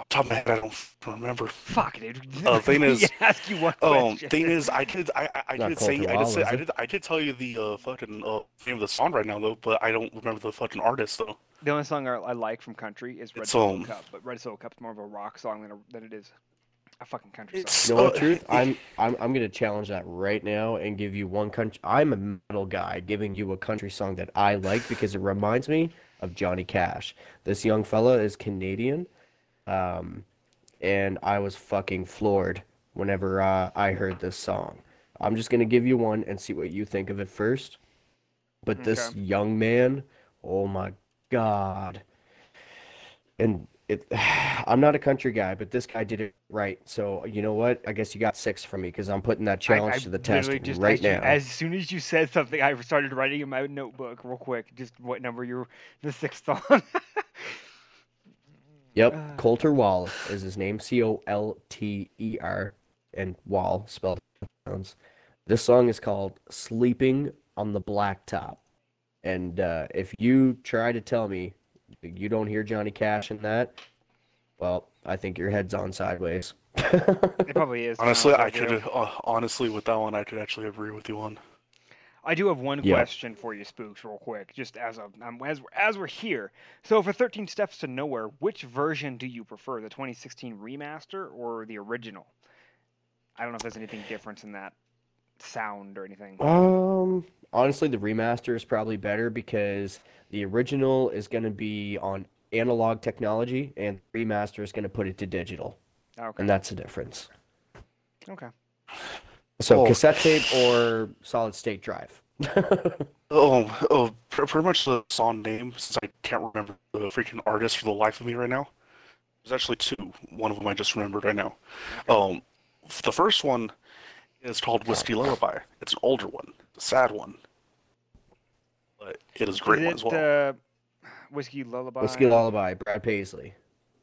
Off the top of my head, I don't remember. Fuck, dude. Uh, thing is- ask you one Um, question. thing is, I did, I, I, I did say, I did say, I is did, I did tell you the uh, fucking uh, name of the song right now though, but I don't remember the fucking artist though. the only song I, I like from country is Red It's, Solo um, Cup, but Red Solo Cup's more of a rock song than, a, than it is a fucking country It's- song. You know what, truth? I'm I'm I'm gonna challenge that right now and give you one country. I'm a metal guy, giving you a country song that I like because it reminds me of Johnny Cash. This young fella is Canadian, um, and I was fucking floored whenever uh, I heard this song. I'm just gonna give you one and see what you think of it first. But this young man, oh my god, and it. I'm not a country guy, but this guy did it right. So you know what? I guess you got six from me because I'm putting that challenge I to the test just, right as, you- now. as soon as you said something, I started writing in my notebook real quick. Just what number you're the sixth song. Yep, Uh, Colter Wall is his name. C O L T E R, and Wall spelled sounds. This song is called "Sleeping on the Blacktop," and uh, if you try to tell me you don't hear Johnny Cash in that, well, I think your head's on sideways. it probably is. Honestly, I with you. could, uh, honestly, with that one, I could actually agree with you on. I do have one Yeah. question for you, Spookz, real quick, just as a um, as we're, as we're here. So for 13 Steps to Nowhere, which version do you prefer, the 2016 remaster or the original? I don't know if there's anything difference in that sound or anything. Um, honestly, the remaster is probably better because the original is going to be on analog technology, and the remaster is going to put it to digital, Okay. and that's the difference. Okay. So Oh. cassette tape or solid state drive. Oh, oh, pr- pretty much the song name, since I can't remember the freaking artist for the life of me right now. There's actually two. One of them I just remembered right now. Um, the first one is called Whiskey Lullaby. It's an older one, a sad one, but it is a great Is one it as well. uh, Whiskey Lullaby? Whiskey Lullaby, Brad Paisley.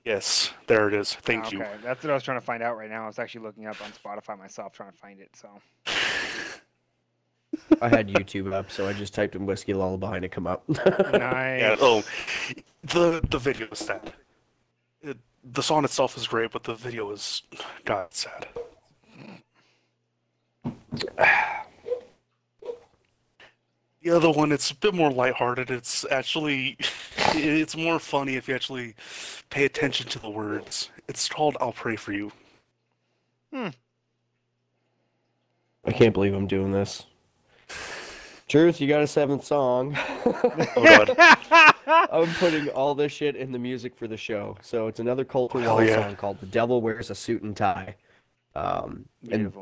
Yes, there it is. Thank okay. you. That's what I was trying to find out right now. I was actually looking up on Spotify myself, trying to find it. So. I had YouTube up, so I just typed in Whiskey Lullaby and it come up. Nice. Yeah. Oh, the the video is sad. It, the song itself is great, but the video is God sad. The other one, it's a bit more lighthearted. It's actually, it's more funny if you actually pay attention to the words. It's called "I'll Pray for You." Hmm. I can't believe I'm doing this. Truth, you got a seventh song. Oh God. I'm putting all this shit in the music for the show. So it's another Colter Hell Wall yeah. song called "The Devil Wears a Suit and Tie." Um, and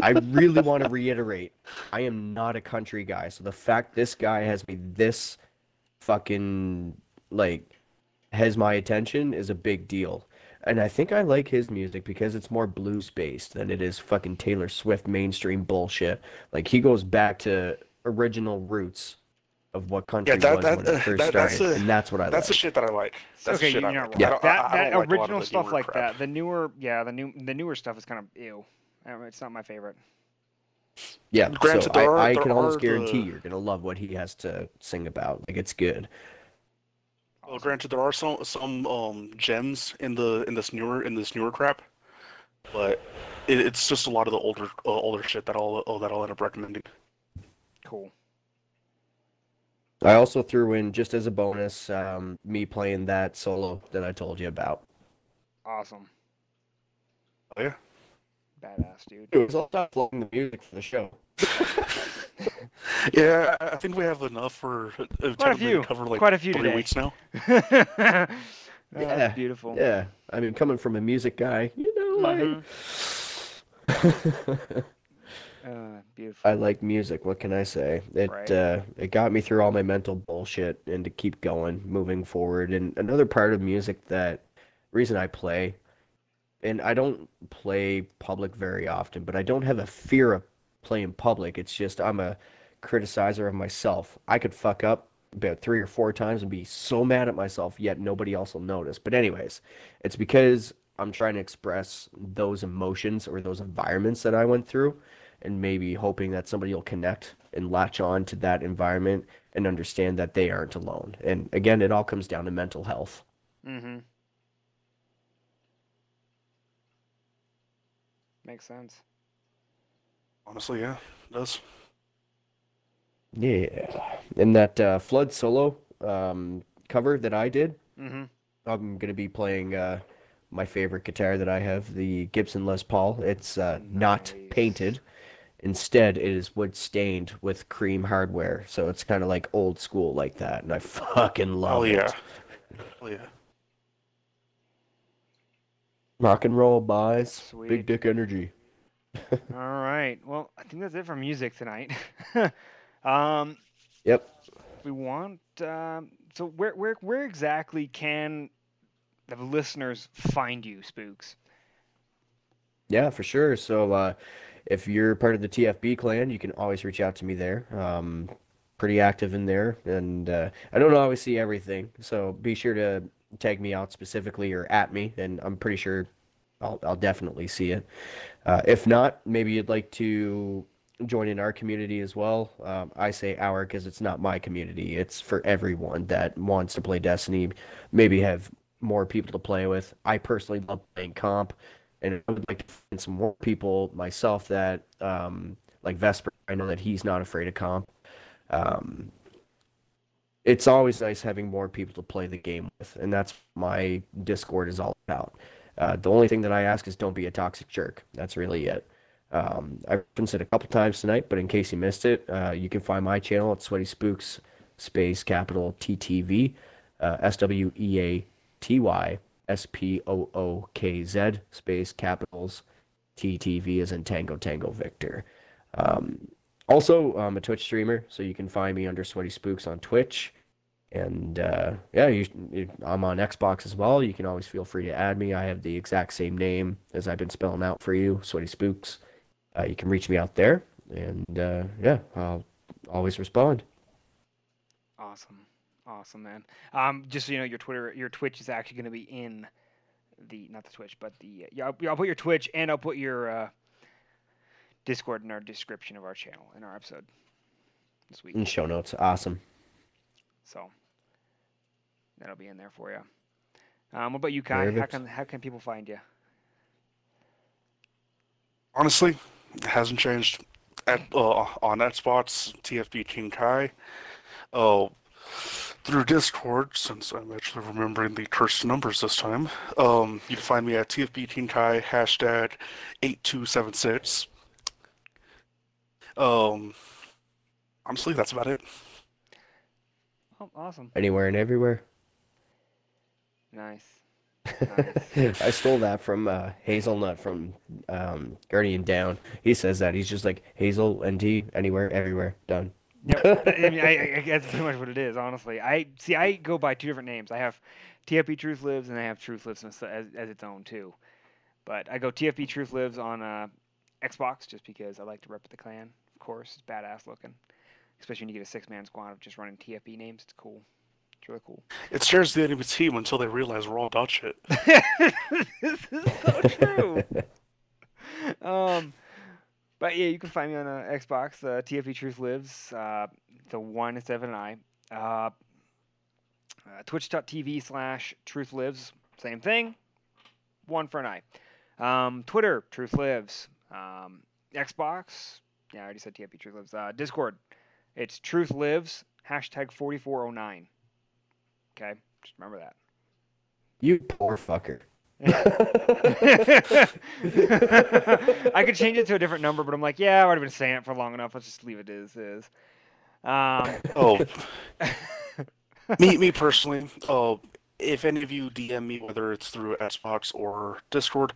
I really want to reiterate, I am not a country guy. So the fact this guy has me this fucking like has my attention is a big deal. And I think I like his music because it's more blues based than it is fucking Taylor Swift mainstream bullshit. Like he goes back to original roots of what country that- was that- when it first that- that's started, the- and that's what I That's the shit that I like. That's okay, the you're not like. wrong. That, I- I that like a lot of original stuff like crap. that, the newer, yeah, the new, the newer stuff is kind of ew. I don't It's not my favorite. Yeah, Granted, so there I, I can almost guarantee the- you're gonna love what he has to sing about. Like it's good. Well, granted, there are some some um gems in the in this newer in this newer crap, but it, it's just a lot of the older uh, older shit that I'll uh, that I'll end up recommending. Cool. I also threw in just as a bonus um, me playing that solo that I told you about. Awesome. Oh yeah. Badass, dude. It was all about floating the music for the show. Yeah, I I think we have enough for uh, technically to few. cover like Quite a few three today. weeks now. yeah. Yeah, Beautiful. Yeah, I mean, coming from a music guy, you know, Mhm. I, Uh, beautiful. I like music. What can I say? It Right. uh, it got me through all my mental bullshit and to keep going, moving forward. And another part of music that reason I play, and I don't play public very often, but I don't have a fear of playing public. It's just I'm a criticizer of myself. I could fuck up about three or four times and be so mad at myself, yet nobody else will notice. But anyways, it's because I'm trying to express those emotions or those environments that I went through and maybe hoping that somebody will connect and latch on to that environment and understand that they aren't alone. And again, it all comes down to mental health. Mm-hmm. Makes sense. Honestly, yeah, it does. Yeah. And that uh, Flood solo um, cover that I did, Mm-hmm. I'm going to be playing uh, my favorite guitar that I have, the Gibson Les Paul. It's uh, not painted. Instead, it is wood stained with cream hardware. So it's kind of like old school like that. And I fucking love Oh it. yeah. Oh yeah. Rock and roll, boys. Sweet. Big dick energy. All right. Well, I think that's it for music tonight. um, Yep. we want. Um, so where where where exactly can the listeners find you, Spookz? Yeah, for sure. So uh, if you're part of the TFB clan, you can always reach out to me there. Um, pretty active in there, and uh, I don't always see everything, so be sure to tag me out specifically or at me, and I'm pretty sure I'll I'll definitely see it. Uh, if not, maybe you'd like to join in our community as well. Um, I say our because it's not my community; it's for everyone that wants to play Destiny. Maybe have more people to play with. I personally love playing comp and I would like to find some more people myself that um, like Vesper. I know that he's not afraid of comp. Um, it's always nice having more people to play the game with, and that's my Discord is all about. Uh, the only thing that I ask is don't be a toxic jerk. That's really it. Um, I referenced it a couple times tonight, but in case you missed it, uh, you can find my channel at Sweaty Spookz space capital TTV, uh, S W E A T Y S P O O K Z space capitals TTV is in Tango Tango Victor. Um, also, I'm a Twitch streamer, so you can find me under Sweaty Spookz on Twitch. And uh, yeah, you, you, I'm on Xbox as well. You can always feel free to add me. I have the exact same name as I've been spelling out for you, Sweaty Spookz. Uh, you can reach me out there, and uh, yeah, I'll always respond. Awesome, awesome, man. Um, just so you know, your Twitter, your Twitch is actually going to be in the not the Twitch, but the yeah. I'll, I'll put your Twitch and I'll put your uh, Discord in our description of our channel in our episode this week. In show notes, awesome. So that'll be in there for you. Um, what about you, Kai? How can how can people find you? Honestly, it hasn't changed. At uh, on Xbox, TFB King Kai. Oh, through Discord, since I'm actually remembering the cursed numbers this time. Um, you can find me at TFB Team Kai hashtag eight two seven six. Um, honestly, that's about it. Oh, awesome, Anywhere and everywhere. nice. Nice. I stole that from uh, Hazelnut from um, Guardian Down. He says that he's just like Hazel NT anywhere, everywhere, done. Yep. I mean, I, I that's pretty much what it is, honestly. I see. I go by two different names. I have TFB Truth Lives, and I have Truth Lives as, as, as its own too. But I go TFB Truth Lives on uh, Xbox just because I like to rep the clan. Of course, it's badass looking, especially when you get a six-man squad of just running TFB names. It's cool. It's really cool. It scares the enemy team until they realize we're all dog shit. this is so true. um, but yeah, you can find me on uh, Xbox. Uh, TFB Truth Lives. Uh, the one an I. Uh, uh, Twitch.tv slash Truth Lives. Same thing. One for an I. Um, Twitter Truth Lives. Um, Xbox. Yeah, I already said TFB Truth Lives. Uh, Discord. It's Truth Lives. Hashtag 4409. Okay, just remember that. You poor fucker. I could change it to a different number, but I'm like, yeah, I've already been saying it for long enough. Let's just leave it as is. Um, Oh, me, me personally, Oh, if any of you DM me, whether it's through Xbox or Discord,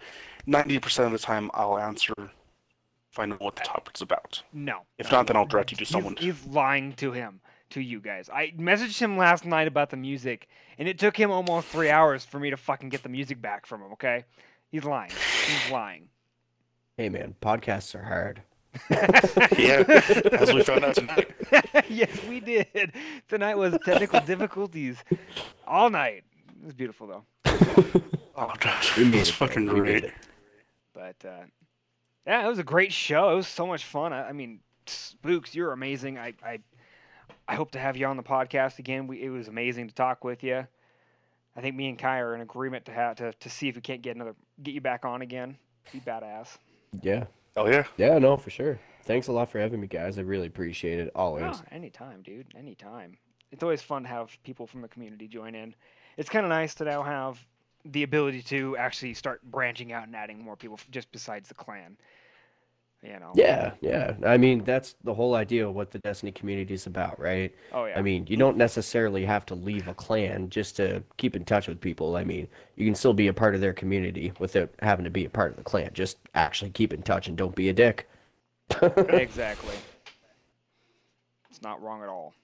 90% of the time I'll answer if I know what the topic's about. no. If not, then I'll direct you to He's- someone. He's, lying to him, to you guys. I messaged him last night about the music, and it took him almost three hours for me to fucking get the music back from him. Okay, he's lying. He's lying. Hey man, podcasts are hard. Yeah, as we found out tonight. yes, we did. Tonight was technical difficulties all night. It was beautiful though. Oh, gosh, We made it's it, though. fucking We great. But uh, yeah, it was a great show. It was so much fun. I, I mean, Spookz, you're amazing. I, I I hope to have you on the podcast again. We, it was amazing to talk with you. I think me and Kai are in agreement to have to, to see if we can't get another get you back on again. Be badass. Yeah. Oh, yeah. Yeah, no, for sure. Thanks a lot for having me, guys. I really appreciate it. Always. Oh, anytime, dude. Anytime. It's always fun to have people from the community join in. It's kind of nice to now have the ability to actually start branching out and adding more people just besides the clan. You know. Yeah, yeah. I mean, that's the whole idea of what the Destiny community is about, right? Oh yeah. I mean, you don't necessarily have to leave a clan just to keep in touch with people. I mean, you can still be a part of their community without having to be a part of the clan. Just actually keep in touch and don't be a dick. exactly. It's not wrong at all.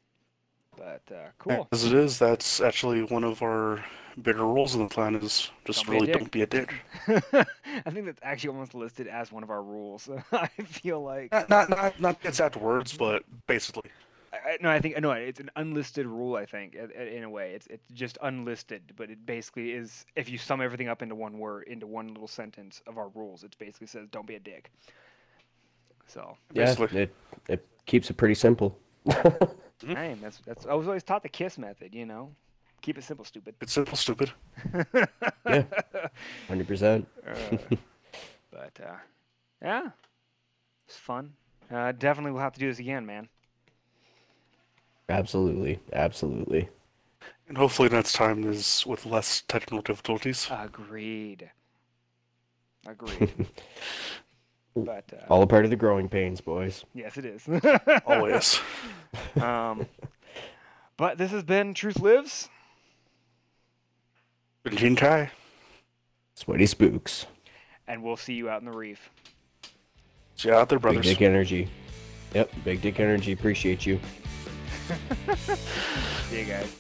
But uh, cool. As it is, that's actually one of our bigger rules in the clan is just Don't really don't be a dick. I think that's actually almost listed as one of our rules. I feel like Not, not, not, not exact words, but basically. I, I- no, I think no, it's an unlisted rule. I think i- i- in a way, it's it's just unlisted, but it basically is. If you sum everything up into one word, into one little sentence of our rules, it basically says, "Don't be a dick." So, Yeah, Basically. it it keeps it pretty simple. Mhm. that's that's. I was always taught the kiss method. You know, keep it simple, stupid. It's simple, stupid. Yeah. Hundred percent. Uh, but uh, yeah, it's fun. Uh, definitely, we'll have to do this again, man. Absolutely, absolutely. And hopefully next time is with less technical difficulties. Agreed. Agreed. but uh, All a part of the growing pains, boys. yes, it is. Always. um, but this has been Truth Lives. Benjin Kai. Sweaty Spookz. and we'll see you out in the reef. See you out there, brothers. Big dick energy. Yep, big dick energy. Appreciate you. See you guys.